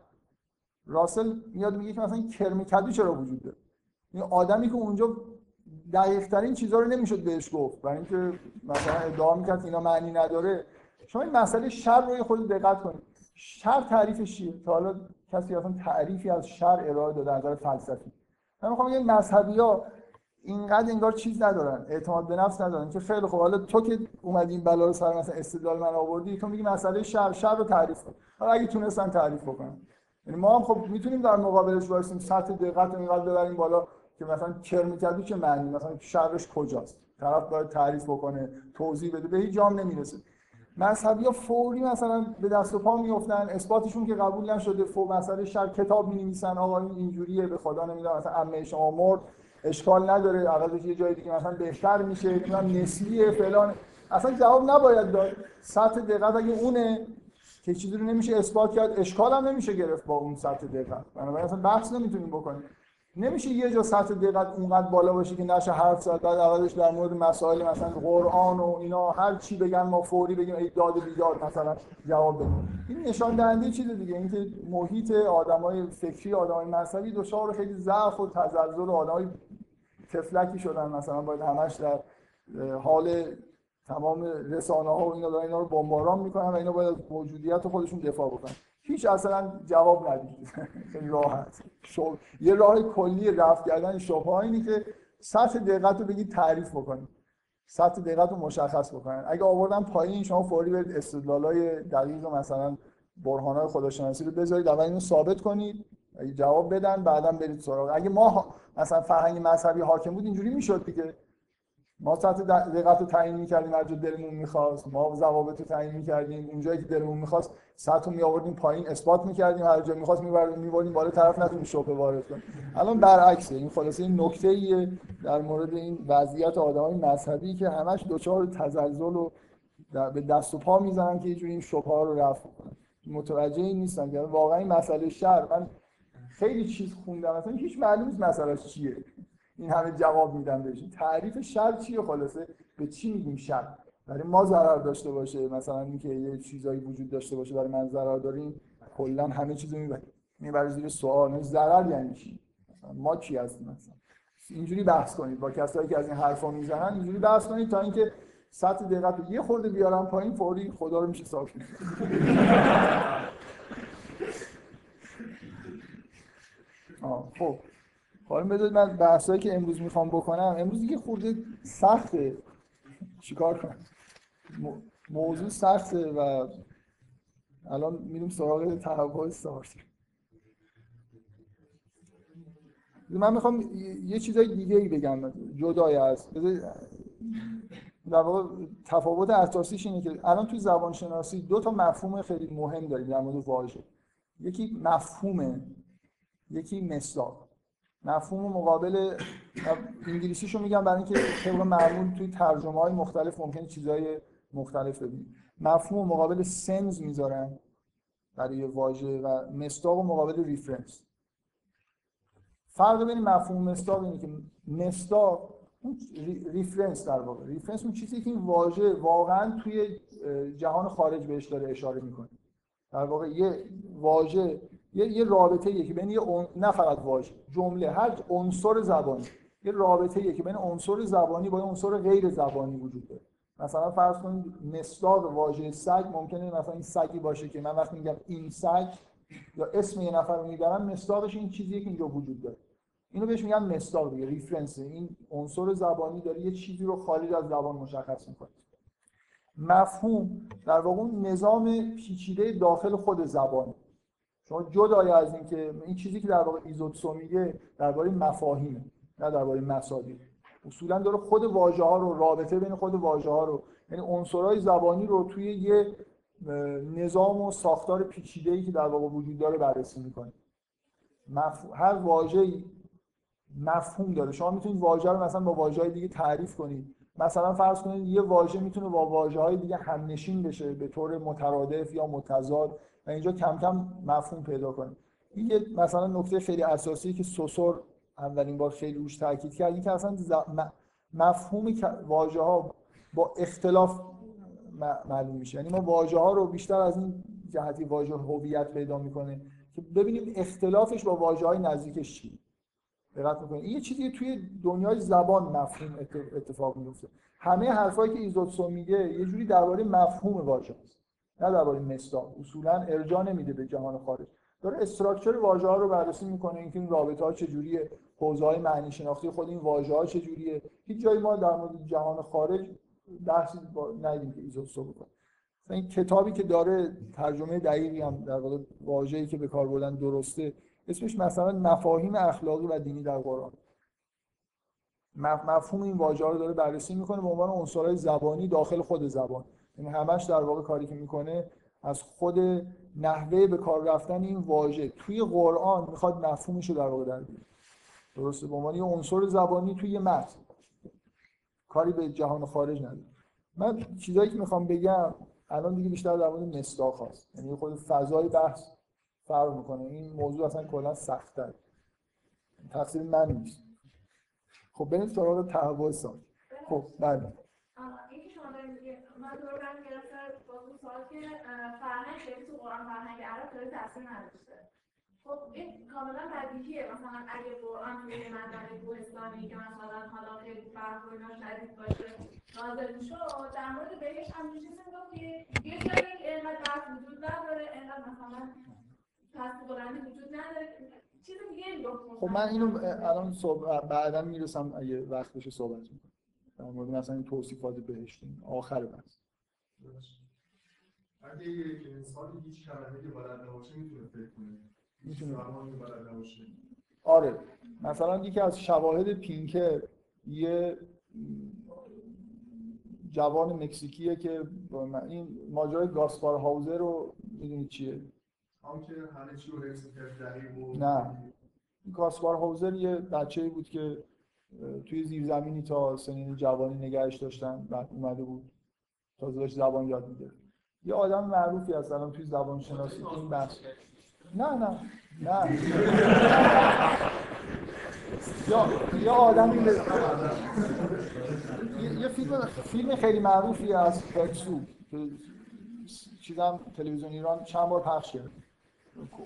راسل میاد میگه که مثلا کرم کدو چرا وجود داره؟ این آدمی که اونجا دقیق ترین چیزا رو نمی‌شد بهش گفت. برای اینکه مثلا ادعا می‌کرد اینا معنی نداره. شما این مسئله شر رو خود دقت کنید. شر تعریفش چیه؟ تا حالا کسی اصلا تعریفی از شر ارائه داده از نظر فلسفی. من می‌خوام بگم مذهبی ها اینقدر انگار چیز ندارن اعتماد به نفس ندارن که خیلی خوب. حالا تو که اومدی این بلا رو سر مثلا استدلال من آوردی تو میگی مسئله شر شر رو تعریف کن. حالا اگه تونستن تعریف بکنن. یعنی ما هم خب می‌تونیم در مقابلش وایسیم سطح دقت اینقدر ببریم بالا که مثلا کرم کردی چه معنی؟ مثلا شرش کجاست؟ طرف باید تعریف بکنه توضیح بده به هیچ جام نمی‌رسه. مذهبی ها فوری مثلا به دست و پا میفتن اثباتشون که قبول نشده. فور مسئله شر کتاب می نویسن آقا این اینجوریه به خدا نمی‌دونم. مثلا عمه شما مرد اشکال نداره. عقبش یه جای دیگه مثلا بهتر میشه. نمی‌دونم نسلیه فلان. اصلا جواب نباید داد. سطح دقت اگه اونه که چیزی رو نمیشه اثبات کرد اشکال هم نمیشه گرفت با اون سطح دقت. بنابراین اصلا بحث نمی‌تونیم بکنیم. نمیشه یه جا سطح دقت اونقدر بالا باشه که نشه حرف زد بعد اولش در مورد مسائل مثلا قرآن و اینا هر چی بگن ما فوری بگیم ای داد بیداد مثلا جواب بدیم. این نشان دهنده چیز دیگه اینکه محیط آدمای فکری آدمای مذهبی دچار خیلی ضعف و تزلزل و آدمای تفلکی شدن مثلا باید همش در حال تمام رسانه ها و اینا دارن اینا رو بمباران می‌کنن و اینا باید از موجودیت خودشون دفاع بکنن. هیچ اصلا جواب ندید. خیلی راحت. شب... یه راه کلی رفت کردن شبهه اینه که سطح دقت رو بگید تعریف بکنید. سطح دقت رو مشخص بکنن اگه آوردن پایین شما فوری برید استدلالای دقیق مثلا برهانهای خداشناسی رو بذارید اول اینو ثابت کنید. اگه جواب بدن بعدا برید سراغ. اگه ما مثلا فرهنگ مذهبی حاکم بود اینجوری می‌شد دیگه. ما سطح دقت رو تعیین می‌کردیم هر جا دلمون می‌خواست. ما ضوابط رو تعیین می‌کردیم. اونجایی که دلمون می‌خواست سطح رو میآوردیم پایین اثبات می‌کردیم. هر جا می‌خواست میبردیم میبردیم بالا طرف نتونیم شبهه وارد کنیم الان برعکسه. این خلاصه این نکته ایه در مورد این وضعیت آدمای مذهبی که همش دچار تزلزل و به دست و پا می‌زنن که یه جوری این شبهه رو رفع کنن. متوجه این نیستن که واقعا این مسئله شر من خیلی چیز خوندم. مثلا هیچ معلوم نیست مسئله چیه. این همه جواب میدم بهش. تعریف شر چیه خلاصه؟ به چی میگیم شر؟ برای ما ضرر داشته باشه. مثلا اینکه یه چیزایی وجود داشته باشه برای من ضرر داریم کلا همه چیزو می‌بره می‌بره زیر سوال. ضرر یعنی چی؟ مثلا ما کی هستیم مثلا؟ اینجوری بحث کنید. با کسایی که از این حرفا می‌زنن اینجوری بحث کنید تا اینکه سطح دقت یه خورده بیارم پایین فوری خدا رو میشه صاف خب. حالا بذارید من بحثایی که امروز می‌خوام بکنم امروز یه خورده سخته. چیکار کنم؟ موضوع سخته و الان میریم سراغ تحول استارت من می‌خوام یه چیزای دیگه ای بگم جدای از در واقع تفاوت اساسیش اینه که الان توی زبان شناسی دو تا مفهوم خیلی مهم داریم در مورد واژه. یکی مفهومه یکی مصداق مفهوم مقابل انگلیسیشو میگم برای اینکه طبق معمول توی ترجمه های مختلف ممکنه چیزهای مختلف ببینید مفهوم مقابل sense می‌ذارن برای واژه و مصداق و مقابل reference فرق بین مفهوم مصداق اینه که مصداق reference در واقع. reference اون چیزی که این واژه واقعا توی جهان خارج بهش داره اشاره می‌کنه. در واقع یه واژه یه, یه رابطه یه که بین یه نه فقط واژه جمله هر عنصر زبانی. یه رابطه که بین عنصر زبانی با عنصر غیر زبانی وجود داره. مثلا فرض کنید مصداق واژه سگ ممکنه مثلا این سگی باشه که من وقتی میگم این سگ یا اسم یه نفر رو می‌برم مصداقش این چیزیه که اینجا وجود داره. اینو بهش میگن مصداق دیگه ریفرنس این عنصر زبانی داره یه چیزی رو خارج از زبان مشخص می‌کنه. مفهوم. در واقع نظام پیچیده داخل خود زبان. شما جدای از این که این چیزی که در واقع ایزوتسو میگه درباره مفاهیمه نه درباره مصادیق اصولا داره خود واژه ها رو رابطه بین خود واژه ها رو یعنی عنصرهای زبانی رو توی یه نظام و ساختار پیچیده‌ای که در واقع وجود داره بررسی می‌کنه. مف... هر واژه‌ای مفهوم داره. شما می‌تونید واژه رو مثلا با واژه‌های دیگه تعریف کنید. مثلا فرض کنید یه واژه می‌تونه با واژه‌های دیگه همنشین بشه به طور مترادف یا متضاد. و اینجا کم کم مفهوم پیدا کنیم. این یه مثلا نکته خیلی اساسی که سوسور اولین بار خیلی روش تاکید کرد این که اصلا مفهوم واژه ها با اختلاف معلوم میشه. یعنی ما واژه ها رو بیشتر از این جهتی واژه هویت پیدا می‌کنه که ببینیم اختلافش با واژه های نزدیکش چی دقت می‌کنید؟ این یه چیزی توی دنیای زبان مفهوم اتفاق میفته همه حرفایی که ایزوتسو میگه یه جوری درباره مفهوم واژه است نه درباره مصداق. اصولا ارجاع نمیده به جهان خارج. داره استراکچر واژه ها رو بررسی می‌کنه اینکه این رابطه ها چجوریه حوزه های معنی شناختی خود این واژه ها چجوریه. هیچ جایی ما در مورد جهان خارج بحثی ندیدیم که ایزوتسو بکنه این کتابی که داره ترجمه دقیقی هم در واقع واژه‌ای که به کار بردن درسته اسمش مثلا مفاهیم اخلاقی و دینی در قرآن. مفهوم این واژه رو داره بررسی می‌کنه به عنوان عنصرهای زبانی داخل خود زبان. یعنی همش در واقع کاری که می‌کنه از خود نحوه به کار رفتن این واژه. توی قرآن می‌خواد مفهومش رو در واقع در بیاره. درسته؟ به عنوان یه عنصر زبانی توی متن. کاری به جهان خارج نداره. من چیزایی که می‌خوام بگم الان دیگه بیشتر در مورد مصداق هست یعنی خود فضای بحث فرق می‌کنه. این موضوع اصلا کلا سخته تقصیر من نیست. خب بریم سراغ تحول سال خب بله اینکه شما دارید میگید من دور گرفته با اون سوال که فرهنگ شکلی تو قرآن فرهنگ عرب داره تاثیر نداشته. خب این کاملا بدیهیه. مثلا اگه قرآن توی منطقه کوهستانی که مثلا حالا خیلی برف و اینا شدید باشه نازل می‌شد در مورد بهش هم چیزی می‌گفت که یه جایی اینقدر برف وجود نداره اینقدر مثلا پس بلندی وجود نداره. چیز دیگه می‌گفت. خب من اینو الان صحبت بعدا می‌رسم اگه وقت بشه صحبت می‌کنم. در مورد مثلا این توصیفات بهشتی آخر بحث. اگه یک انسان هیچ کلمه که بلد نباشه می‌تونه فکر کنه. می‌تونه. بلد نباشه. آره. مثلا یکی از شواهد پینکر یه جوان مکزیکیه که این ماجرای گاسپار هاوزر رو می‌دونید چیه؟ همه چی رو نه. گاسپار هاوزر یه بچه‌ای بود که توی زیرزمینی تا سنین جوانی نگهش داشتن بعد اومده بود. تازه داشت زبان یاد میده یه آدم معروفی هست الان توی زبان شناسی این بحث. نه نه نه. یا یه آدمی به- یه- فیلم فیلم خیلی معروفی از پکسو که چیزم تلویزیون ایران چند بار پخش کرد.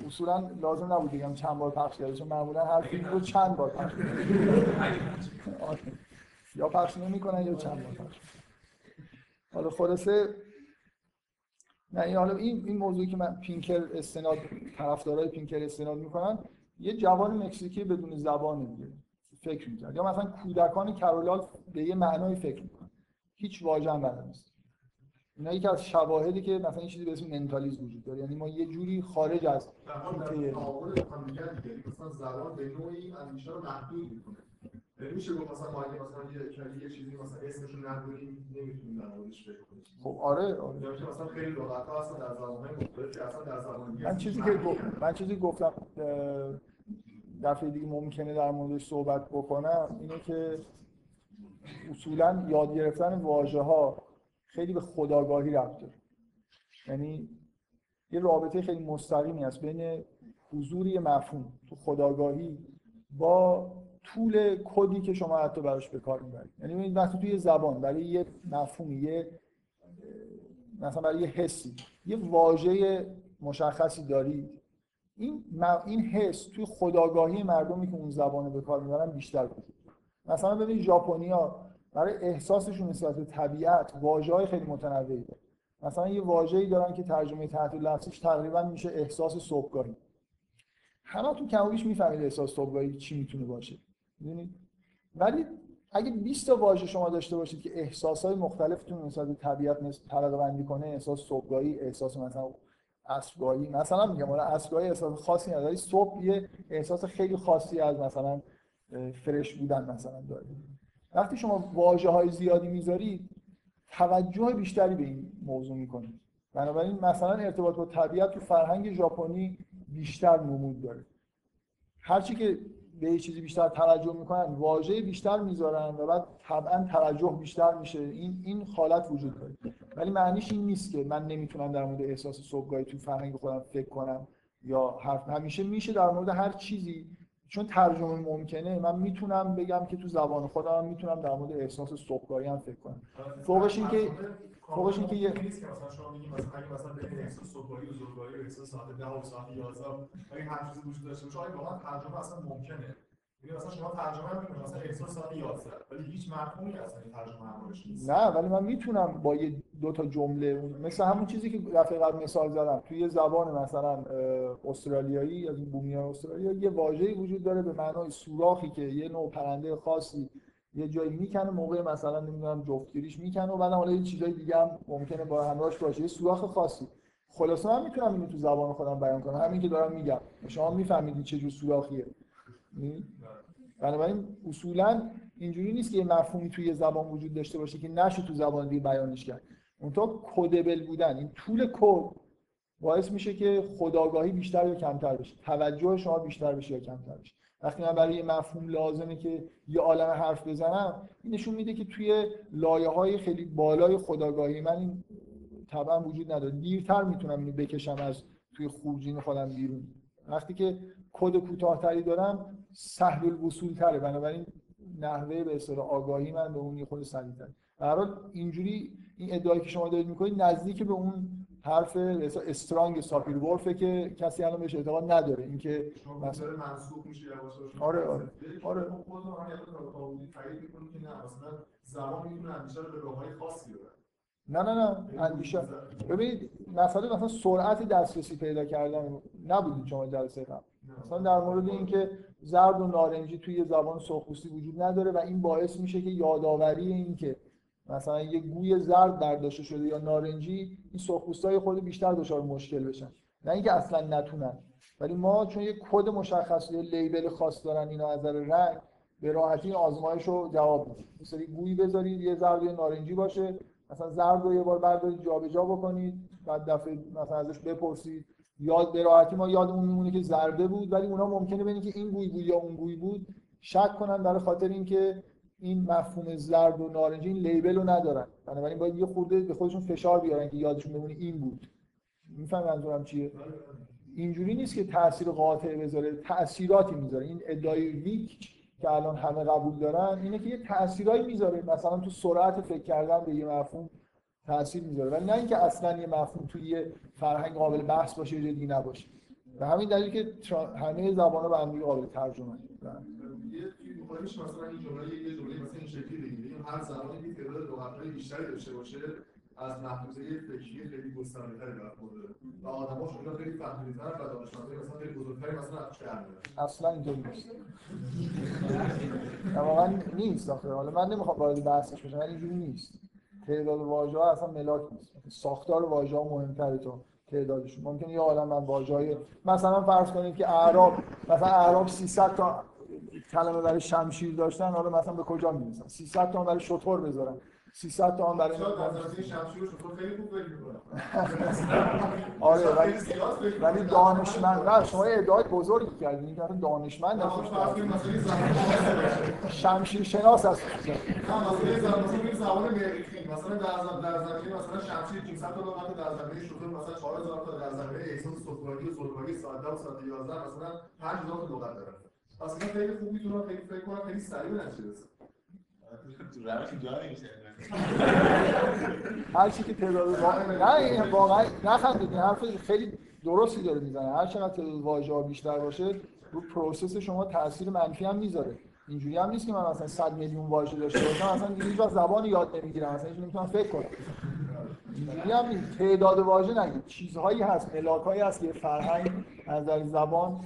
اصولا لازم نبود بگم چند بار پخش کرده چون معمولا هر فیلم رو چند بار پخش. یا پخش نمی‌کنن یا چند بار پخش. حالا خلاصه نه این حالا این این موضوعی که من پینکر استناد طرفدارای پینکر استناد می‌کنن یه جوان مکزیکی بدون زبان دیگه فکر می‌کرد یا مثلا کودکان کرولال به یه معنای فکر می‌کنن هیچ واژه هم بلد نیست اینا یکی از شواهدی که مثلا این چیزی به اسم منتالیسم وجود داره. یعنی ما یه جوری خارج از تعامل دیگر دیگه. مثلا زبان به نوعی اندیشه رو محدود می‌کنه. یعنی میشه گفت مثلا ما اگه مثلا یه کلی یه چیزی مثلا اسمش رو ندونیم نمی‌تونیم در موردش فکر کنیم. خب آره, آره. که مثلا خیلی لغت ها هستن در زبان‌های مختلف اصلا در زبان من چیزی که گفت من چیزی گفتم دفعه دیگه ممکنه در موردش صحبت بکنم اینه که اصولا یاد گرفتن واژه ها خیلی به خداگاهی ربط داره یعنی یه رابطه خیلی مستقیمی هست بین حضور یه مفهوم تو خداگاهی با طول کدی که شما حتی براش به کار می‌برید یعنی ببینید وقتی توی زبان برای یه مفهومی یه مثلا برای یه حسی یه واژه مشخصی دارید این این حس توی خداگاهی مردمی که اون زبان رو به کار می‌برن بیشتر داره. مثلا ببینید ژاپنیا برای احساسشون نسبت به طبیعت واژه‌های خیلی متنوعی دارن مثلا یه واژه‌ای دارن که ترجمه تحت لفظش تقریبا میشه احساس صبحگاهی. همه تو کم و بیش می‌فهمید احساس صبحگاهی چی می‌تونه باشه. می‌دونید؟ ولی اگه 20 تا واژه شما داشته باشید که احساسات مختلفتون نسبت به طبیعت مثل بندی کنه احساس صبحگاهی احساس مثلا عصرگاهی. مثلا میگم حالا عصرگاهی احساس خاصی نداره صبح یه احساس خیلی خاصی از مثلا فرش بودن مثلا داره. وقتی شما واژه های زیادی می‌ذارید توجه بیشتری به این موضوع می‌کنید بنابراین مثلا ارتباط با طبیعت تو فرهنگ ژاپنی بیشتر نمود داره. هرچی که به یه چیزی بیشتر توجه می‌کنن واژه بیشتر می‌ذارن و بعد طبعا توجه بیشتر میشه. این این حالت وجود داره. ولی معنیش این نیست که من نمی‌تونم در مورد احساس صبحگاهی تو فرهنگ خودم فکر کنم یا حرف. همیشه میشه در مورد هر چیزی چون ترجمه ممکنه من می‌تونم بگم که تو زبان خودم می‌تونم در مورد احساس صبحگاهی هم فکر کنم. فوقش این که- فوقش این که یه- مثلا شما میگید مثلا اگه مثلا بین احساس صبحگاهی و ظهرگاهی و احساس ساعت 10 و ساعت 11 اگه هر چیزی وجود داشته باشه آیا واقعا ترجمه اصلا ممکنه. یعنی مثلا شما ترجمه می‌کنید مثلا احساس ساعت 11 ولی هیچ مفهومی اصلا این ترجمه نیست. نه ولی من می‌تونم با یه دو تا جمله مثل همون چیزی که دفعه قبل مثال زدم. توی زبان مثلا استرالیایی از این بومیان استرالیا یه واژه‌ای وجود داره به معنای سوراخی که یه نوع پرنده خاصی یه جایی می‌کنه موقع مثلا نمی‌دونم جفتگیریش می‌کنه و بعد حالا یه چیزای دیگه هم ممکنه با همراهش باشه. یه سوراخ خاصی. خلاصه من می‌تونم اینو تو زبان خودم بیان کنم. همین که دارم میگم. شما می‌فهمید چه جور سوراخیه. می- بنابراین اصولا اینجوری نیست که یه مفهومی توی زبان وجود داشته باشه که نشه تو زبان دیگه بیانش کرد. اونطور کدبل بودن. این طول کد باعث میشه که خداگاهی بیشتر یا کمتر بشه. توجه شما بیشتر بشه یا کمتر بشه. وقتی من برای یه مفهوم لازمه که یه عالم حرف بزنم این نشون میده که توی لایه های خیلی بالای خداگاهی من این طبعا وجود نداره. دیرتر می‌تونم اینو بکشم از توی خورجین خودم بیرون. وقتی که کد کوتاهتری دارم سهل الوصول تره بنابراین نحوه به اصطلاح آگاهی من به اون یه خود سریعتر در اینجوری این ادعایی که شما دارید می‌کنید نزدیک به اون حرف استرانگ ساپیر ولفه که کسی الان بهش اعتقاد نداره. اینکه مثلا منسوخ میشه آره آره. آره. خود من یه تا تایید می‌کنه که نه مثلا زمان می‌تونه همیشه به راههای خاصی بره نه نه نه. اندیشه. ببینید مسئله مثلا سرعت دسترسی پیدا کردن نبودید شما جلسه قبل. مثلا در مورد اینکه زرد و نارنجی توی زبان سرخپوستی وجود نداره و این باعث میشه که یادآوری اینکه مثلا یه گوی زرد برداشته شده یا نارنجی این سرخپوستای خود بیشتر دچار مشکل بشن. نه اینکه اصلا نتونن. ولی ما چون یه کد مشخص یه لیبل خاص دارن اینا از نظر رنگ به راحتی آزمایش رو جواب میده مثلا گویی بذارید یه زرد و نارنجی باشه مثلا زرد رو یه بار بردارید جابجا بکنید بعد دفعه مثلا ازش بپرسید. یاد به راحتی ما یادمون میمونه که زرده بود ولی اونا ممکنه ببینید که این گوی بود یا اون گوی بود. شک کنن برای خاطر اینکه این مفهوم زرد و نارنجی این لیبل رو ندارن. بنابراین باید یه خورده به خودشون فشار بیارن که یادشون بمونه این بود. میفهم منظورم چیه؟ اینجوری نیست که تاثیر قاطع بذاره تاثیراتی می‌ذاره. این ادعای ویک که الان همه قبول دارن اینه که یه تاثیرایی می‌ذاره. مثلا تو سرعت فکر کردن به یه مفهوم تاثیر می‌ذاره. ولی نه اینکه اصلا یه مفهوم توی یه فرهنگ قابل بحث باشه یا دیگه نباشه. به همین دلیل که همه زبان‌ها به هم قابل ترجمه. یه مثلا این جمله یه جمله مثلا این شکلی بگیریم. هر زبانی که تعداد لغت‌های بیشتری داشته باشه از محفوظه فکری خیلی گسترده‌تری برخورده و آدم‌ها شما خیلی فهمیدتر و دانشمندای مثلا خیلی بزرگتری مثلا از اصلا اینطور نیست. واقعا نیست آخه. حالا من نمی‌خوام وارد بحثش بشم ولی اینجوری نیست. تعداد واژه ها اصلا ملاک نیست. ساختار واژه ها مهمتره تو تعدادشون. ممکنه یه عالم من واژه مثلا فرض کنید که اعراب مثلا اعراب 300 تا کلمه برای شمشیر داشتن حالا مثلا به کجا می‌رسن؟ 300 تا برای شطور بذارن. 300 تومن برای آره ولی ولی دانشمند نه شما ادعای بزرگی کردین این دانشمند شمشیر شناس هست. مثلا در در زمینه مثلا شمشیر 500 تا در زمینه شطور مثلا 4000 تا در زمینه احساس سوگواری و زورگاری ساعت 10 و ساعت 11 مثلا 5000 تا لغت داره. اصلا خیلی خوب می‌تونم خیلی فکر کنم خیلی سریع به نتیجه برسم هر چی که تعداد واقعا نه واقعا نخندید حرف خیلی درستی داره می‌زنه. هر چقدر تعداد واژه بیشتر باشه رو پروسس شما تاثیر منفی هم می‌ذاره. اینجوری هم نیست که من مثلا 100 میلیون واژه داشته باشم مثلا هیچ وقت زبان یاد نمی‌گیرم مثلا هیچ نمی‌تونم فکر کنم. اینجوری هم نیست. تعداد واژه نگید. چیزهایی هست ملاکایی هست که فرهنگ از زبان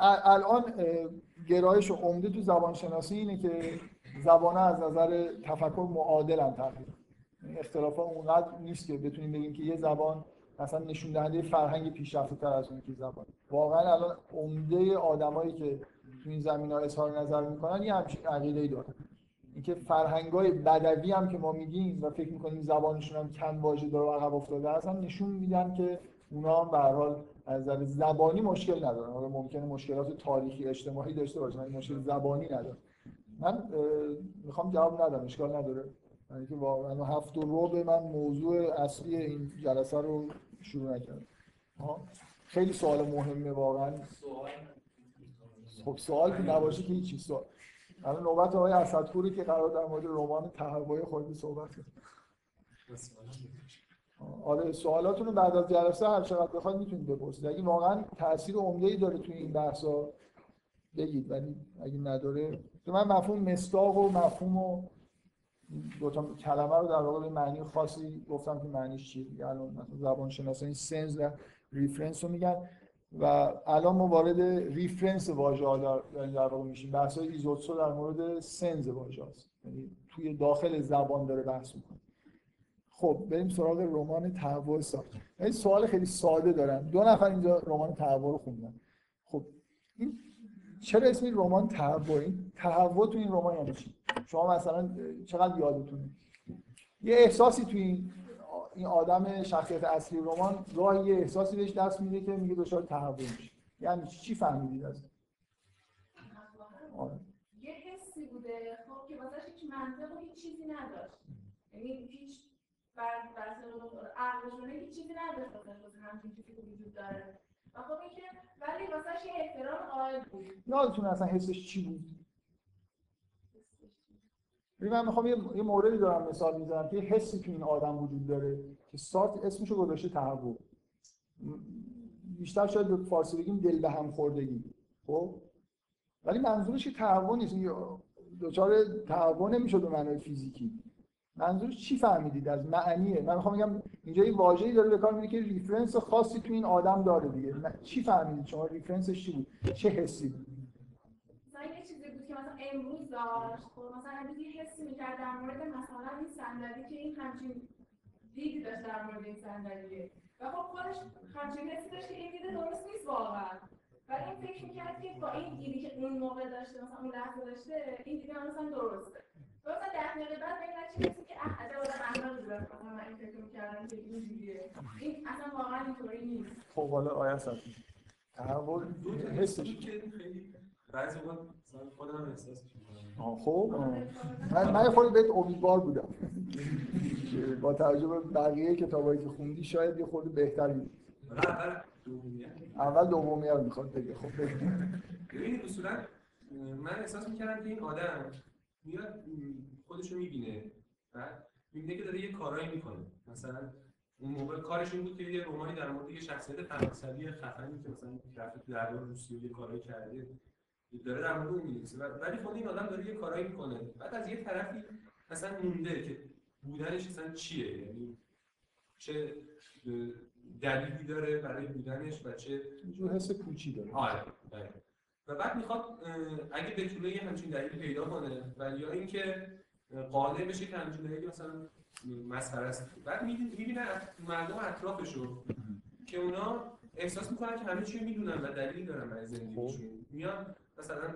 الان گرایش عمده تو زبان شناسی اینه که زبان از نظر تفکر معادلن تقریبا. اختلاف اونقدر نیست که بتونیم بگیم که یه زبان مثلا نشون دهنده فرهنگ پیشرفته تر از اون که زبان. واقعا الان عمده آدمایی که تو این زمین ها اظهار نظر می‌کنن یه همچین عقیده ای دارن. اینکه فرهنگ های بدوی هم که ما میگیم و فکر می‌کنیم زبانشون هم کم واژه داره و عقب افتاده هستن نشون میدن که اونا هم به حال از نظر زبانی مشکل ندارن حالا ممکنه مشکلات تاریخی اجتماعی داشته باشن ولی مشکل زبانی ندارن من می‌خوام جواب ندم اشکال نداره. یعنی که واقعا هفت و به من موضوع اصلی این جلسه رو شروع نکردم. خیلی سوال مهمه واقعا. خب سوال که نباشه که هیچی. سوال. الان نوبت آقای اسدپوری که قرار در مورد رمان تهوع خود صحبت کنه. آره سوالاتون رو بعد از جلسه هر چقدر بخواید می‌تونید بپرسید. اگه واقعا تاثیر عمده ای داره توی این بحثا بگید. ولی اگه نداره تو من مفهوم مستاق و مفهوم و دو تا کلمه رو در واقع به معنی خاصی گفتم که معنیش چیه. الان مثلا زبان شناسا این sense و reference رو میگن و الان ما وارد reference واژه ها در, در واقع میشیم. بحث های ایزوتسو در مورد sense واژه هست یعنی توی داخل زبان داره بحث می‌کنه. خب بریم سراغ رمان تهوع ساخت این سوال خیلی ساده دارم. دو نفر اینجا رمان تهوع رو خوندن. خب این چرا اسم این رمان تهوع این تهوع تو این رمان یعنی چی؟ شما مثلا چقدر یادتونه؟ یه احساسی تو این این آدم شخصیت اصلی رمان گاهی یه احساسی بهش دست میده که میگه دچار تهوع میشه. یعنی چی؟ فهمیدید از؟ آره. یه حسی بوده. خب که واسش هیچ منطق و هیچ چیزی نداشت. یعنی هیچ بر بر عقلشونه هیچ چیزی نداشت واسه همچین چیزی که وجود داره. و خب اینکه ولی واسش یه احترام قائل بود. یادتون اصلا حسش چی بود؟ ببین من می‌خوام یه موردی دارم مثال می‌زنم. که یه حسی تو این آدم وجود داره که سارت اسمشو گذاشته تهوع بیشتر شاید به فارسی بگیم دل به هم خوردگی. خب؟ ولی منظورش که تهوع نیست. دچار تهوع نمی‌شد به معنای فیزیکی. منظورش چی فهمیدید از معنیه؟ من می‌خوام بگم اینجا یه واژه‌ای داره به کار میره که ریفرنس خاصی تو این آدم داره دیگه. چی فهمیدید شما ریفرنسش چی بود؟ چه حسی بود؟ یه چیزی بود که مثلا امروز داشت. خب مثلا یه حسی می‌کرد در مورد مثلا این صندلی که این همچین دیدی داشت در مورد این صندلیه و خب خودش همچین حسی داشت که این دیده درست نیست واقعا. و این فکر می‌کرد که با این دیدی که اون موقع داشته مثلا اون لحظه داشته این دیده مثلا درسته. ده دقیقه بعد این که اه آدم مثلا من این فکر می‌کردم که اینجوریه این اصلا واقعا اینطوری نیست. خب حالا آیا صد تحول حسش که خیلی. بعضی وقت مثلا خودم هم احساس می‌کنم. آه، خب. من من خورده بهت امیدوار بودم. که با توجه به بقیه کتابایی که خوندی شاید یه خورده بهتری اول دومی رو می‌خواد بگه. خب بگه ببینید اصولا من احساس می‌کردم که این آدم میاد خودش رو می‌بینه. بعد می‌بینه که داره یه کارایی می‌کنه. مثلا اون موقع کارش این بود که یه رومانی در مورد یه شخصیت فرانسوی خفنی که مثلا رفته تو دربار روسیه یه کارایی کرده داره در مورد اون می‌نویسه. ولی خود این آدم داره یه کارایی می‌کنه. بعد از یه طرفی مثلا مونده که بودنش مثلا چیه؟ یعنی چه دلیلی داره برای بودنش و چه اینجور حس پوچی داره. آره. و بعد می‌خواد اگه بتونه یه همچین دلیل پیدا کنه و یا اینکه قانع بشه که همچین دلیلی مثلا مسخره است. بعد می‌بینه مردم اطرافشو که اونا احساس می‌کنن که همه چی می‌دونن و دلیلی دارن برای زندگیشون. میان مثلا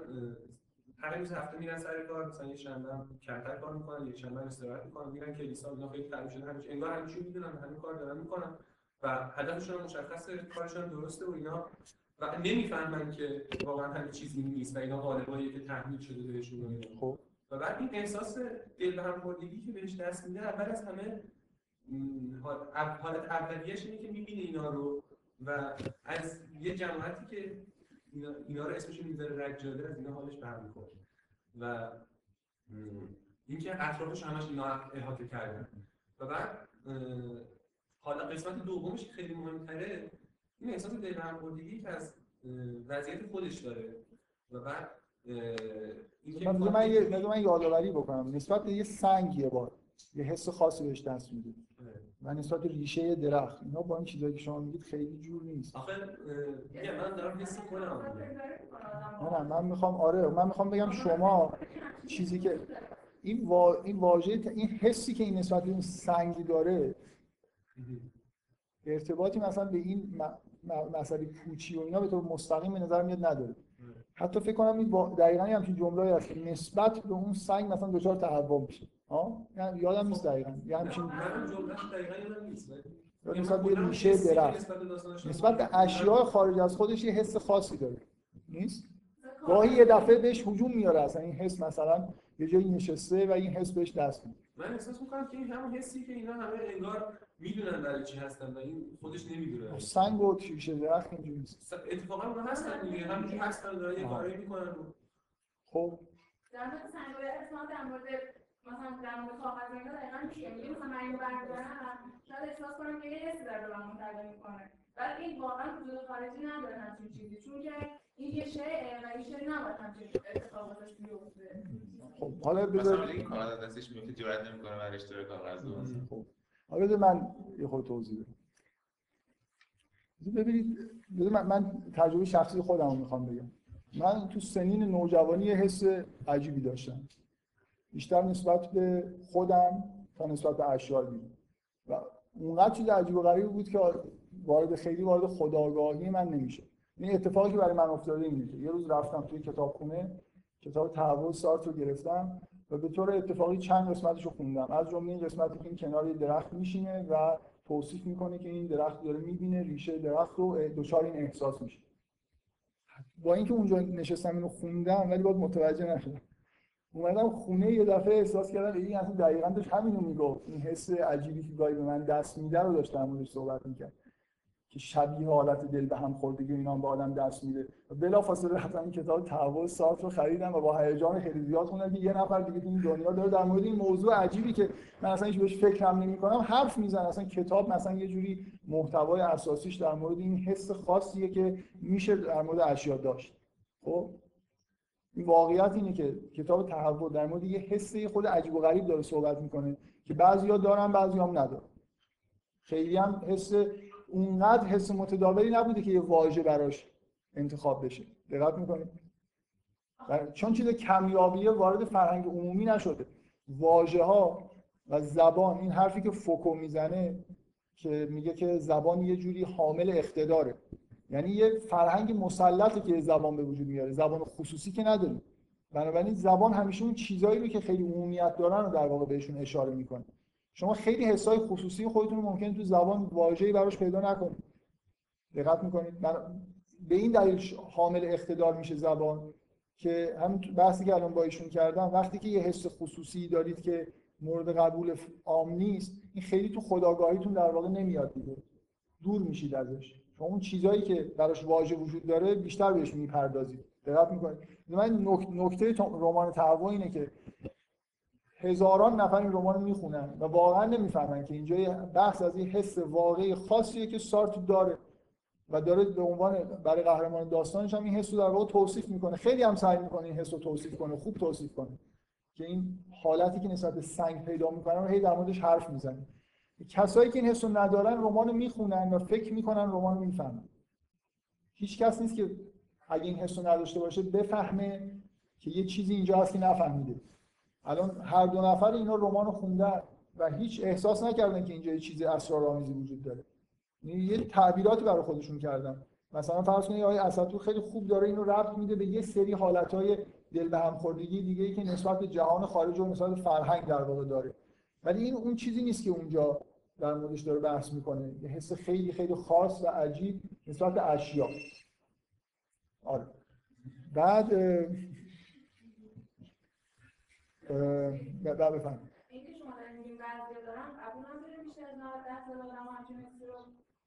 هر روز هفته میرن سر کار مثلا یه شنبه کمتر کار می‌کنن یک شنبه استراحت می‌کنن میرن کلیسا اینا خیلی تعریف شده همه انگار چی می‌دونن همه کار دارن می‌کنن و هدفشون مشخصه کارشون درسته و اینا. و نمی‌فهمن که واقعا همه چیزی نیست و اینا غالبایی که تحمیل شده بهشون. خب. و بعد این احساس دل به هم که بهش دست میده اول از همه حالت اولیش اینه که می‌بینه اینا رو و از یه جماعتی که اینا, اینا رو اسمش می‌ذاره رجاله از اینا حالش به هم می‌خوره و اینکه اطرافش همش اینا احاطه کردن. و بعد حالا قسمت دومش که خیلی مهمتره این احساس خوردگی که از وضعیت خودش داره. و بعد من من یه من یادآوری بکنم. نسبت به یه سنگ یه بار یه حس خاصی بهش دست میده. و نسبت به ریشه درخت. اینا با این چیزایی که شما میگید خیلی جور نیست. آخه من دارم حس کنم نه من می‌خوام آره من می‌خوام بگم شما چیزی که این وا... این واژه این حسی که این نسبت به این سنگ داره ارتباطی مثلا به این مسئله پوچی و اینا به طور مستقیم به نظر میاد نداره. حتی فکر کنم این با... دقیقا یه همچین جمله‌ای هست که نسبت به اون سنگ مثلا دچار تهوع میشه. ها یعنی یادم نیست دقیقا. همچین یا یعنی نسبت به ریشه که درخت. نسبت به. اشیاء خارج از خودش یه حس خاصی داره. نیست؟ گاهی یه دفعه بهش هجوم میاره اصلا این حس مثلا یه جایی نشسته و این حس بهش دست میده. من احساس می‌کنم که این همون حسی که اینا همه انگار می‌دونن برای چی هستن و این خودش نمی‌دونه. سنگ و ریشه درخت اینجوری نیست. اتفاقا اونا هستن دیگه. همینجوری هستن دارن یه. کاری می‌کنن. خب. در مورد سنگای احساس در مورد مثلا در مورد کاغذ و اینا دقیقا میشه میگه مثلا من اینو بردارم. شاید احساس کنم که یه حسی به من منتقل می‌کنه. ولی این واقعا وجود خارجی نداره همچین چیزی. چون که این یه شیء و این شیء نباید همچین اتفاقاتش بیفته. خب حالا مثلا بذار ولی این کاغذ از دستش میفته جرئت نمی‌کنه برش داره کاغذ خب. حالا بذار من یه خود توضیح بدم. ببینید بذار من, من تجربه شخصی خودم رو می‌خوام بگم. من تو سنین نوجوانی یه حس عجیبی داشتم. بیشتر نسبت به خودم تا نسبت به اشیاء و اونقدر چیز عجیب و غریبی بود که وارد خیلی وارد خداگاهی من نمیشه این اتفاقی که برای من افتاده اینه که یه روز رفتم توی کتابخونه کتاب تحول سارت رو گرفتم و به طور اتفاقی چند قسمتش رو خوندم. از جمله این قسمتی که این کنار درخت میشینه و توصیف می‌کنه که این درخت داره می‌بینه ریشه درخت رو دچار این احساس میشه. با اینکه اونجا نشستم اینو خوندم ولی باید متوجه نشدم. اومدم خونه یه دفعه احساس کردم این اصلا دقیقا داشت همینو می‌گفت. این حس عجیبی که گاهی به من دست میده رو داشت در موردش صحبت می‌کرد. که شبیه حالت دل به هم خوردگی اینا به آدم دست میده. بلا فاصله رفتم این کتاب تحول سارت رو خریدم و با هیجان خیلی زیاد خوندم که یه نفر دیگه تو این دنیا داره در مورد این موضوع عجیبی که من اصلا هیچ بهش فکر هم نمی‌کنم حرف می‌زنه. اصلا کتاب مثلا یه جوری محتوای اساسیش در مورد این حس خاصیه که میشه در مورد اشیا داشت. خب؟ این واقعیت اینه که کتاب تحول در مورد یه حس خود عجیب و غریب داره صحبت می‌کنه که بعضیا دارن بعضیا هم ندارن. خیلی هم حس اونقدر حس متداولی نبوده که یه واژه براش انتخاب بشه. دقت می‌کنید؟ چون چیز کمیابیه وارد فرهنگ عمومی نشده. واژه ها و زبان این حرفی که فوکو می‌زنه که میگه که زبان یه جوری حامل اقتداره. یعنی یه فرهنگ مسلطه که زبان به وجود میاره. زبان خصوصی که نداریم. بنابراین زبان همیشه اون چیزایی رو که خیلی عمومیت دارن رو در واقع بهشون اشاره می‌کنه. شما خیلی حسای خصوصی خودتون ممکن تو زبان واژه‌ای براش پیدا نکنید. دقت می‌کنید. من به این دلیل حامل اقتدار میشه زبان که همین بحثی که الان با ایشون کردم وقتی که یه حس خصوصی دارید که مورد قبول عام نیست این خیلی تو خداگاهیتون در واقع نمیاد دیگه. دور میشید ازش. شما اون چیزایی که براش واژه وجود داره بیشتر بهش می‌پردازید. دقت می‌کنید. من نکته رمان تهوع اینه که هزاران نفر این رمان می‌خونن و واقعا نمی‌فهمن که اینجا بحث از این حس واقعی خاصیه که سارت داره و داره به عنوان برای قهرمان داستانش هم این حس رو در واقع توصیف می‌کنه. خیلی هم سعی می‌کنه این حس رو توصیف کنه خوب توصیف کنه که این حالتی که نسبت سنگ پیدا می‌کنن رو هی در موردش حرف می‌زنه. کسایی که این حس رو ندارن رمان رو می‌خونن و فکر می‌کنن رمان رو می‌فهمن. هیچ کس نیست که اگه این حس رو نداشته باشه بفهمه که یه چیزی اینجا هست که نفهمیده. الان هر دو نفر اینا رمان خوندن و هیچ احساس نکردن که اینجا یه چیز اسرارآمیزی وجود داره. یعنی یه تعبیراتی برای خودشون کردن. مثلا فرض کنید آقای اساتو خیلی خوب داره اینو ربط میده به یه سری حالتهای دل به هم خوردگی دیگه ای که نسبت به جهان خارج و نسبت فرهنگ در واقع داره. ولی این اون چیزی نیست که اونجا در موردش داره بحث می‌کنه. یه حس خیلی خیلی خاص و عجیب نسبت به اشیا. آره. بعد بعد بفهم. اینکه شما دارین میگین بعضی دارم قبول هم داریم بیشتر از 90 درصد آدم همچین رو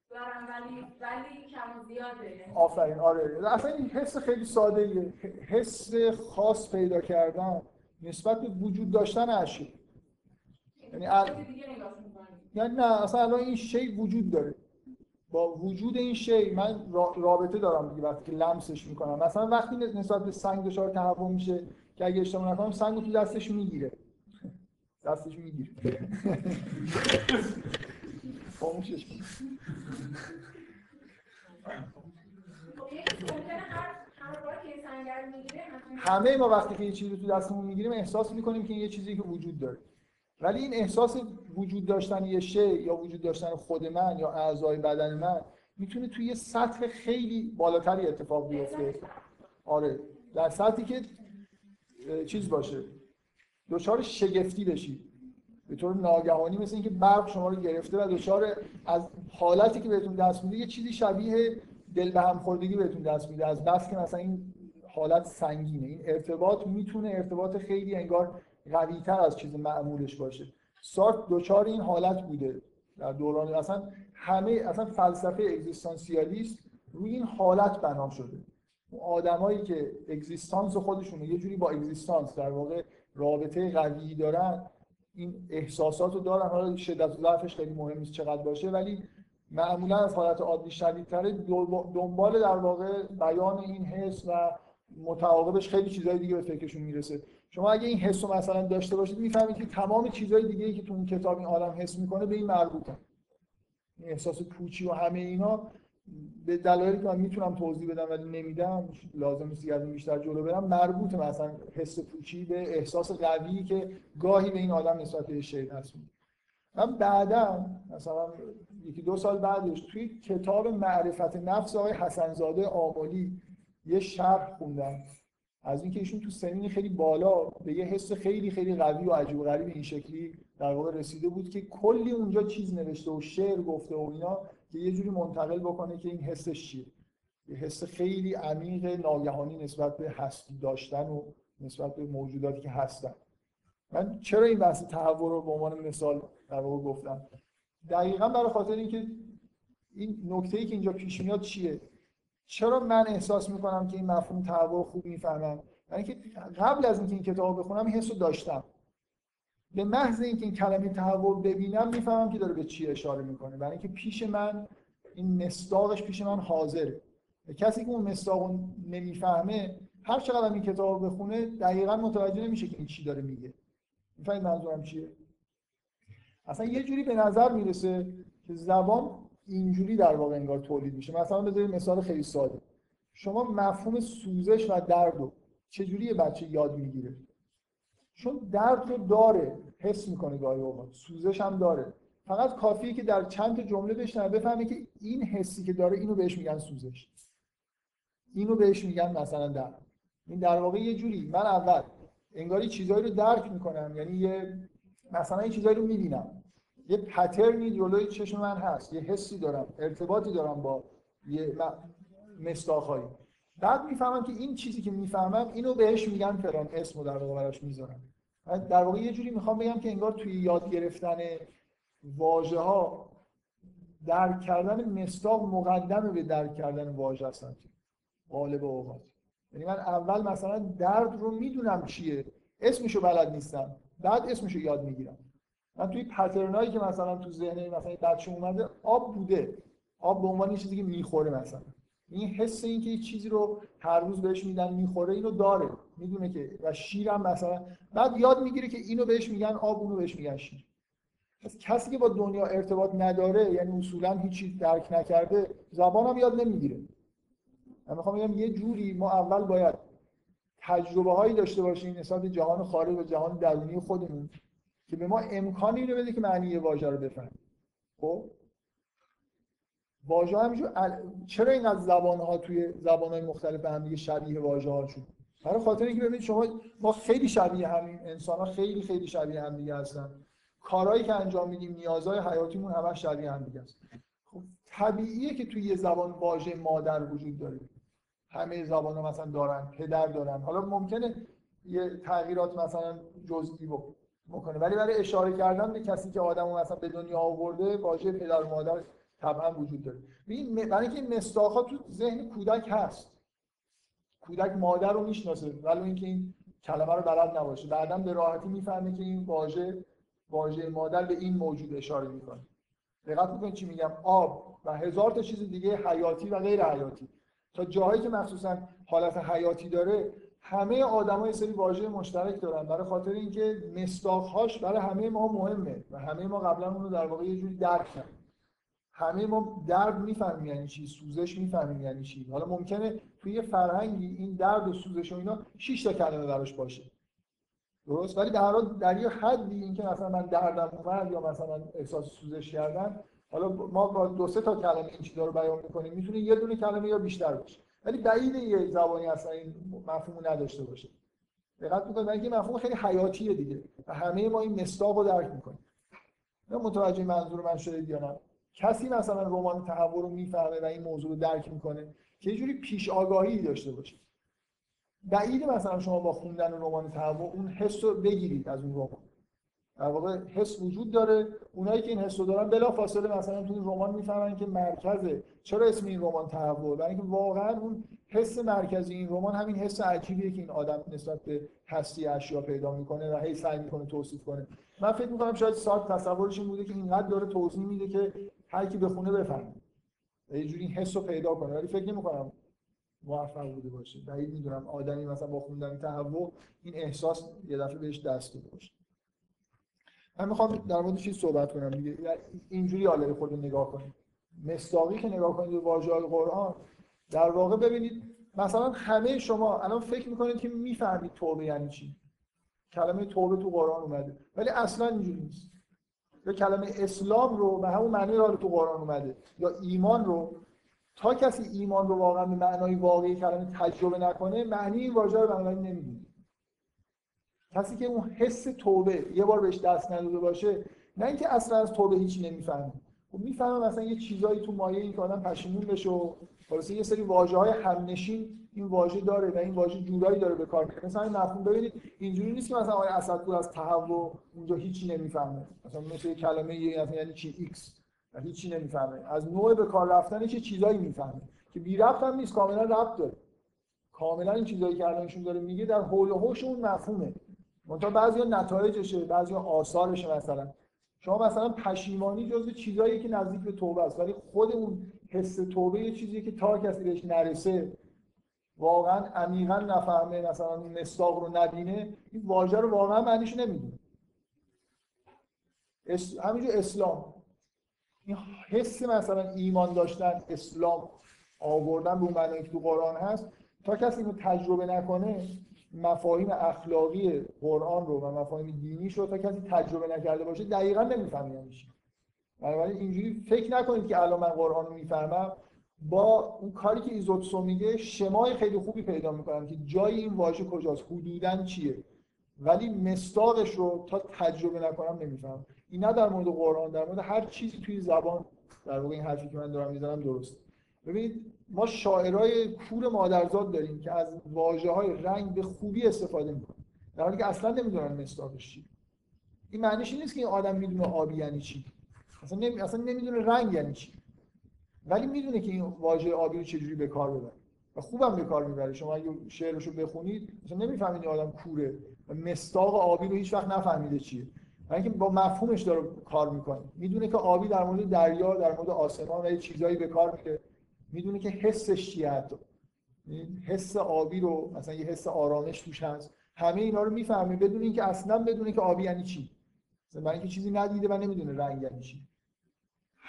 دارن ولی ولی کم و زیاده. آفرین آره. اصلا این حس خیلی ساده ایه. حس خاص پیدا کردن نسبت به وجود داشتن اشیا یعنی ال... یعنی نه اصلا الان این شی وجود داره. با وجود این شی من رابطه دارم دیگه وقتی که لمسش می‌کنم. مثلا وقتی نسبت به سنگ دچار تهوع میشه که اگه اشتباه نکنم سنگ تو دستش می‌گیره. دستش می‌گیره. خاموشش. همه ما وقتی که یه چیزی تو دستمون می‌گیریم احساس می‌کنیم که این یه چیزی که وجود داره. ولی این احساس وجود داشتن یه شی یا وجود داشتن خود من یا اعضای بدن من می‌تونه توی یه سطح خیلی بالاتری اتفاق بیفته. آره در سطحی که چیز باشه. دچار شگفتی بشید به طور ناگهانی مثل اینکه برق شما رو گرفته و دچار از حالتی که بهتون دست میده یه چیزی شبیه دل به هم خوردگی بهتون دست میده. از بس که مثلا این حالت سنگینه. این ارتباط می‌تونه ارتباط خیلی انگار قوی تر از چیز معمولش باشه. سارت دچار این حالت بوده. در دوران اصلا همه اصلا فلسفه اگزیستانسیالیست روی این حالت بنا شده. آدمایی که اگزیستانس خودشون یه جوری با اگزیستانس در واقع رابطه قوی دارن این احساسات رو دارن. حالا شدت ضعفش خیلی مهم نیست چقدر باشه ولی معمولا از حالت عادی شدیدتره دنبال در واقع بیان این حس و متعاقبش خیلی چیزهای دیگه به فکرشون می‌رسه. شما اگه این حس رو مثلا داشته باشید می‌فهمید که تمام چیزهای دیگه ای که تو این کتاب این آدم حس می‌کنه به این مربوطه. احساس پوچی و همه اینا به دلایلی که من می‌تونم توضیح بدم ولی نمیدم لازم نیست از بیشتر جلو برم مربوط مثلا حس پوچی به احساس قوی که گاهی به این آدم نسبت به شی هست. من بعدا مثلا یکی دو سال بعدش توی کتاب معرفت نفس آقای حسنزاده آملی یه شرح خوندم. از اینکه ایشون تو سنین خیلی بالا به یه حس خیلی خیلی قوی و عجیب و غریب این شکلی در واقع رسیده بود که کلی اونجا چیز نوشته و شعر گفته و اینا. که یه جوری منتقل بکنه که این حسش چیه. یه حس خیلی عمیق ناگهانی نسبت به هستی داشتن و نسبت به موجوداتی که هستن. من چرا این بحث تحول رو به عنوان مثال در گفتم؟ دقیقا برای خاطر اینکه این نکته ای که اینجا پیش میاد چیه؟ چرا من احساس می‌کنم که این مفهوم تحول خوب می‌فهمم؟ یعنی که قبل از اینکه این کتاب بخونم این حس رو داشتم. به محض اینکه این کلمه تحول ببینم می‌فهمم که داره به چی اشاره می‌کنه. برای اینکه پیش من این مصداقش پیش من حاضره. کسی که اون مصداق نمی‌فهمه هر چقدر این کتاب بخونه دقیقا متوجه نمیشه که این چی داره میگه. می‌فهمید منظورم چیه؟ اصلا یه جوری به نظر می‌رسه که زبان اینجوری در واقع انگار تولید میشه. مثلا بذارید مثال خیلی ساده. شما مفهوم سوزش و درد رو چجوری یه بچه یاد می‌گیره؟ چون درد رو داره حس می‌کنه گاهی اوقات سوزش هم داره. فقط کافیه که در چند جمله بشنوه بفهمه که این حسی که داره اینو بهش میگن سوزش. اینو بهش میگن مثلا درد. این در واقع یه جوری من اول انگاری چیزایی رو درک می‌کنم یعنی یه مثلا یه چیزایی رو می‌بینم. یه پترنی جلوی چشم من هست. یه حسی دارم ارتباطی دارم با یه مستاخایی. بعد می‌فهمم که این چیزی که می‌فهمم اینو بهش میگن فلان اسمو در واقع براش می‌ذارم. در واقع یه جوری می‌خوام بگم که انگار توی یاد گرفتن واژه ها درک کردن مستاق مقدم به درک کردن واژه هستن غالب اوقات. یعنی من اول مثلا درد رو می‌دونم چیه اسمشو بلد نیستم بعد اسمشو یاد می‌گیرم. من توی پترنایی که مثلا تو ذهن مثلا بچه اومده آب بوده. آب به عنوان چیزی که می‌خوره مثلا. این حس این که چیزی رو هر روز بهش میدن می‌خوره اینو داره. می‌دونه که و شیرم مثلا. بعد یاد می‌گیره که اینو بهش میگن آب اونو بهش میگن شیر. پس کسی که با دنیا ارتباط نداره یعنی اصولا هیچی درک نکرده زبانم یاد نمی‌گیره. من می‌خوام بگم یه جوری ما اول باید تجربه هایی داشته باشیم نسبت جهان خارج و جهان درونی خودمون که به ما امکانی رو بده که معنی یه واژه رو بفهمیم. خب؟ واژه همینجور چرا اینقدر زبان ها توی زبان های مختلف به هم دیگه شبیه واژه ها شد؟ برای خاطر اینکه ببینید شما ما خیلی شبیه همین انسان ها خیلی خیلی شبیه هم دیگه هستن. کارهایی که انجام میدیم نیازهای حیاتیمون همه شبیه هم دیگه هست خب طبیعیه که توی یه زبان واژه مادر وجود داره. همه زبان ها مثلا دارن پدر دارن. حالا ممکنه یه تغییرات مثلا جزئی بکنه. ولی برای اشاره کردن به کسی که آدمو مثلا به دنیا آورده واژه پدر و مادر طبعا وجود داره. این برای اینکه این مستاخا تو ذهن کودک هست. کودک مادر رو می‌شناسه ولی اینکه این کلمه رو بلد نباشه. بعدا به راحتی می‌فهمه که این واژه واژه مادر به این موجود اشاره می‌کنه. دقت می‌کنید چی میگم. آب و هزار تا چیز دیگه حیاتی و غیر حیاتی. تا جاهایی که مخصوصا حالت حیاتی داره همه آدم‌ها یه سری واژه مشترک دارن. برای خاطر اینکه مصداق‌هاش برای همه ما مهمه و همه ما قبلا اون رو در واقع یه جوری درک کردیم. همه ما درد می‌فهمیم یعنی چی؟ سوزش می‌فهمیم یعنی چی؟ حالا ممکنه توی یه فرهنگی این درد و سوزش و اینا 6 تا کلمه براش باشه. درست؟ ولی در حال در یه حدی اینکه مثلا من دردم اومد یا مثلا احساس سوزش کردم حالا ما با دو سه تا کلمه این چیزا رو بیان می‌کنیم می‌تونه یه دونه کلمه یا بیشتر باشه. ولی بعید یه زبانی اصلا این مفهوم نداشته باشه. دقت می‌کنید؟ اینکه مفهوم خیلی حیاتیه دیگه. و همه ما این رو درک می‌کنیم. متوجه منظور من شده یا نه؟ کسی مثلا رمان تحول رو می‌فهمه و این موضوع رو درک می‌کنه که یه جوری پیش آگاهی داشته باشه. بعید مثلا شما با خوندن رمان تحول اون حس رو بگیرید از اون رمان. در واقع حس وجود داره. اونایی که این حس رو دارن بلا فاصله مثلا تو این رمان می‌فهمن که مرکزه چرا اسم این رمان تحول؟ برای اینکه واقعا اون حس مرکزی این رمان همین حس عجیبیه که این آدم نسبت به هستی اشیا پیدا می‌کنه و هی سعی می‌کنه توصیف کنه. من فکر می‌کنم شاید ساعت تصورش این بوده که اینقدر داره توضیح میده که هر کی بخونه بفهمه. یه جوری این حس رو پیدا کنه. ولی فکر نمی‌کنم موفق بوده باشه. بعید می‌دونم. آدمی مثلا با خوندن تهوع این احساس یه دفعه بهش دست داده باشه. من می‌خوام در مورد چیز صحبت کنم دیگه. اینجوری حالا خود نگاه کنید. مستاقی که نگاه کنید به واژه قرآن در واقع ببینید مثلا همه شما الان فکر می‌کنید که می‌فهمید توبه یعنی چی. کلمه توبه تو قرآن اومده. ولی اصلا اینجوری نیست. یا کلمه اسلام رو به همون معنی رو تو قرآن اومده یا ایمان رو تا کسی ایمان رو واقعا به معنای واقعی کلمه تجربه نکنه معنی این واژه رو بنابراین نمی‌دونه. کسی که اون حس توبه یه بار بهش دست نداده باشه نه اینکه اصلا از توبه هیچی نمی‌فهمه. خب می‌فهمه مثلا یه چیزایی تو مایه این که آدم پشیمون بشه و خلاصه یه سری واژه های همنشین این واژه داره و این واژه جورایی داره به کار میاد مثلا مفهوم ببینید اینجوری نیست که مثلا آقای اسدپور از تهوع اونجا هیچی نمی‌فهمه. مثلا مثل کلمه یعنی چی؟ X هیچی نمی‌فهمه. از نوع به کار رفتن چه چیزایی می‌فهمه. که بی ربط هم نیست کاملا ربط داره. کاملا این چیزایی که الانشون داره میگه در حول و حوش اون مفهومه. منتها بعضی نتایجشه بعضی آثارشه مثلا. شما مثلا پشیمانی جزو چیزایی که نزدیک به توبه است. ولی خود اون حس توبه یه چیزی که تا کسی بهش نرسه واقعا عمیقا نفهمه مثلا این مستاق رو نبینه این واژه رو واقعا معنیش نمی‌دونه. اس... همینجور اسلام. این حس مثلا ایمان داشتن اسلام آوردن به اون معنی که تو قرآن هست تا کسی اینو تجربه نکنه مفاهیم اخلاقی قرآن رو و مفاهیم دینیش رو تا کسی تجربه نکرده باشه دقیقا نمی‌فهمه یعنی بنابراین اینجوری فکر نکنید که الان من قرآن رو می‌فهمم. با اون کاری که ایزوتسو میگه شمای خیلی خوبی پیدا می‌کنم که جای این واژه کجاست حدودا چیه؟ ولی مستاقش رو تا تجربه نکنم نمی‌فهمم. این نه در مورد قرآن در مورد هر چیزی توی زبان در واقع این حرفی که من دارم می‌زنم درست. ببینید ما شاعرای کور مادرزاد داریم که از واژه های رنگ به خوبی استفاده می‌کنن. در حالی که اصلا نمی‌دونن مستاقش چی این معنیش نیست که این آدم می‌دونه آبی یعنی چی. اصلا, نمی... اصلا نمی‌دونه رنگ یعنی چی. ولی می‌دونه که این واژه آبی رو چجوری به کار ببره و خوبم به کار می‌بره. شما اگه شعرشو بخونید مثلا نمی‌فهمید آدم کوره. و مستاق آبی رو هیچ وقت نفهمیده چیه. اینکه با مفهومش داره کار می‌کنه. می‌دونه که آبی در مورد دریا در مورد آسمان و یه چیزایی به کار میره می‌دونه که حسش چیه حتی. حس آبی رو مثلا یه حس آرامش توش هست. همه اینا رو می‌فهمه. بدون اینکه اصلا بدونه که آبی یعنی چی. مثلا اینکه چیزی ندیده و نمی‌دونه رنگ یعنی چی.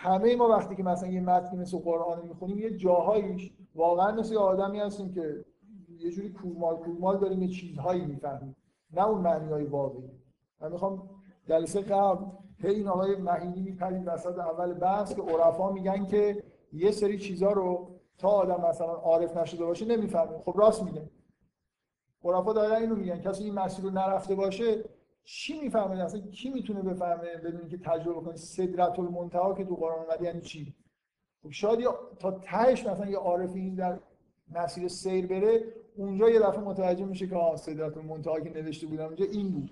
همه ما وقتی که مثلا یه متنی مثل قرآن می‌خونیم یه جاهاییش واقعا مثل آدمی هستیم که یه جوری کورمال کورمال داریم یه چیزهایی می‌فهمیم نه اون معنی واقعی. من می‌خوام جلسه قبل هی این آقای مهینی میپرید وسط اول بحث که عرفا میگن که یه سری چیزا رو تا آدم مثلا عارف نشده باشه نمی‌فهمه. خب راست میگن عرفا دارن اینو میگن. کسی این مسیر رو نرفته باشه چی می‌فهمه اصلا کی می‌تونه بفهمه بدون که تجربه کنه؟ صدرت المنتها که تو قرآن اومده یعنی چی؟ خب شاید تا تهش مثلا یه عارفی در مسیر سیر بره اونجا یه دفعه متوجه میشه که آه صدرت المنتها که نوشته بودم اونجا این بود.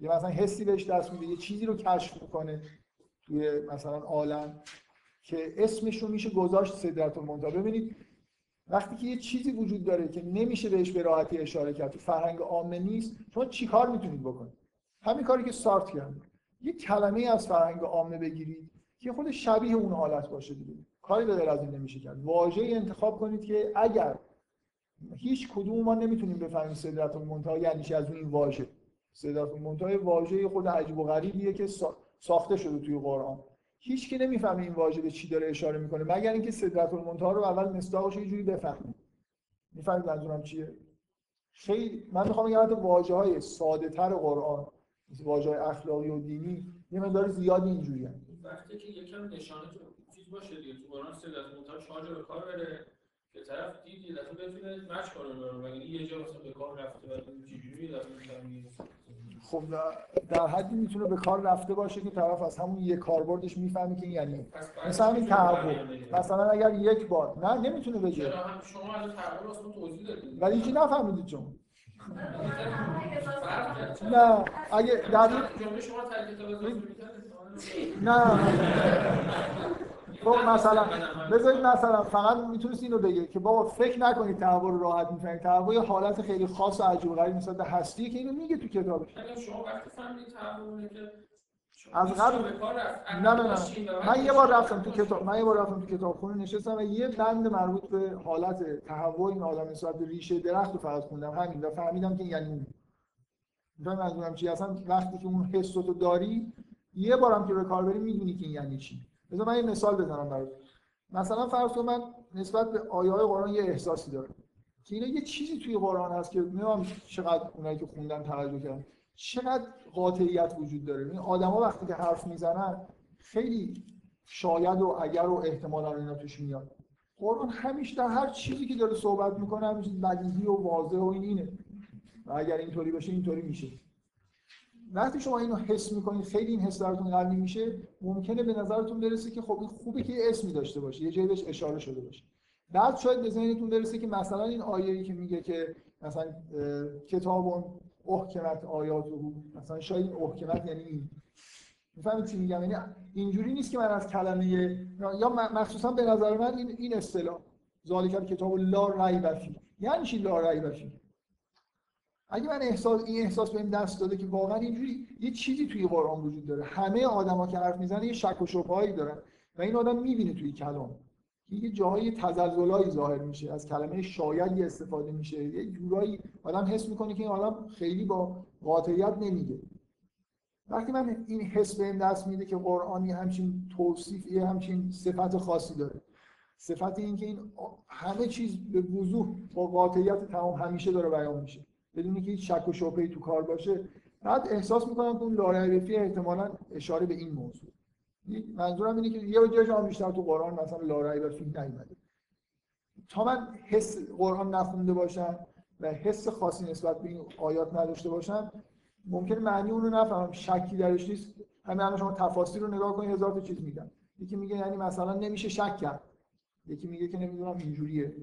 یه مثلا حسی بهش دست میده یه چیزی رو کشف می‌کنه توی مثلا عالم که اسمش رو میشه گذاشت صدرت المنتها ببینید وقتی که یه چیزی وجود داره که نمیشه بهش به راحتی اشاره کرد تو فرهنگ عامه نیست شما چیکار می‌تونید بکنید؟ همین کاری که سارت کرد. یه کلمه از فرهنگ عامه بگیرید که خود شبیه اون حالت باشه دیگه. کاری به از نمیشه کرد. واژه انتخاب کنید که اگر هیچ کدوم ما نمی‌تونیم بفهمیم صدرت المنتها یعنی از این واژه. صدرت المنتها واژه خود عجیب و غریبیه که ساخته شده توی قرآن. هیچ کی نمی‌فهمه این واژه به چی داره اشاره می‌کنه مگر اینکه صدرت المنتها رو اول مصداقش یه جوری بفهمه. می‌فهمید منظورم چیه؟ خیلی من می‌خوام بگم واژه های ساده تر قرآن واژه های اخلاقی و دینی یه مقدار زیادی اینجوری هم. وقتی که یکم نشانه تو چیز باشه دیگه تو قرآن صدرت المنتها چهار به کار بره که طرف دید یه دفعه بتونه مچ کنه و یه جا مثلا به کار رفته و چجوری دفعه خب در حدی می‌تونه به کار رفته باشه که طرف از همون یک کاربردش می‌فهمه که یعنی مثلا همین تحول. مثلا اگر یک بار نه نمی‌تونه بگه. شما تحول توضیح دادید؟ ولی چی نفهمیدید چون نه. اگه در نه. خب مثلا بذارید مثلا فقط می‌تونست اینو بگه که بابا فکر نکنید تحول رو راحت می‌فهمید. تحول حالت خیلی خاص و عجیب و غریب به هستی که اینو میگه تو کتابش. شما وقتی فهمیدید تحول از قبل نه نه نه. من یه بار رفتم تو کتاب من یه بار رفتم تو کتابخونه نشستم و یه بند مربوط به حالت تحول این آدم نسبت به ریشه درخت رو فقط خوندم. همین. و فهمیدم که یعنی اون می‌فهمی منظورم چی؟ اصلا وقتی که اون حس رو داری یه بارم که به کار بری می‌دونی که این یعنی چی. بذار من یه مثال بزنم برات مثلا فرض من نسبت به آیه های قرآن یه احساسی دارم. که اینا یه چیزی توی قرآن هست که نمی‌دونم چقدر اونایی که خوندن توجه کردن. چقدر قاطعیت وجود داره. این آدما وقتی که حرف می‌زنن خیلی شاید و اگر و احتمالا اینا توش میاد قرآن همیشه در هر چیزی که داره صحبت می‌کنه همیشه بدیهی و واضح و این اینه. و اگر اینطوری باشه اینطوری میشه. وقتی شما اینو حس می‌کنید خیلی این حس درتون قوی میشه ممکنه به نظرتون برسه که خب این خوبه که اسمی داشته باشه یه جایی بهش اشاره شده باشه بعد شاید به ذهنتون برسه که مثلا این آیه‌ای که میگه که مثلا کتاب احکمت آیات رو مثلا شاید احکمت یعنی این. می‌فهمید چی میگم؟ یعنی اینجوری نیست که من از کلمه یا مخصوصا به نظر من این این اصطلاح ذالک کتاب لا ریب فیه. یعنی چی لا ریب فیه؟ اگه من احساس این احساس بهم دست داده که واقعا اینجوری یه چیزی توی قرآن وجود داره. همه آدما که حرف می‌زنن یه شک و شبههایی دارن و این آدم می‌بینه توی کلام. یه جاهای تزلزلایی ظاهر میشه. از کلمه شاید استفاده میشه. یه جورایی آدم حس می‌کنه که این آدم خیلی با قاطعیت نمیگه. وقتی من این حس به دست میده که قرآنی همچین توصیف یه همچین صفت خاصی داره. صفت این که این همه چیز به وضوح با قاطعیت تمام همیشه داره بیان میشه. بدونی که هیچ شک و شبهه‌ای تو کار باشه بعد احساس می‌کنم که اون لارعیبی احتمالاً اشاره به این موضوع. منظورم اینه که یه جای جا بیشتر تو قرآن مثلا لارعیب فیل نیومده. تا من حس قرآن نخونده باشم و حس خاصی نسبت به این آیات نداشته باشم ممکن معنی اون رو نفهمم. شکی درش نیست. همین الان شما تفاسیر رو نگاه کنید هزار تا چیز میگن. یکی میگه یعنی مثلا نمیشه شک کرد. یکی میگه که نمی‌دونم اینجوریه.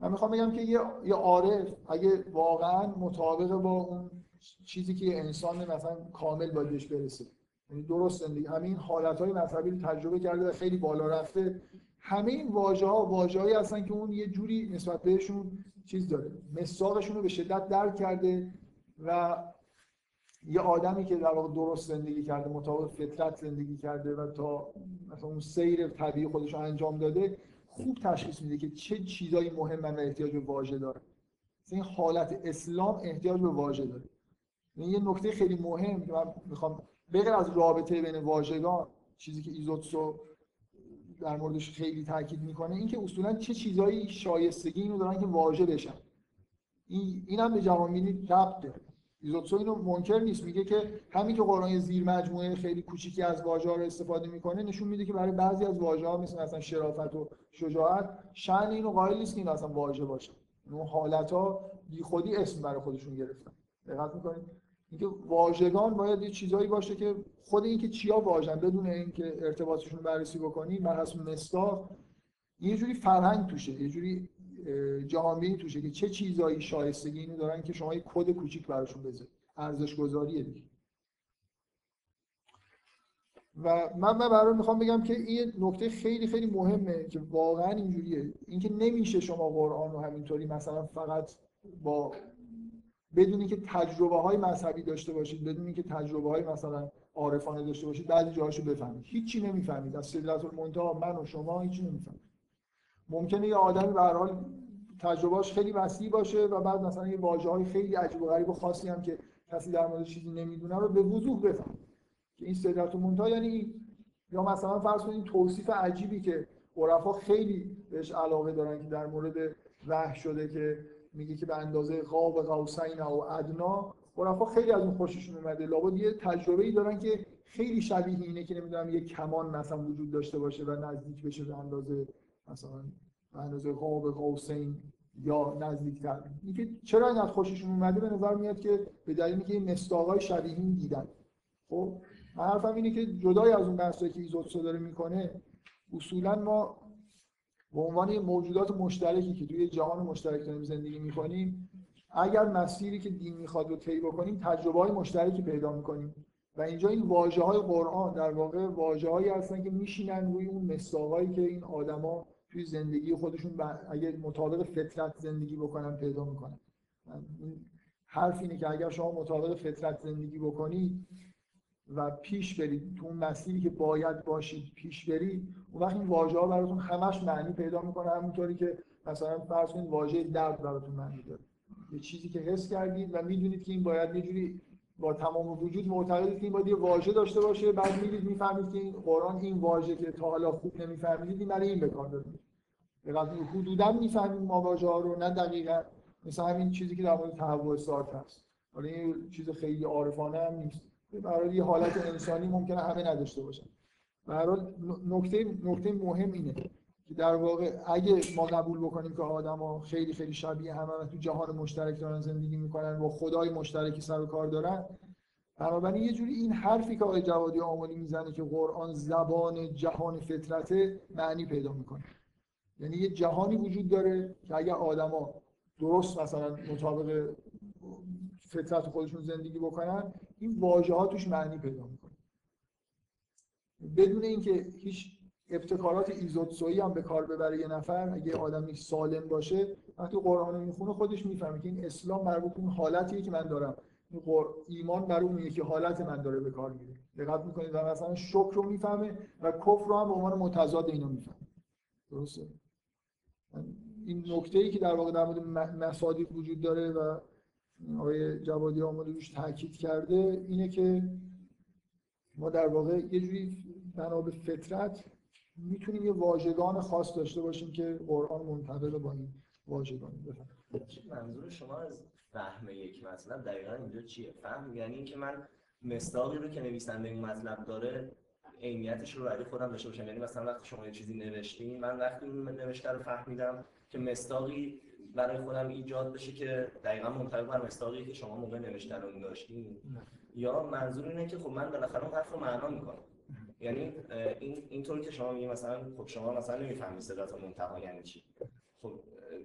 من می‌خوام بگم که یه, یه عارف اگه واقعا مطابق با اون چیزی که انسان مثلا کامل باید بهش برسه. یعنی درست زندگی. همین حالت های مذهبی رو تجربه کرده و خیلی بالا رفته. همه این واژه ها واژه‌ای هستن که اون یه جوری نسبت بهشون چیز داره. مساقشون رو به شدت درک کرده و یه آدمی که در واقع درست زندگی کرده مطابق فطرت زندگی کرده و تا مثلا اون سیر طبیعی خودش رو انجام داده خوب تشخیص میده که چه چیزایی مهمن و احتیاج به واژه داره. این حالت اسلام احتیاج به واژه داره. این یعنی یه نکته خیلی مهم که من می‌خوام بغیر از رابطه بین واژگان چیزی که ایزوتسو در موردش خیلی تاکید می‌کنه اینکه اصولا چه چیزایی شایستگی اینو دارن که واژه بشن. این اینم به جوامینی ربط ایزوتسو اینو منکر نیست. میگه که همین که قرآن زیر مجموعه خیلی کوچیکی از واژه رو استفاده می‌کنه نشون میده که برای بعضی از واژه ها مثل مثلا شرافت و شجاعت شأن اینو قائل نیست که این اصلا واژه باشه. اون حالت ها بی خودی اسم برای خودشون گرفتن. دقت می‌کنید؟ اینکه واژگان باید یه چیزایی باشه که خود اینکه چیا واژن بدون اینکه ارتباطشون بررسی بکنی بر حسب مستاق یه جوری فرهنگ توشه یه جوری جهانبینی توشه که چه چیزایی شایستگی اینو دارن که شما یه کد کوچیک براشون بذارید. ارزش گذاریه دیگه. و من برای می‌خوام بگم که این نکته خیلی خیلی مهمه که واقعا اینجوریه. اینکه نمیشه شما قرآن رو همینطوری مثلا فقط با بدونی که تجربه های مذهبی داشته باشید بدونی که تجربه های مثلا عارفانه داشته باشید بعضی جاهاشو بفهمید. هیچی نمی‌فهمید. از سدرت المنتها من و شما هیچی نمی‌فهمید ممکنه یه آدمی به هر حال تجربهاش خیلی وسیع باشه و بعد مثلا یه واژه های خیلی عجیب و غریب و خاصی هم که کسی در مورد چیزی نمی‌دونه رو به وضوح بفهم. که این سدرت المنتها یعنی یا مثلا فرض کنید توصیف عجیبی که عرفا خیلی بهش علاقه دارن که در مورد وحی شده که میگه که به اندازه قاب قوسین و ادنا عرفا خیلی از اون خوششون اومده. لابد یه تجربه ای دارن که خیلی شبیه اینه که نمی‌دونم یه کمان مثلا وجود داشته باشه و نزدیک بشه به اندازه مثلا اندازه قاب قوسین یا نزدیکتر. اینکه چرا اینقدر خوششون اومده به نظر میاد که به دلیلی که این مستاقای شبیه این دیدن. خب من حرفم اینه که جدای از اون بحثی که ایزوتسو داره می‌کنه اصولا ما به عنوان موجودات مشترکی که توی جهان مشترک داریم زندگی می‌کنیم اگر مسیری که دین می‌خواد رو طی بکنیم تجربه های مشترکی پیدا می‌کنیم. و اینجا این واژه های قرآن در واقع واژه هایی هستن که میشینن روی اون مساقایی که این آدما توی زندگی خودشون اگر مطابق فطرت زندگی بکنن پیدا می‌کنن. حرف اینه که اگر شما مطابق فطرت زندگی بکنید و پیش برید تو اون مسیری که باید باشید پیش برید اون وقت این واژه ها براتون همش معنی پیدا می‌کنه. همونطوری که مثلا فرض کنید واژه درد براتون معنی داره. یه چیزی که حس کردید و می‌دونید که این باید یه جوری با تمام وجود معتقدید که این باید یه واژه داشته باشه. بعد می‌دید می‌فهمید که این قرآن این واژه که تا حالا خوب نمیفهمیدید این برای این به کار داده حدودا می‌فهمیم ما واژه ها رو نه دقیقا. مثل همین چیزی که در مورد تهوع سارت هست. حالا این چیز خیلی عارفانه هم نیست. برای یه حالت انسانی ممکنه همه نداشته باشن. برای نکته نکته مهم اینه در واقع اگه ما قبول بکنیم که آدما خیلی خیلی شبیه هم, هم تو جهان مشترک دارن زندگی می‌کنن با خدای مشترکی سر و کار دارن بنابراین یه جوری این حرفی که آقای جوادی آملی می‌زنه که قرآن زبان جهان فطرت معنی پیدا می‌کنه. یعنی یه جهانی وجود داره که اگر آدما درست مثلا مطابق فطرت خودشون زندگی بکنن این واژه ها توش معنی پیدا می‌کنه. بدون اینکه هیچ ابتکارات ایزوتسویی هم به کار ببره یه نفر. اگه آدمی سالم باشه وقتی قرآن می‌خونه خودش می‌فهمه که این اسلام مربوط به اون حالتیه که من دارم. ایمان بر اون یکی حالت من داره به کار میره. دقت می‌کنید و مثلا شکر رو می‌فهمه و کفر رو هم به عنوان متضاد اینو می‌فهمه. درسته؟ این نکته ای که در واقع در مورد مصادیق وجود داره و آقای جوادی آماده روش تاکید کرده اینه که ما در واقع یه جوری بنا فطرت می‌تونیم یه واژگان خاص داشته باشیم که قرآن منطبق با این واژگان. منظور شما از فهم یک مطلب دقیقا اینجا چیه؟ فهم یعنی اینکه من مصداقی رو که نویسنده این مطلب داره عینیتش رو برای خودم داشته باشم. یعنی مثلا وقتی شما یه چیزی نوشتین من وقتی اون نوشته رو فهمیدم که مصداقی برای خودم ایجاد بشه که دقیقا منطبق بر مصداقی که شما موقع نوشته رو داشتین یا منظور اینه که خب من بالاخره اون حرف رو معنا می‌کنم. یعنی این اینطور که شما میگی مثلا خب شما مثلا نمی‌فهمید صدات منتها یعنی چی. خب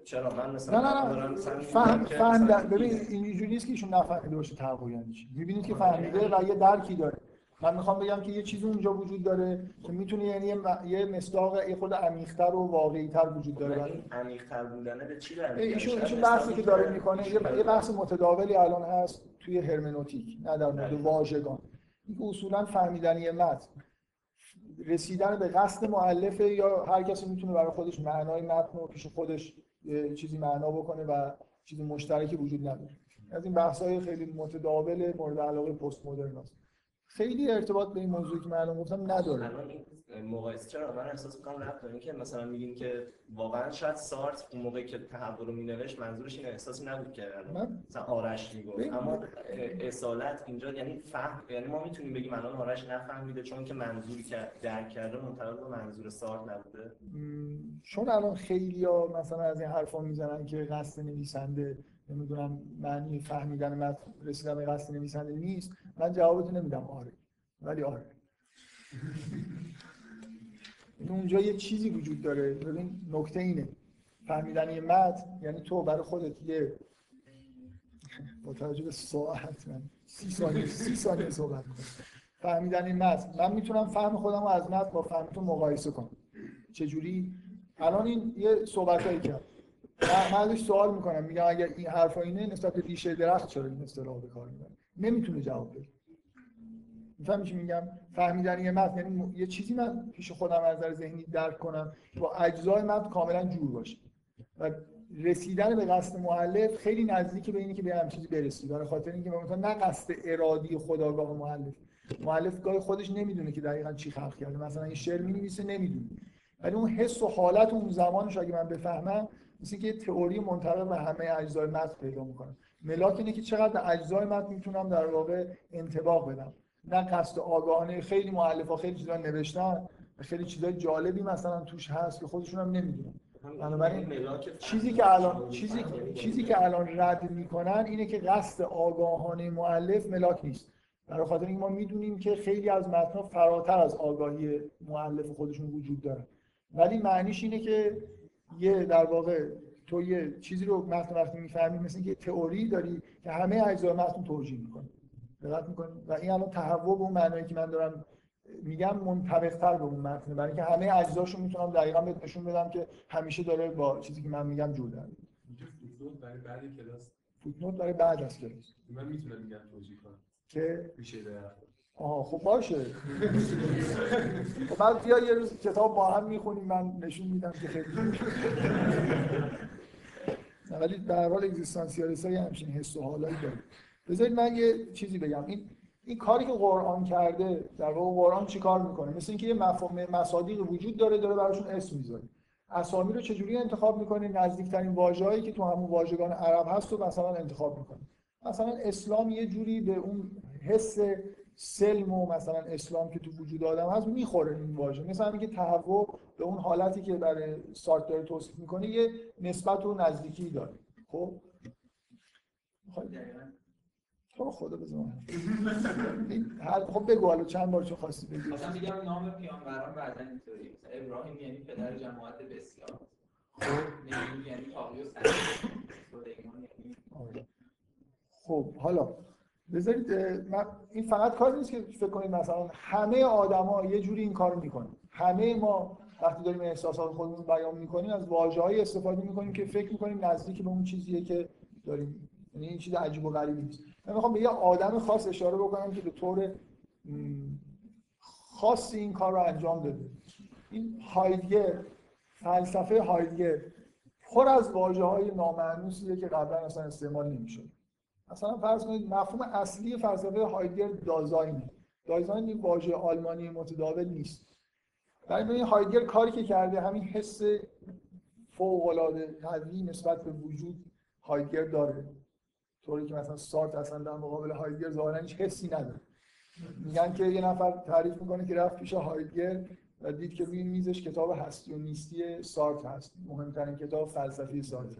چرا؟ من مثلا نه نه نه. فهم فهم ببین اینجوری نیست که ایشون نفهمیده باشه تحقق یعنی چی. می‌بینید که فهمیده و یه درکی داره. من می‌خوام بگم که یه چیزی اونجا وجود داره که می‌تونه یعنی یه مصداق یه خود عمیق‌تر و واقعی‌تر وجود داره. این عمیق‌تر بودنه به چی ایشون ایشون بحثی که داره می‌کنه یه بحث متداولی الان هست توی هرمنوتیک نه در مورد واژگان. این اصولا فهمیدن یه متن. رسیدن به قصد مؤلفه یا هر کسی می‌تونه برای خودش معنای متن رو پیش خودش چیزی معنا بکنه و چیزی مشترکی وجود نداره. از این بحث های خیلی متداول مورد علاقه پست مدرن هست خیلی ارتباط به این موضوعی که من گفتم نداره. مقایسه چرا؟ من احساس می‌کنم رفت داره که مثلا میگیم که واقعا شاید سارت اون موقعی که تحول رو مینوشت منظورش این احساسی نبود که مثلا آرش می‌گفت. اما اصالت اینجا یعنی فهم یعنی ما می‌تونیم بگیم الان آرش نفهمیده چون که منظوری که درک کرده منطبق به منظور سارت نبوده. چون الان خیلیا مثلا از این حرفا می‌زنن که قصد نویسنده نمی‌دونم معنی فهمیدن متن رسیدن به قصد نویسنده نیست. من جوابتو نمیدم. آره. ولی آره. اونجا یه چیزی وجود داره. ببین نکته اینه. فهمیدن یه متن یعنی تو برای خودت یه با توجه به ساعت من سی ثانیه سی ثانیه صحبت کنم فهمیدن این متن. من می‌تونم فهم خودم رو از متن با فهم تو مقایسه کنم. چجوری؟ الان این یه صحبتایی کرد. من ازش سوال می‌کنم. میگم اگر این حرفا اینه نسبت به ریشه درخت چرا این اصطلاح به کار نمی‌تونه جواب بده. می‌فهمی چی میگم؟ فهمیدن یه متن یعنی یه چیزی من پیش خودم از نظر ذهنی درک کنم با اجزای متن کاملا جور باشه. و رسیدن به قصد مؤلف خیلی نزدیک به اینه که به هم چیزی برسی برای خاطر اینکه مثلا نه قصد ارادی خداگاه مؤلف. مؤلف گاهی خودش نمی‌دونه که دقیقا چی خلق کرده. مثلا این شعر می‌نویسه نمی‌دونه. ولی اون حس و حالت اون زمانش اگه من بفهمم مثل که تئوری منطبق به همه اجزای متن پیدا می‌کنم ملاک اینه که چقدر اجزای متن می‌تونم در واقع انطباق بدم. نه قصد آگاهانه خیلی مؤلفا خیلی چیزا نوشتن خیلی چیزای جالبی مثلا توش هست که خودشون هم نمی‌دونن. بنابراین چیزی که الان چیزی چیزی که الان رد می‌کنن اینه که قصد آگاهانه مؤلف ملاک نیست. برای خاطر اینکه ما می‌دونیم که خیلی از متن‌ها فراتر از آگاهی مؤلف خودشون وجود داره ولی معنیش اینه که یه در واقع تو یه چیزی رو متن وقتی می‌فهمی مثل اینکه تئوری داری که همه اجزای متن توجیه می‌کنه. دقت می‌کنید و این الان تهوع به اون معنایی که من دارم میگم منطبق تر به اون متن برای اینکه همه اجزاشو می‌تونم دقیقا بهت نشون بدم که همیشه داره با چیزی که من میگم جور در برای بعد کلاس؟ فوتنوت برای بعد از کلاس. من می‌تونم میگم توجیه کنم. که میشه آها خب باشه. خب بعد بیا یه روز کتاب با هم می‌خونیم من نشون میدم که خیلی ولی در حال اگزیستانسیالیست های همچین حس و حالایی داره بذارید من یه چیزی بگم. این این کاری که قرآن کرده در واقع قرآن چیکار می‌کنه؟ مثل اینکه یه مفهوم مصادیق وجود داره داره براشون اسم می‌ذاره. اسامی رو چجوری انتخاب می‌کنه نزدیکترین واژه‌ای که تو همون واژگان عرب هست رو مثلا انتخاب می‌کنه مثلا اسلام یه جوری به اون حس سلم و مثلا اسلام که تو وجود آدم هست می‌خوره این واژه. مثلا میگه تهوع به اون حالتی که برای سارت داره توصیف می‌کنه یه نسبت و نزدیکی داره. خب؟ تو رو خدا بزن. هر خب بگو حالا چند بار چه خواستی بگی؟ مثلا میگم نام پیامبران بعدا اینطوری. ابراهیم یعنی پدر جماعت بسیار. خب. یعنی سعید سلیمان یعنی آره. خب حالا بذارید این فقط کاری نیست که فکر کنید مثلا همه آدما یه جوری این کارو می‌کنن. همه ما وقتی داریم احساسات خودمون بیان می‌کنیم از واژه‌هایی استفاده می‌کنیم که فکر می‌کنیم نزدیک به اون چیزیه که داریم. یعنی این چیز عجیب و غریبی نیست. من می‌خوام به یه آدم خاص اشاره بکنم که به طور خاصی این کار رو انجام داده. این هایدگر فلسفه هایدگر پر از واژه های نامعنوسیه که قبلا اصلا استعمال نمی‌شد. مثلا فرض کنید مفهوم اصلی فلسفه هایدگر دازاینه. دازاین این واژه آلمانی متداول نیست. در این هایدگر کاری که کرده همین حس فوق العاده قوی نسبت به وجود هایدگر داره. طوری که مثلا سارت اصلا در مقابل هایدگر ظاهرا هیچ حسی نداره. میگن که یه نفر تعریف می‌کنه که رفت پیش هایدگر و دید که روی میزش کتاب هستی و نیستی سارت هست. مهمترین کتاب فلسفی سارت.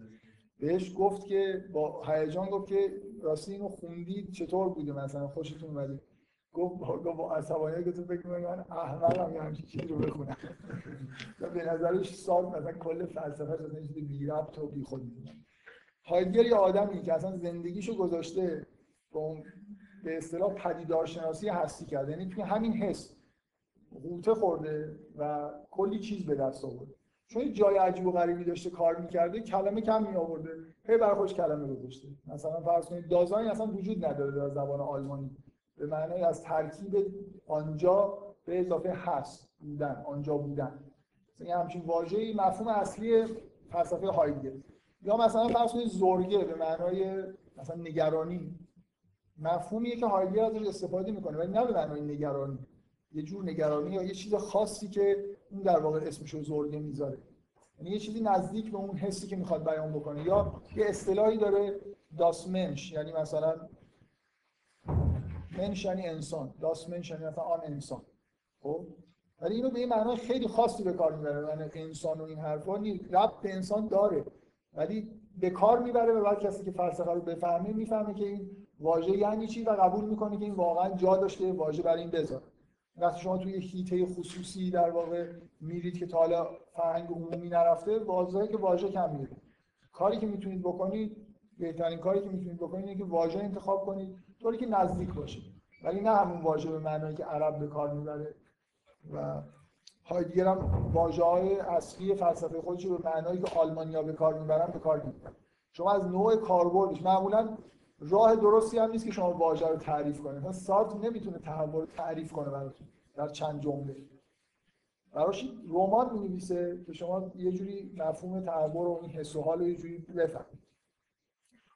بهش گفت که با هیجان گفت که راستی اینو خوندید چطور بوده مثلا؟ خوشتون اومده؟ گفت با, با عصبانیت که تو فکر می‌کنی من احمقم یه همچین چیزی رو بخونم. به نظرش سارت مثلا کل فلسفه از این چیز بی ربط و بی خود. هایدگر یه آدمی که اصلا زندگیشو گذاشته به اون به اصطلاح پدیدارشناسی هستی کرده. یعنی توی همین حس غوطه خورده و کلی چیز به دست آورده. چون جای عجیب و غریبی داشته کار می‌کرده کلمه کم می آورده هی برای خودش کلمه گذاشته. مثلا فرض کنید دازاین اصلا وجود نداره در زبان آلمانی. به معنای از ترکیب آنجا به اضافه هست بودن آنجا بودن. مثلا همچین واژه‌ای مفهوم اصلی فلسفه هایدگر یا مثلا فرض کنید زرگه به معنای مثلا نگرانی. مفهومیه که هایدگر ازش استفاده می‌کنه ولی نه به معنای نگرانی. یه جور نگرانی یا یه چیز خاصی که اون در واقع اسمش رو زرگه می‌ذاره. یعنی یه چیزی نزدیک به اون حسی که می‌خواد بیان بکنه. یا یه اصطلاحی داره داس منش یعنی مثلا منش یعنی انسان داس منش یعنی مثلا آن انسان. خب؟ ولی اینو به این معنای خیلی خاصی به کار می‌بره یعنی انسان و این حرفا. نی ربط به انسان داره. ولی به کار می‌بره و بعد کسی که فلسفه رو بفهمه می‌فهمه که این واژه یعنی چی و قبول می‌کنه که این واقعا جا داشته واژه برای این بذاره. وقتی شما توی هیته خصوصی در واقع میرید که تا حالا فرهنگ عمومی نرفته واضحه که واژه کم میره. کاری که می‌تونید بکنید بهترین کاری که می‌تونید بکنید اینه که واژه انتخاب کنید طوری که نزدیک باشه. ولی نه همون واژه به معنایی که عرب به کار می‌بره و هایدگر هم واژه های اصلی فلسفه خودش رو به معنایی که آلمانیا به کار می‌برن به کار می‌برن. شما از نوع کاربردش معمولا راه درستی هم نیست که شما واژه رو تعریف کنید. مثلا سارت نمی‌تونه تحول رو تعریف کنه براتون در چند جمله. براش رمان می‌نویسه که شما یه جوری مفهوم تحول و این حس و حال رو یه جوری بفهمید.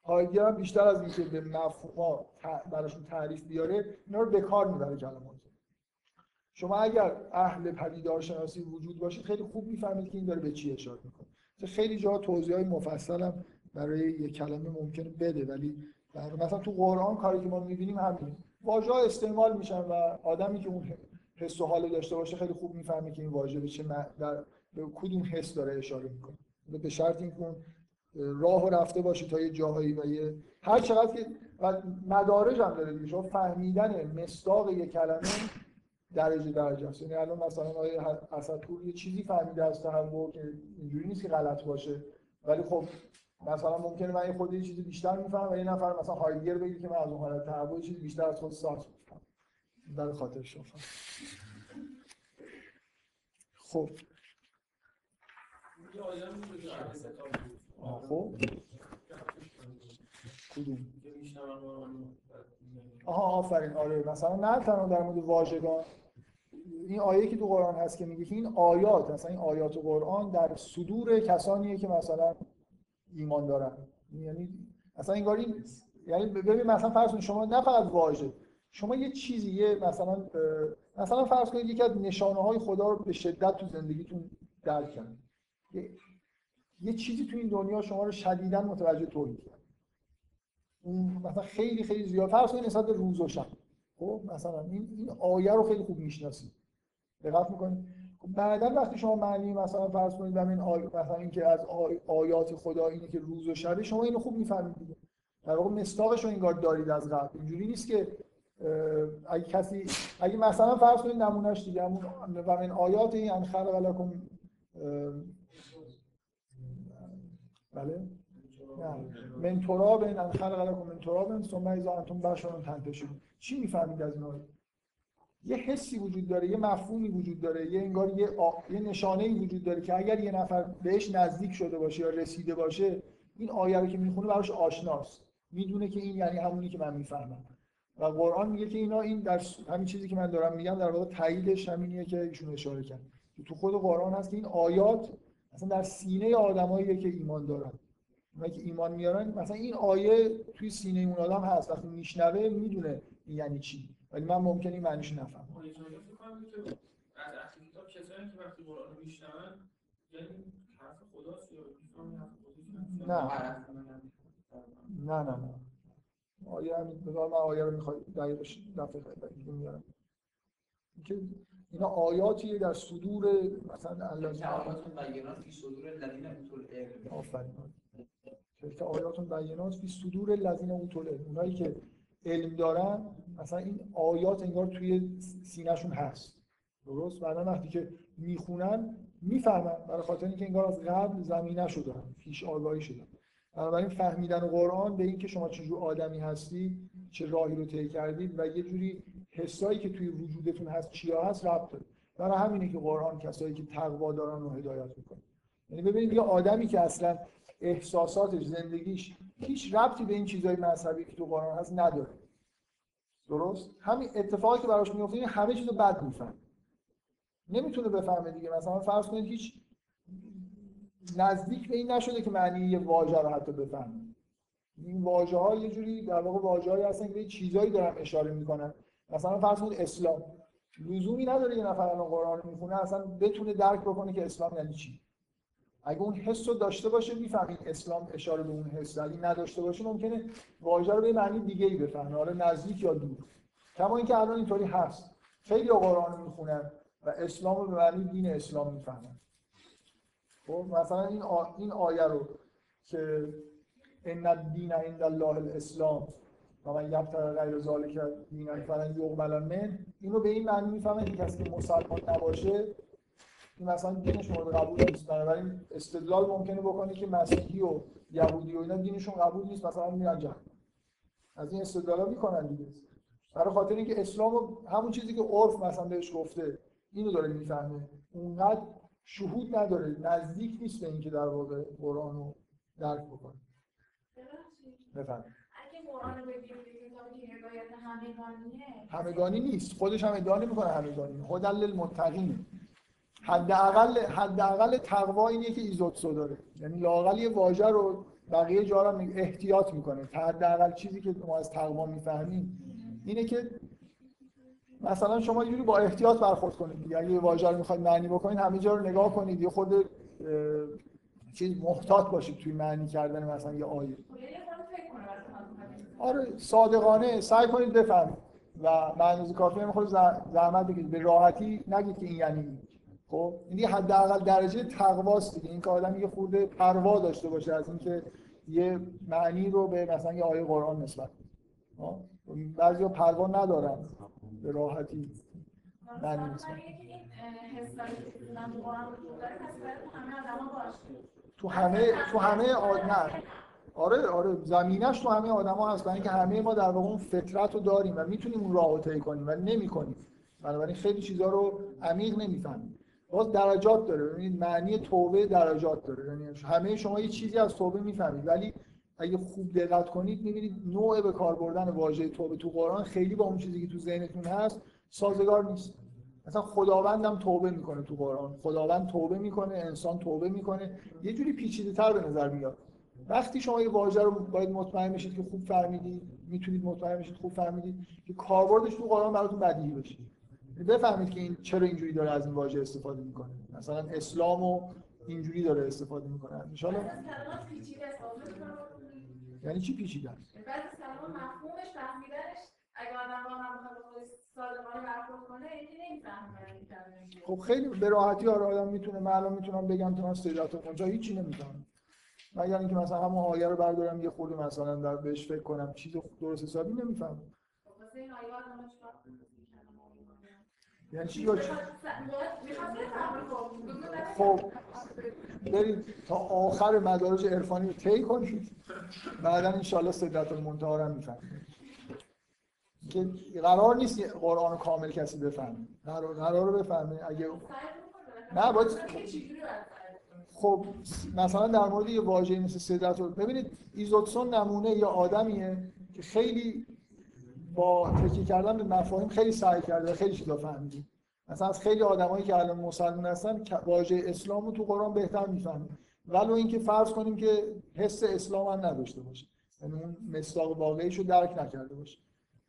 هایدگر هم بیشتر از اینکه به مفهوم براشون تعریف بیاره اینا رو به کار می‌بره کلمات شما اگر اهل پدیدارشناسی وجود باشید خیلی خوب می‌فهمید که این داره به چی اشاره می‌کنه. خیلی جا توضیح های مفصل برای یک کلمه ممکنه بده ولی مثلا تو قرآن کاری که ما می‌بینیم همین. واژه ها استعمال میشن و آدمی که اون حس و حال داشته باشه خیلی خوب می‌فهمه که این واژه به چه در به کدوم حس داره اشاره می‌کنه. به شرط اینکه اون راه و رفته باشه تا یه جاهایی و یه هر چقدر که و مدارج هم داره دیگه شما فهمیدن مصداق یه کلمه درجه درجه است. یعنی الان مثلا آیه اسطور یه چیزی فهمیده از تحول که اینجوری نیست که غلط باشه ولی خب مثلا ممکنه من خود یه چیزی بیشتر می‌فهمم و یه نفر مثلا هایدگر بگه که من از اون حالت تحول چیزی بیشتر از خود سارت می‌فهمم. در خاطر شما. خب. خب. کدوم؟ آها آفرین. آره مثلا نه تنها در مورد واژگان. این آیه که تو قرآن هست که میگه که این آیات مثلا این آیات قرآن در صدور کسانیه که مثلا ایمان دارن. یعنی مثلا انگار این یعنی ببین مثلا فرض کنید شما نه فقط واژه شما یه چیزی یه مثلا مثلا فرض کنید یکی از نشانه های خدا رو به شدت تو زندگیتون درک کنید یه, یه چیزی تو این دنیا شما رو شدیدا متوجه توحید کرد مثلا خیلی خیلی زیاد فرض کنید نسبت روز و شب. خب مثلا این این آیه رو خیلی خوب می‌شناسید. دقت می‌کنید. بعدا وقتی شما معنی مثلا فرض کنید این آی... مثلا اینکه از آی... آیات خدا اینه که روز و شب شما اینو خوب می‌فهمید دیگه. در واقع مستاقش رو انگار دارید از قبل. اینجوری نیست که اگه کسی اگه مثلا فرض کنید نمونهش دیگه همون و من آیات این ان خلق اه، بله؟ نه. من تراب ان خلق لکم من تراب ثم اذا انتم بشر تنتشرون. چی می‌فهمید از این آیه؟ یه حسی وجود داره یه مفهومی وجود داره یه انگار یه, آ... یه نشانه وجود داره که اگر یه نفر بهش نزدیک شده باشه یا رسیده باشه این آیه رو که می‌خونه براش آشناست. می‌دونه که این یعنی همونی که من می‌فهمم. و قرآن میگه که اینا این در همین چیزی که من دارم میگم در واقع تاییدش همینیه که ایشون اشاره کرد. تو خود قرآن هست که این آیات مثلا در سینه آدماییه که ایمان دارن. اونایی که ایمان میارن مثلا این آیه توی سینه اون آدم هست. وقتی میشنوه می‌دونه این یعنی چی. ولی من ممکنه این معنیش که که میشنون یعنی نه. نه نه نه. آیه همین بذار من آیه رو می‌خوای دقیقش دفعه دیگه میارم که اینا آیاتیه در صدور مثلا بینات فی صدور الذین اوتوا العلم. آفرین. تلک آیاتون بینات فی صدور الذین اوتوا العلم. اونایی که علم دارن مثلا این آیات انگار توی سینهشون هست. درست؟ بعدا وقتی که می‌خونن می‌فهمن. برای خاطر اینکه انگار از قبل زمینه شده پیش آگاهی شده. بنابراین فهمیدن قرآن به اینکه شما چجور آدمی هستی چه راهی رو طی کردید و یه جوری حسایی که توی وجودتون هست چیا هست ربط داره. برای همینه که قرآن کسایی که تقوا دارن رو هدایت می‌کنه. یعنی ببینید یه آدمی که اصلا احساساتش زندگیش هیچ ربطی به این چیزای مذهبی که تو قرآن هست نداره. درست؟ همین اتفاقی که براش میفته این همه چیزو بد می‌فهمه. نمی‌تونه بفهمه دیگه. مثلا فرض کنید هیچ نزدیک به این نشده که معنی یه واژه رو حتی بفهمه. این واژه ها یه جوری در واقع واژه‌ای هستن که به چیزایی دارن اشاره می‌کنن. مثلا فرض کنید اسلام. لزومی نداره یه نفر الان قرآن می‌خونه اصلا بتونه درک بکنه که اسلام یعنی چی. اگه اون حس رو داشته باشه می‌فهمید اسلام اشاره به اون حس. اگه نداشته باشه ممکنه واژه رو به معنی دیگه ای بفهمه. حالا نزدیک یا دور. کما اینکه الان اینطوری هست. خیلی قرآن رو می‌خونن و اسلام رو به معنی دین اسلام می‌فهمن. خب مثلا این آ... این آیه رو که ان الدین عند الله الاسلام و من یبتغی غیر ذلک دینا فلن یقبل منه اینو به این معنی می‌فهمن که کسی که مسلمان نباشه این مثلا دینش مورد قبول نیست. بنابراین استدلال ممکنه بکنه که مسیحی و یهودی و اینا دینشون قبول نیست. مثلا میرن جهنم از این استدلالا می‌کنن دیگه. برای خاطر اینکه اسلام همون چیزی که عرف مثلا بهش گفته اینو داره می‌فهمه. اونقدر شهود نداره. نزدیک نیست به اینکه در واقع قرآن رو درک بکنه. ببخشید. بفهم اگه قرآن رو بگیرید که کتابی که هدایت همگانیه. همگانی نیست. خودش هم ادعا نمی‌کنه همگانی. هدل للمتقین. حداقل حداقل تقوا اینه که ایزوتسو داره. یعنی لاقل یه واژه رو بقیه جا رو احتیاط می‌کنه. حداقل چیزی که ما از تقوا می‌فهمیم اینه که مثلا شما یه جوری با احتیاط برخورد کنید. اگه یه واژه رو می‌خواید معنی بکنید همه جا رو نگاه کنید. یه خود چیز محتاط باشید توی معنی کردن مثلا یه آیه. آره صادقانه سعی کنید بفهمید. و معنی کافی هم خود زحمت بکشید. به راحتی نگید که این یعنی خب این دیگه حداقل درجه تقواست دیگه. این که آدم یه خورده پروا داشته باشه از اینکه یه معنی رو به مثلا یه آیه قرآن نسبت ها بعضیا پروا ندارن. به راحتی معنی نسبت تو همه تو همه تو همه آد... نه. آره آره. زمینش تو همه آدما هست. برای اینکه همه ما در واقع اون فطرت رو داریم و می‌تونیم اون راه رو طی کنیم ولی نمی‌کنیم. بنابراین خیلی چیزا رو عمیق نمی‌فهمیم. باز درجات داره. ببینید معنی توبه درجات داره. یعنی همه شما یه چیزی از توبه می‌فهمید. ولی اگه خوب دقت کنید می‌بینید نوع به کار بردن واژه توبه تو قرآن خیلی با اون چیزی که تو ذهنتون هست سازگار نیست. مثلا خداوندم توبه می‌کنه تو قرآن. خداوند توبه می‌کنه انسان توبه می‌کنه. یه جوری پیچیده تر به نظر میاد. وقتی شما یه واژه رو باید مطمئن بشید که خوب فهمیدید می‌تونید مطمئن بشید خوب فهمیدید که کاربردش تو قرآن براتون بدیهی بشه بفهمید که این چرا اینجوری داره از این واژه استفاده می‌کنه. مثلا اسلامو اینجوری داره استفاده می‌کنه. ان واضح کنم. یعنی چی پیچیده است؟ از کلمات مفهومش فهمیدنش اگه آدم با خودش صادقانه برخورد کنه نمی‌فهمه. خب خیلی به راحتی آره آدم می‌تونه الان می‌تونم بگم ترانسلیتور اونجا هیچی نمی‌تونم مگر اینکه مثلا همون آیه رو بردارم یه خورده مثلا در بهش فکر کنم چیز درست حسابی نمی‌فهمم واسه این آیه آدم‌ها چیکار کنن؟ یعنی چی؟ خب برید تا آخر مدارج عرفانی رو طی کنید بعدا انشالله صدت المنتها رو هم می‌فهمید که قرار نیست قرآن رو کامل کسی بفهمه. قرار, قرار رو بفهمه. اگه نه باید خب مثلا در مورد یه واژه مثل صدت رو ببینید ایزوتسون نمونه یا آدمیه که خیلی با تکیه کردن به مفاهیم خیلی سعی کرده و خیلی چیزا فهمیده. مثلا از خیلی آدمایی که الان مسلمان هستن واژه اسلام رو تو قرآن بهتر می‌فهمن. ولو اینکه فرض کنیم که حس اسلام هم نداشته باشه. یعنی اون مصداق واقعیش رو درک نکرده باشه.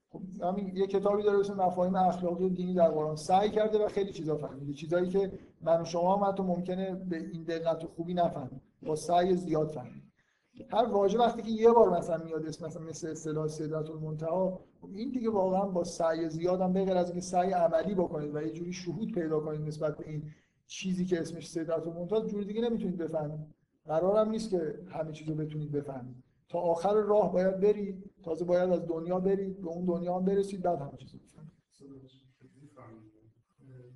خب همین یه کتابی داره اسم مفاهیم اخلاقی و دینی در قرآن. سعی کرده و خیلی چیزا فهمیده. چیزایی که من و شما هم حتی ممکنه به این دقت خوبی نفهمیم. با سعی زیاد فهمیم. هر واژه وقتی که یه بار مثلا میاد اسم مثلا مثل اصطلاح سیدت المنتها خب این دیگه واقعا با سعی زیاد هم بغیر از اینکه سعی عملی بکنید و یه جوری شهود پیدا کنید نسبت به این چیزی که اسمش سیدت المنتها جوری دیگه نمی‌تونید بفهمید. قرارم نیست که همه چیزو بتونید بفهمید. تا آخر راه باید برید تازه باید از دنیا برید به اون دنیا هم برسید بعد همه چیزو بفهمید.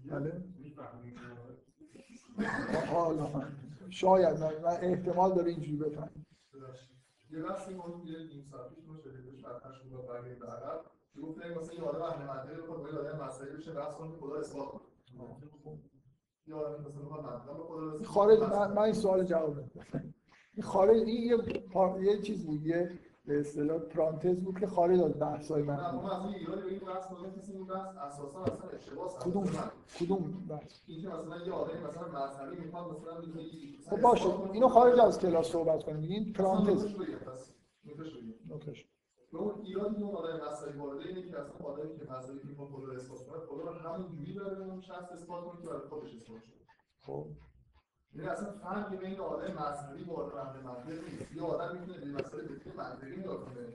بله؟ شاید من احتمال داره اینجوری بفهمید. یه بحثی ما یه نیم ساعت پیش ما شده مطرح شد با برگه عرب. که گفتن مثلا یه آدم اهل منطقه بخواد با یه آدم مسئله بشه بحث کنه خدا اثبات کنه. یا آدم مثلا به خدا خارج من, من این سوال جواب این خارج این یه. یه چیز بود یه به اصطلاح پرانتز بود که خارج از بحث های من ما از این ایرانی به این بحث ما کسی این بحث اساسا اصلا اشتباه کدوم؟ کدوم بحث؟ این که مثلا یه آدمی مثلا مذهبی می‌خواد مثلا بگه خب باشه اینو خارج از کلاس صحبت کنیم. این پرانتز. نکتهش به اون ایرادی که اون آدم مذهبی وارده اینه که اصلا آدمی که مذهبی که خدا رو اثبات کنه خدا رو همون جوری داره اون شخص اثبات کنه که برای خودش اثبات شده خب. یعنی اصلا فرقی بین آدم مذهبی با آدم منطقی نیست. یه آدم می‌تونه به مسئله به منطقی نگاه کنه.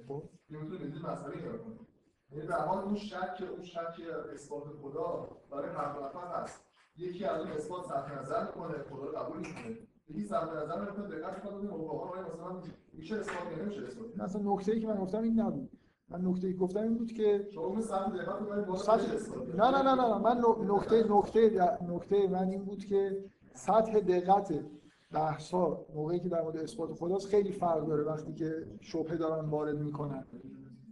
یا می‌تونه به مذهبی نگاه کنه. یعنی در حال اون شک اون شک اثبات خدا برای هر نفر هست. یکی از اون اثبات صرف نظر می‌کنه خدا رو قبول می‌کنه. یکی صرف نظر می‌کنه دقت می‌کنه ببین واقعا مثلا میشه اثبات یا نمیشه اثبات؟ مثلا نکته ای که من گفتم این نبود. من نکته ای گفتم این بود که شما نه نه نه نه من نکته نکته نکته من این بود که سطح دقت بحثا موقعی که در مورد اثبات خداست خیلی فرق داره وقتی که شبهه دارن وارد می‌کنن.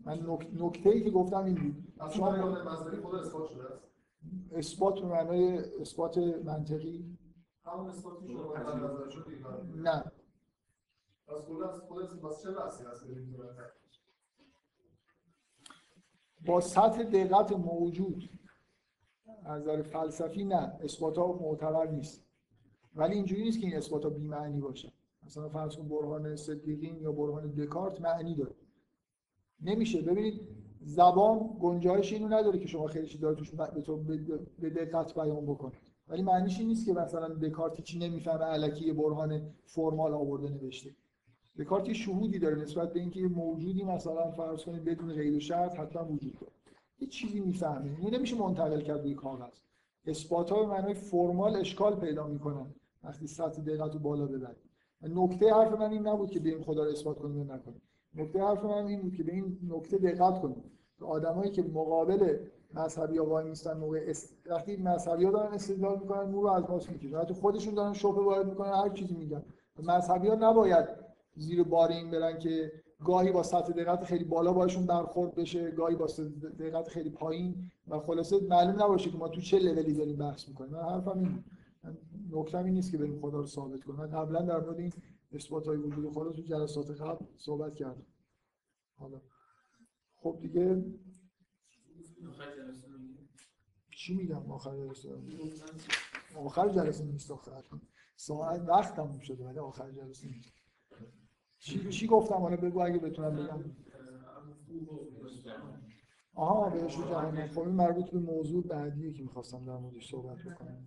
من نکته ای که گفتم این بود. شما مذهبی خدا اثبات شده است. اثبات به معنای اثبات منطقی. همون اثباتی شما نه. از از با سطح دقت موجود از نظر فلسفی نه. اثبات ها معتبر نیست. ولی اینجوری نیست که این اثبات ها بی معنی باشه. مثلا فرض کن برهان صدیقین یا برهان دکارت معنی داره. نمیشه. ببینید زبان گنجایش اینو نداره که شما خیلی چیزا توش به تو به دقت بیان بکنید ولی معنیش این نیست که مثلا دکارت چی نمی‌فهمه الکی برهان فرمال آورده نوشته. دکارت شهودی داره نسبت به اینکه موجودی مثلا فرض کنید بدون و شرط حتما وجود داره. یه چیزی می‌فهمه. اینو نمیشه منتقل کرد روی کاغذ. اثبات های معنای فرمال اشکال پیدا می‌کنن. وقتی سطح دقت رو بالا ببرید نکته حرف من این نبود که این خدا رو اثبات کنیم یا نکنیم. نکته حرف من این بود که به این نکته دقت کنیم. آدمایی که مقابل مذهبی ها وای میستن موقع است... وقتی مذهبی ها دارن استدلال می‌کنن نور رو از ماست می‌کشن. حتی خودشون دارن شبهه وارد می‌کنن هر چیزی میگن. مذهبی ها نباید زیر بار این برن که گاهی با سطح دقت خیلی بالا باشون برخورد بشه گاهی با سطح دقت خیلی پایین. و خلاصه معلوم نباشه که ما تو چه لولی داریم بحث می‌کنیم. من حرفم این نکتم این نیست که بریم خدا رو ثابت کنیم من قبلا در مورد این اثبات های وجود خدا تو جلسات قبل صحبت کردم. حالا. خب دیگه. چی میگم آخر جلسه؟ آخر جلسه نیست آخر. ساعت وقت تموم شده ولی آخر جلسه نیست. چی چی گفتم؟ حالا بگو اگه بتونم بگم. آها بهش جهنم خب این مربوط به موضوع بعدیه که می‌خواستم در موردش صحبت بکنم.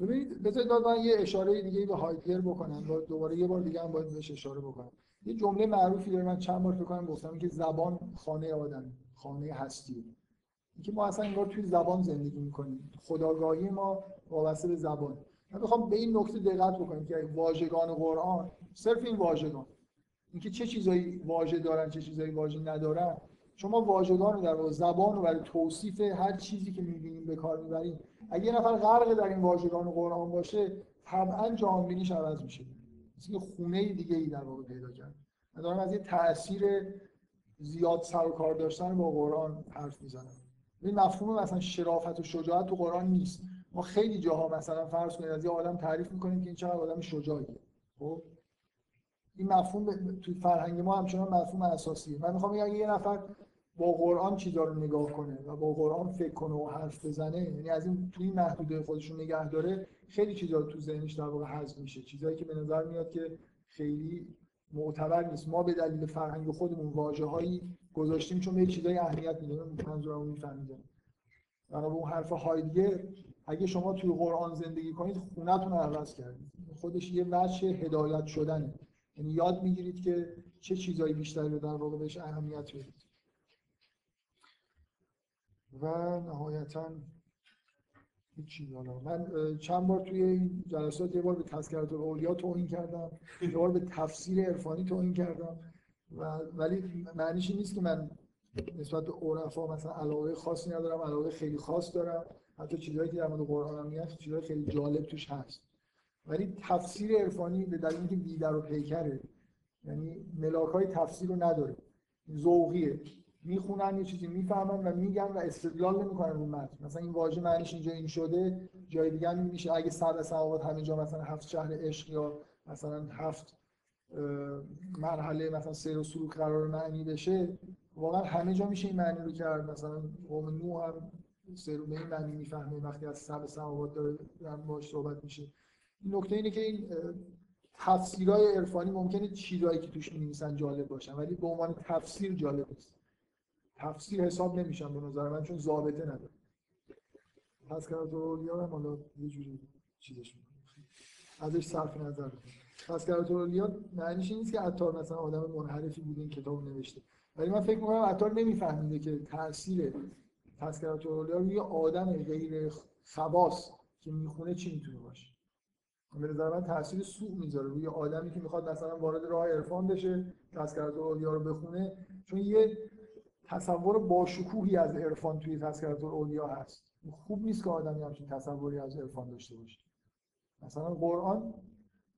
ببینید بذارید من یه اشاره دیگه به هایدگر بکنم. با دوباره یه بار دیگه هم باید بهش اشاره بکنم. یه جمله معروفی داره من چند بار فکر کنم گفتم که زبان خانه آدم خانه هستی. اینکه ما اصلا انگار توی زبان زندگی می‌کنیم. خداگاهی ما وابسته به زبان. من می‌خوام به این نکته دقت بکنیم که واژگان قرآن صرف این واژگان. اینکه چه چیزایی واژه دارن چه چیزایی واژه ندارن. شما واژگان رو در زبان رو برای توصیف هر چیزی که می‌بینیم به کار می‌بریم اگه یه نفر غرق در این واژگان قرآن باشه طبعا جهانبینیش عوض میشه. مثل خونه دیگه ای در واقع پیدا کرد. من از یه تاثیر زیاد سر و کار داشتن با قرآن حرف می‌زنم. این مفهوم مثلا شرافت و شجاعت تو قرآن نیست. ما خیلی جاها مثلا فرض کنید از یه آدم تعریف می‌کنیم که این چقدر آدم شجاعیه. خب؟ این مفهوم تو فرهنگ ما همچنان مفهوم اساسیه. من می‌خوام اگه یه نفر با قرآن چیزا رو نگاه کنه و با قرآن فکر کنه و حرف بزنه یعنی از این توی محدوده خودشون نگه داره خیلی چیزا تو ذهنش در واقع حذف میشه. چیزایی که به نظر میاد که خیلی معتبر نیست. ما به دلیل فرهنگ خودمون واژه‌هایی گذاشتیم چون به چیزای اهمیت میدیم منظورمو می‌فهمید بنا به اون حرف هایدگر اگه شما توی قرآن زندگی کنید خونتون رو عوض کردید. خودش یه وجه هدایت شدنه. یعنی یاد می‌گیرید که چه چیزایی بیشتر در واقع بهش اهمیت بدید. و نهایتا هیچی. حالا من چند بار توی این جلسات یه بار به تذکرات اولیا توهین کردم یه بار به تفسیر عرفانی توهین کردم. و ولی معنیش نیست که من نسبت به عرفا مثلا علاقه خاصی ندارم علاقه خیلی خاص دارم. حتی چیزهایی که در مورد قرآن هم میاد چیزهای خیلی جالب توش هست. ولی تفسیر عرفانی به دلیل اینکه بیدر و پیکره یعنی ملاک های تفسیر رو نداره. ذوقیه. می‌خونن یه چیزی می‌فهمن و میگن و استدلال نمی‌کنن رو متن. مثلا این واژه معنیش اینجا این شده جای دیگه هم میشه. اگه سبع سماوات همه جا مثلا هفت شهر عشق یا مثلا هفت مرحله مثلا سیر و سلوک قرار معنی بشه واقعا همه جا میشه این معنی رو کرد. مثلا قوم نوح هم سیر به این معنی می‌فهمه. وقتی از سبع سماوات داره باش صحبت میشه. نکته اینه که این تفسیرهای عرفانی ممکنه چیزایی که توش می‌نویسن جالب باشن ولی به عنوان تفسیر جالب نیست. تفسیر حساب نمیشن به نظر من چون ضابطه نداره. پس کرد اولیا هم حالا یه جوری چیزش می‌کنه. ازش صرف نظر پس کرد اولیا معنیش نیست که عطار مثلا آدم منحرفی بوده این کتاب نوشته. ولی من فکر می‌کنم عطار نمیفهمیده که تاثیر تذکرات اولیا روی آدم غیر خواص که می‌خونه چی می‌تونه باشه. به نظر من تاثیر سوء می‌ذاره. روی آدمی که می‌خواد مثلا وارد راه عرفان بشه تذکرات اولیا رو بخونه چون یه تصور باشکوهی از عرفان توی تذکرات الاولیا هست. خوب نیست که آدمی همچین تصوری از عرفان داشته باشه. مثلا قرآن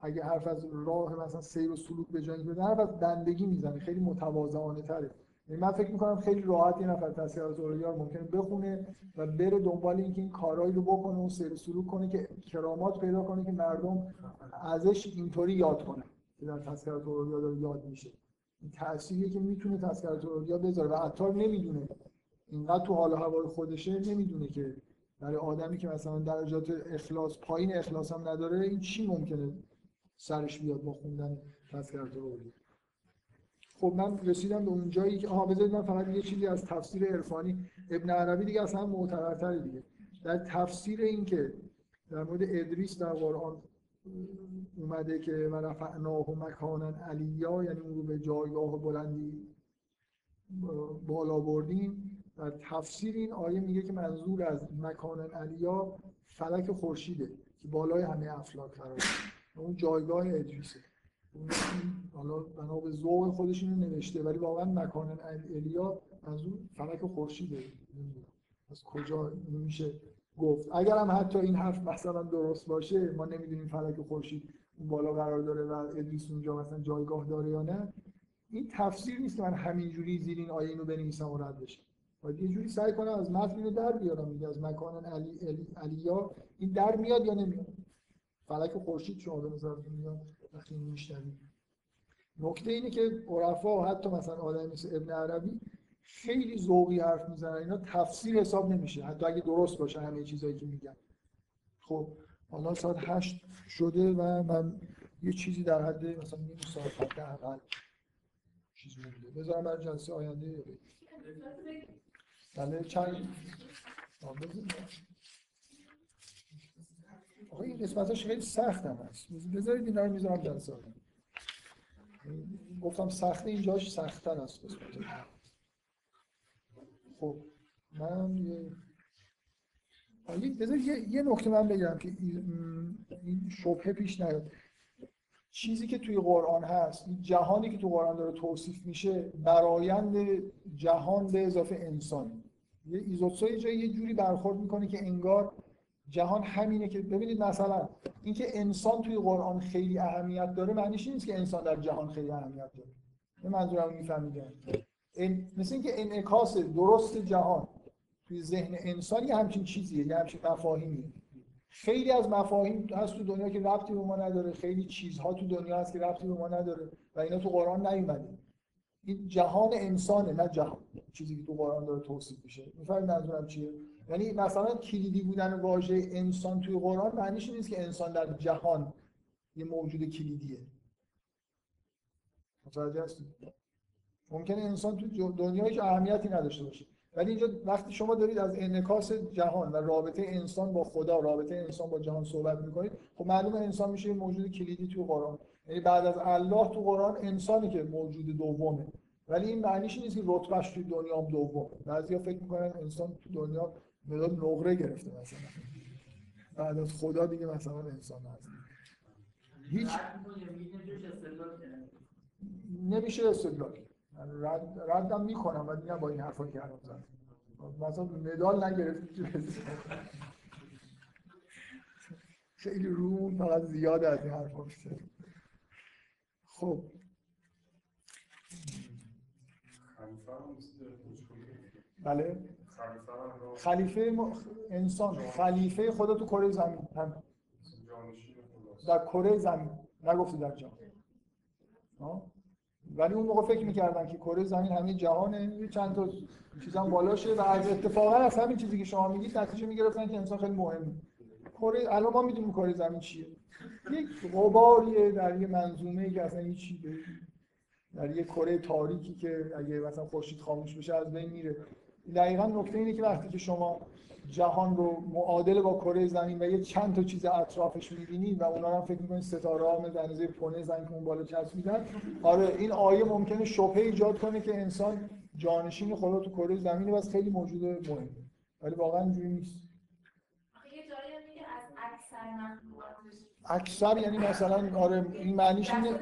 اگه حرف از راه مثلا سیر و سلوک به جایی بزنه حرف از بندگی می‌زنه. خیلی متواضعانه تره. یعنی من فکر می‌کنم خیلی راحت یه نفر تذکرات الاولیا رو ممکنه بخونه و بره دنبال اینکه این کارهایی رو بکنه و سیر و سلوک کنه که کرامات پیدا کنه که مردم ازش اینطوری یاد کنه که در الاولیا داره یاد میشه. تأثیری که می‌تونه تذکرات الاولیا بذاره و عطار نمی‌دونه. اینقدر تو حال هوای خودشه نمی‌دونه که برای آدمی که مثلا درجات اخلاص پایین اخلاص هم نداره این چی ممکنه سرش بیاد با خوندن تذکرات الاولیا خب من رسیدم به اون جایی که آها بذارید من فقط یه چیزی از تفسیر عرفانی ابن عربی دیگه اصلا معتبرتر دیگه. در تفسیر این که در مورد ادریس در قرآن اومده که و رفعناه مکانا علیا یعنی اون رو به جایگاه بلندی بالا بردیم. در تفسیر این آیه میگه که منظور از مکان علیا فلک خورشیده که بالای همه افلاک قرار اون جایگاه ادریسه. حالا بنا به ذوق خودش اینو نوشته ولی واقعا مکان علیا منظور فلک خورشیده. از کجا؟ میشه گفت. اگر هم حتی این حرف مثلا درست باشه ما نمی‌دونیم فلک خورشید اون بالا قرار داره و ادریس اونجا مثلا جایگاه داره یا نه. این تفسیر نیست که من همینجوری زیر این آیه اینو بنویسم و رد بشم باید یه جوری سعی کنم از متن اینو در بیارم. از مکان علی علی علیا این در میاد یا نمیاد؟ فلک خورشید شما به نظرتون میاد وقتی میشنوید نکته اینه که عرفا حتی مثلا آدم مثل ابن عربی خیلی ذوقی حرف می‌زنن. اینا تفسیر حساب نمیشه. حتی اگه درست باشه همه چیزایی که میگن. خب حالا ساعت هشت شده و من یه چیزی در حد مثلا نیم ساعت حداقل چیز مونده بذارم برای جلسه آینده بله چند. آقا این قسمتاش خیلی سخت هم هست. بذارید اینا رو می‌ذارم در سال گفتم سخته اینجاش سختتر است قسمت. خب من یه بذار یه, یه نکته من بگم که این شبهه پیش نیاد. چیزی که توی قرآن هست این جهانی که تو قرآن داره توصیف میشه برایند جهان به اضافه انسان. یه ایزوتسو جایی یه جوری برخورد می‌کنه که انگار جهان همینه که ببینید مثلا اینکه انسان توی قرآن خیلی اهمیت داره معنیش نیست که انسان در جهان خیلی اهمیت داره. این منظورم میفهمیدم. این مثل اینکه انعکاس درست جهان توی ذهن انسان یه همچین چیزیه یه همچین مفاهیمیه. خیلی از مفاهیم هست تو دنیا که ربطی به ما نداره خیلی چیزها تو دنیا هست که ربطی به ما نداره و اینا تو قرآن نیومده. این جهان انسانه نه جهان. چیزی که تو قرآن داره توصیف میشه. می‌فهمید منظورم چیه؟ یعنی مثلا کلیدی بودن واژه انسان توی قرآن معنیش نیست که انسان در جهان یه موجود کلیدیه. متوجه هستید؟ ممکنه انسان تو دنیای که اهمیتی نداشته باشه. ولی اینجا وقتی شما دارید از انعکاس جهان و رابطه انسان با خدا رابطه انسان با جهان صحبت می‌کنید خب معلومه انسان میشه یه موجود کلیدی تو قرآن. یعنی بعد از الله تو قرآن انسانی که موجود دومه. ولی این معنیش نیست که رتبهش توی دنیا هم دومه. بعضیا فکر می‌کنن انسان تو دنیا مداد نقره گرفته مثلا. بعد از خدا دیگه مثلا انسان هست. هیچ. نمیشه استدلال. من رد ردم می‌کنم ولی نه با این حرفایی که الان زدم. مثلا مدال بزنی. خیلی رو فقط زیاد از این حرفا میشه خب. بله. خلیفه م- انسان. خلیفه خدا تو کره زمین. در کره زمین. نگفته در جهان؟ ولی اون موقع فکر می‌کردن که کره زمین همین جهانه یه چند تا چیزام بالاشه و از اتفاقا از همین چیزی که شما میگید نتیجه می‌گرفتن که انسان خیلی مهمه کره الان ما می‌دونیم کره زمین چیه. یک غباریه در یه منظومه که اصلا هیچی به- در یه کره تاریکی که اگه مثلا خورشید خاموش بشه از بین میره. دقیقا نکته اینه که وقتی که شما جهان رو معادل با کره زمین و یه چند تا چیز اطرافش می‌بینید و اونا رو هم فکر می‌کنید ستاره ها مثل اندازه پونه زنگ که اون بالا چسبیدن آره این آیه ممکنه شبهه ایجاد کنه که انسان جانشین خدا تو کره زمینه و از خیلی موجود مهمه. ولی واقعا اینجوری نیست. اکثر یعنی مثلا آره این معنیش اینه.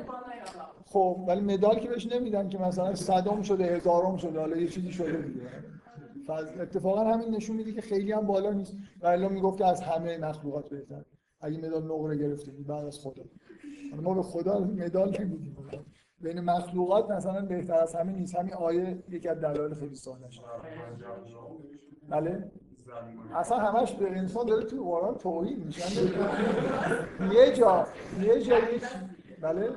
خب ولی مدال که بهش نمیدن که مثلا صدام شده هزارم شده حالا یه چیزی شده دیگه. اتفاقا همین نشون میده که خیلی هم بالا نیست. و الا می‌گفت که از همه مخلوقات بهتر اگه مدال نقره گرفته بود بعد از خدا. ما به خدا مدال نمیدیم. بین مخلوقات مثلا بهتر از همه نیست. همین آیه یکی از دلایل خیلی ساده شد بله؟ اصلا همش به انسان داره توی قرآن توهین میشن یه جا یه جا بله.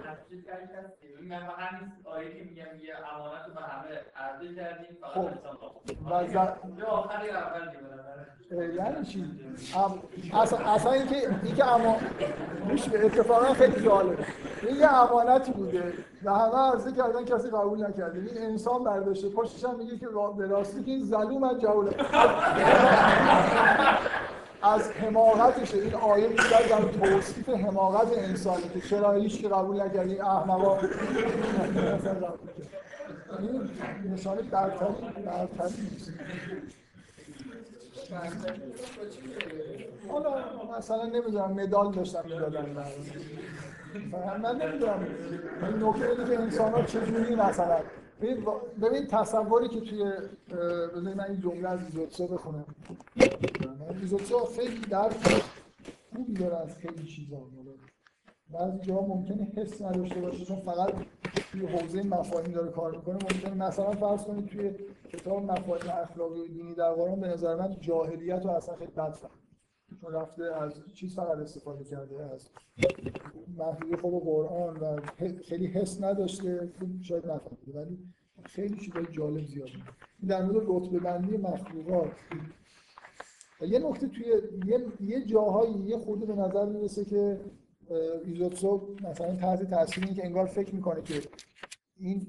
این فقط همین آیه که میگم یه امانت رو به همه عرضه کردیم فقط خب. اونجا آخری اول یعنی چی؟ ام- اصلا, اصلا اینکه اینکه اما گوش بده، اتفاقا خیلی جالبه این یه امانتی بوده. و همه عرضه کردن کسی قبول نکرده. این انسان برداشته. پشتش هم میگه که به راستی که این ظلوم از جهوله. از حماقتشه این آیه بیشتر در توصیف حماقت انسانی که چرا هیچ که قبول نکردی این احمقا. این نشانه برتری برتری نیست. حالا مثلا نمی‌دونم مدال داشتم می‌دادن من نمی‌دونم این نکته که انسان ها چجوری مثلا ببین تصوری که توی بذارید من این جمله از ایزوتسو بخونم. ایزوتسو خیلی درک خوبی داره از خیلی چیزا. بعضی جاها ممکنه حس نداشته باشه چون فقط توی حوزه مفاهیم داره کار می‌کنه. ممکنه مثلا فرض کنید توی کتاب مفاهیم اخلاقی و دینی در قرآن به نظر من جاهلیت رو اصلا خیلی بد چون رفته از چیز فقط استفاده کرده از محدوده خود قرآن و خیلی حس نداشته شاید نفهمیده ولی خیلی چیزای جالب زیاد میگه. در مورد رتبه بندی مخلوقات یه نکته توی یه, یه جاهایی یه خورده به نظر می‌رسه که ایزوتسو مثلا طرز تصویر این که انگار فکر می‌کنه که این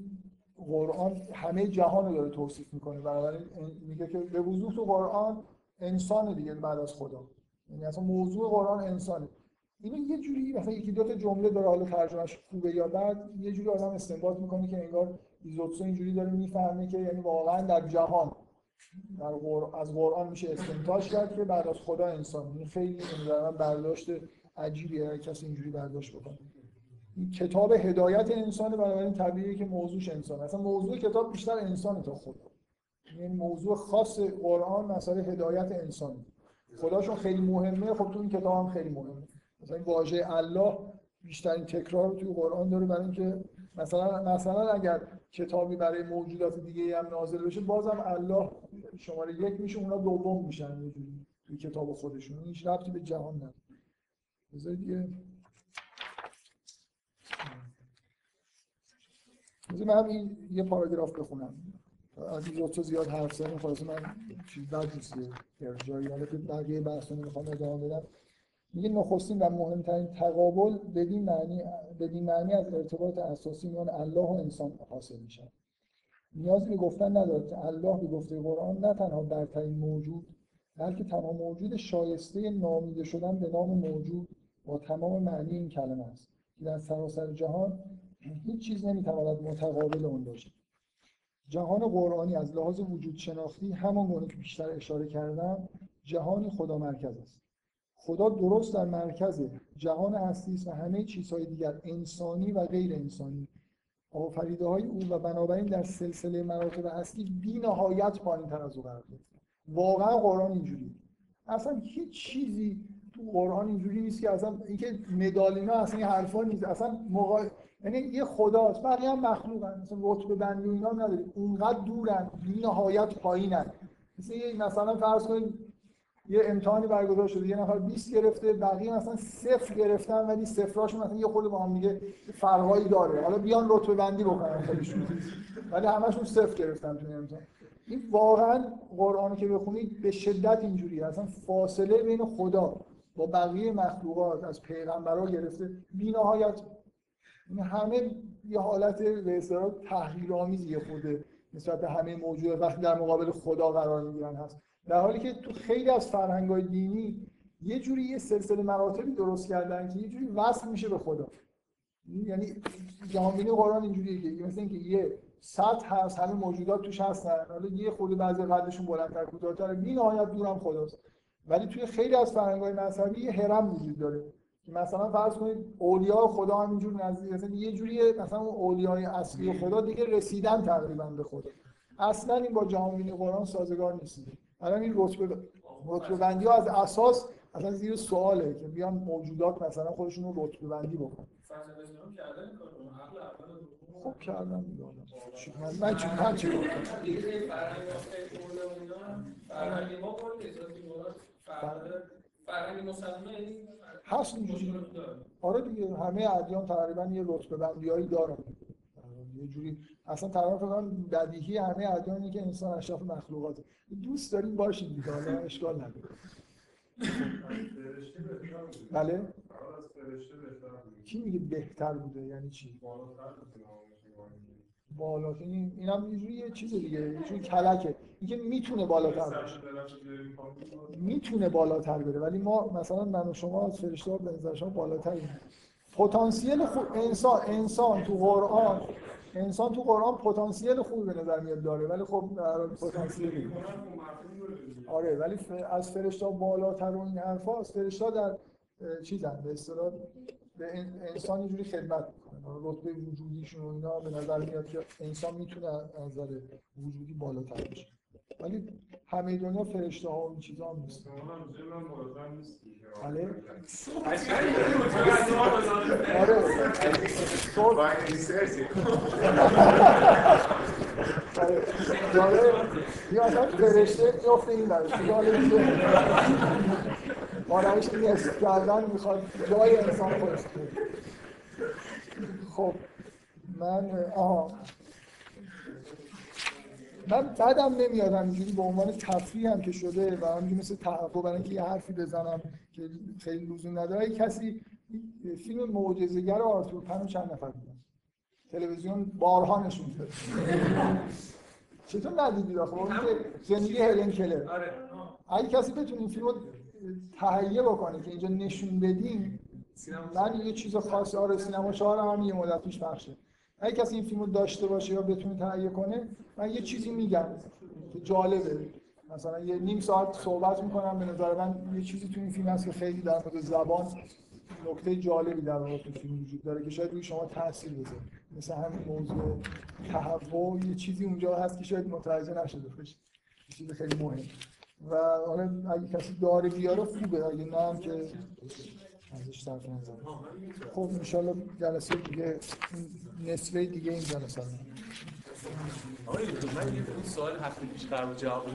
قرآن همه جهان رو داره توصیف می‌کنه بنابراین میگه که به وضوح تو قرآن انسان دیگه بعد از خدا یعنی اصلا موضوع قرآن انسانه. اینو یه جوری مثلا یکی دو تا جمله داره حالا ترجمهش خوبه یا بعد یه جوری آدم استنباط می‌کنه که انگار ایزوتسو اینجوری داره می‌فهمه که یعنی واقعا در جهان در قر... از قرآن میشه استنتاج کرد که بعد از خدا انسان. این خیلی من برداشت عجیبیه کسی اینجوری برداشت بکنه. این کتاب هدایت انسانه بنابراین طبیعیه که موضوعش انسان اصلا موضوع کتاب بیشتر انسانه تا خدا. یعنی موضوع خاص قرآن مسئله هدایت انسانه. خداشون خیلی مهمه. خب تو این کتاب هم خیلی مهمه. مثلا این واژه الله بیشترین تکرار رو توی قرآن داره برای اینکه مثلا مثلا اگر کتابی برای موجودات دیگه هم نازل بشه بازم الله شماره یک میشه اونا دوم میشن یه جوری توی کتاب خودشون. هیچ ربطی به جهان نداره. بذارید یه بذارید من این یه پاراگراف بخونم. از این تو زیاد حرف زدم خلاص من چیز نیست ارجایی حالا که بقیه بحث رو می‌خوام ادامه بدم. میگه نخستین و مهمترین تقابل بدین معنی بدین معنی از ارتباط اساسی میان الله و انسان حاصل میشه نیازی به گفتن نداره که الله به گفته قرآن نه تنها برترین موجود بلکه تنها موجود شایسته نامیده شدن به نام موجود با تمام معنی این کلمه است که در سراسر جهان هیچ چیز نمی‌تواند متقابل اون باشه جهان قرآنی از لحاظ وجود شناختی همان گونه که بیشتر اشاره کردم جهانی خدا مرکز است. خدا درست در مرکز جهان هستی و همه چیزهای دیگر انسانی و غیر انسانی. آفریده های او و بنابراین در سلسله مراتب هستی بی نهایت پایین تر از او قرار واقعا قرآن اینجوری اصلا هیچ چیزی تو قرآن اینجوری نیست که اصلا اینکه مدالینا اصلا این حرفا نیست. اصلا مقا... یعنی یه خداست. بقیه هم مخلوقن. مثلا رتبه بندی اینا نداره اونقدر دورن. نهایت پایینن مثلا مثلا فرض کنید یه امتحانی برگزار شده. یه نفر 20 گرفته. بقیه مثلا صفر گرفتن ولی صفراشون مثلا یه خود با هم دیگه فرقایی داره. حالا بیان رتبه بندی بکنن. ولی همشون صفر گرفتن تو امتحان. این واقعا قرآنی که بخونید به شدت اینجوریه. اصلا فاصله بین خدا. با بقیه مخلوقات از پیغمبرا گرفته. بی‌نهایت همه یه حالت به اصطلاح تحقیرآمیزی خورده نسبت به همه موجودات وقتی در مقابل خدا قرار می‌گیرن هست. در حالی که تو خیلی از فرهنگ‌های دینی یه جوری یه سلسله مراتبی درست کردن که یه جوری وصل میشه به خدا. یعنی جهانبینی قرآن اینجوریه که مثل اینکه یه سطح هست همه موجودات توش هستن. حالا یه خود بعضی قدشون بلندتر کوتاه‌تر. بی نهایت دورم خداست. ولی توی خیلی از فرهنگ‌های مذهبی یه هرم وجود داره. که مثلا فرض کنید اولیاء خدا همینجور نزدیک مثلا یه جوریه مثلا اون اولیای اصلی خدا دیگه رسیدن تقریبا به خدا. اصلا این با جهانبینی قرآن سازگار نیست. الان این رتبه رتبه بندی ها از اساس اصلا زیر سواله که بیان موجودات مثلا خودشون رو رتبه بندی بکنن. خب کردم دیگه من من چی من چی فرهنگ مسلمان هست آره دیگه همه ادیان تقریبا یه رتبه بندیایی دارن. یه جوری اصلا طرف کنم بدیهی همه ادیانی که انسان اشرف مخلوقاته. دوست داریم باشیم دیگه حالا اشکال نداره. بله؟ کی میگه بهتر بوده؟ یعنی چی؟ بالا این اینم اینجوری یه چیز دیگه جوری کلکه. اینکه می‌تونه بالاتر باشه می‌تونه بالاتر بره ولی ما مثلا من و شما از فرشته به نظر شما بالاتریم. پتانسیل خود انسان انسان تو قرآن انسان تو قرآن پتانسیل خوبی به نظر میاد داره ولی خب پتانسیل آره ولی از فرشته بالاتر و این حرفا از فرشته در چیزن به اصطلاح به انسان اینجوری خدمت می‌کنه رتبه وجودیشون و اینا به نظر میاد که انسان می‌تونه از نظر وجودی بالاتر بشه ولی همه دنیا فرشته ها و این چیزا هم نیست بله آره یا اصلا فرشته میفته این آرامش نصف کردن می‌خواد جای انسان خودش خب من آها. من بعدم نمیاد همینجوری به عنوان تفریح هم که شده و همینجوری مثل تحقق برای اینکه یه حرفی بزنم که خیلی لزوم نداره کسی فیلم معجزه‌گر آرتور پن چند نفر دیدن. تلویزیون بارها نشون داد. چطور ندیدید آخه اون که زندگی هلن کلر. آره. اگه کسی بتونه این فیلم رو تهیه بکنه که اینجا نشون بدیم من یه چیز خاصی آره سینما چهار هم, یه مدت پیش پخشه. اگه کسی این فیلم رو داشته باشه یا بتونه تهیه کنه من یه چیزی میگم که جالبه. مثلا یه نیم ساعت صحبت می‌کنم به نظر من یه چیزی تو این فیلم هست که خیلی در مورد زبان نکته جالبی در واقع تو فیلم وجود داره که شاید روی شما تاثیر بذاره. مثل همین موضوع تهوع یه چیزی اونجا هست که شاید متوجه نشده باشید چیز خیلی مهم و حالا اگه کسی داره بیاره خوبه اگه نه هم که ازش طرف نزنه خب انشالله جلسه دیگه نصفه دیگه این جلسه آقای من یه سوال هفته پیش قرار جواب.